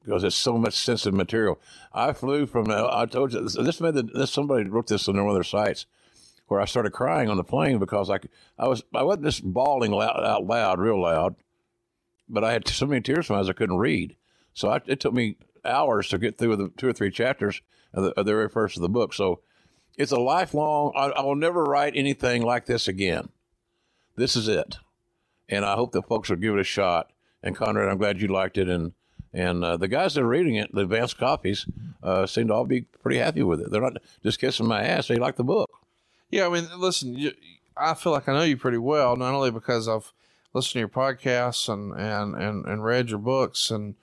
because it's so much sensitive material. I flew from. Uh, I told you this made the, this somebody wrote this on one of their sites where I started crying on the plane because I I was I wasn't just bawling loud, out loud, real loud, but I had so many tears from my eyes I couldn't read. So I, it took me hours to get through the two or three chapters of the, of the very first of the book. So it's a lifelong. I, I will never write anything like this again. This is it, and I hope that folks will give it a shot. And Conrad, I'm glad you liked it, and and uh, the guys that are reading it, the advanced copies, uh, seem to all be pretty happy with it. They're not just kissing my ass; they like the book. Yeah, I mean, listen, you, I feel like I know you pretty well, not only because I've listened to your podcasts and and and, and read your books and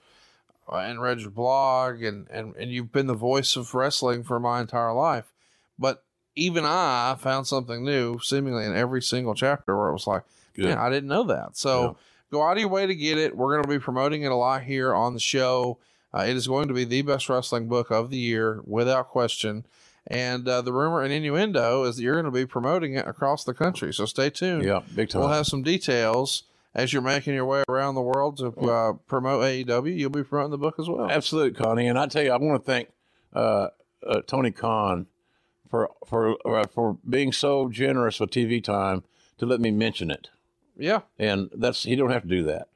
uh, and read your blog and, and and you've been the voice of wrestling for my entire life, but even I found something new seemingly in every single chapter where it was like, yeah, I didn't know that. So. Yeah go out of your way to get it. We're going to be promoting it a lot here on the show. Uh, it is going to be the best wrestling book of the year, without question. And uh, the rumor and innuendo is that you're going to be promoting it across the country. So stay tuned. Yeah, big time. We'll have some details as you're making your way around the world to uh, promote AEW. You'll be promoting the book as well. Absolutely, Connie. And I tell you, I want to thank uh, uh, Tony Khan for for uh, for being so generous with TV time to let me mention it. Yeah, and that's he don't have to do that.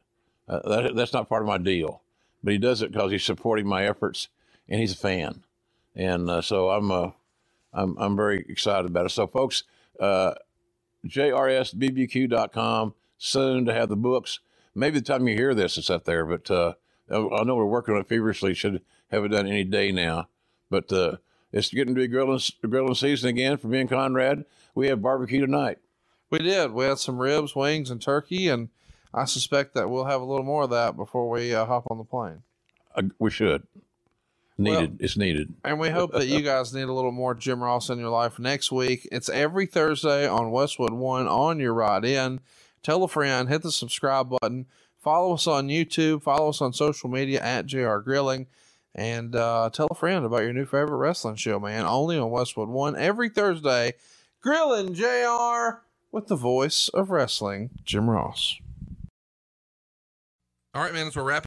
Uh, that that's not part of my deal, but he does it because he's supporting my efforts and he's a fan, and uh, so I'm uh, I'm I'm very excited about it. So, folks, uh, jrsbbq.com soon to have the books. Maybe the time you hear this, it's up there, but uh, I know we're working on it feverishly. Should have it done any day now, but uh, it's getting to be grilling grilling season again for me and Conrad. We have barbecue tonight. We did. We had some ribs, wings, and turkey, and I suspect that we'll have a little more of that before we uh, hop on the plane. Uh, we should. Needed. Well, it's needed. And we hope that you guys need a little more Jim Ross in your life next week. It's every Thursday on Westwood One on your ride in. Tell a friend, hit the subscribe button, follow us on YouTube, follow us on social media at JR Grilling, and uh, tell a friend about your new favorite wrestling show, man. Only on Westwood One every Thursday. Grilling JR with the voice of wrestling, Jim Ross. All right, man, as we're wrapping.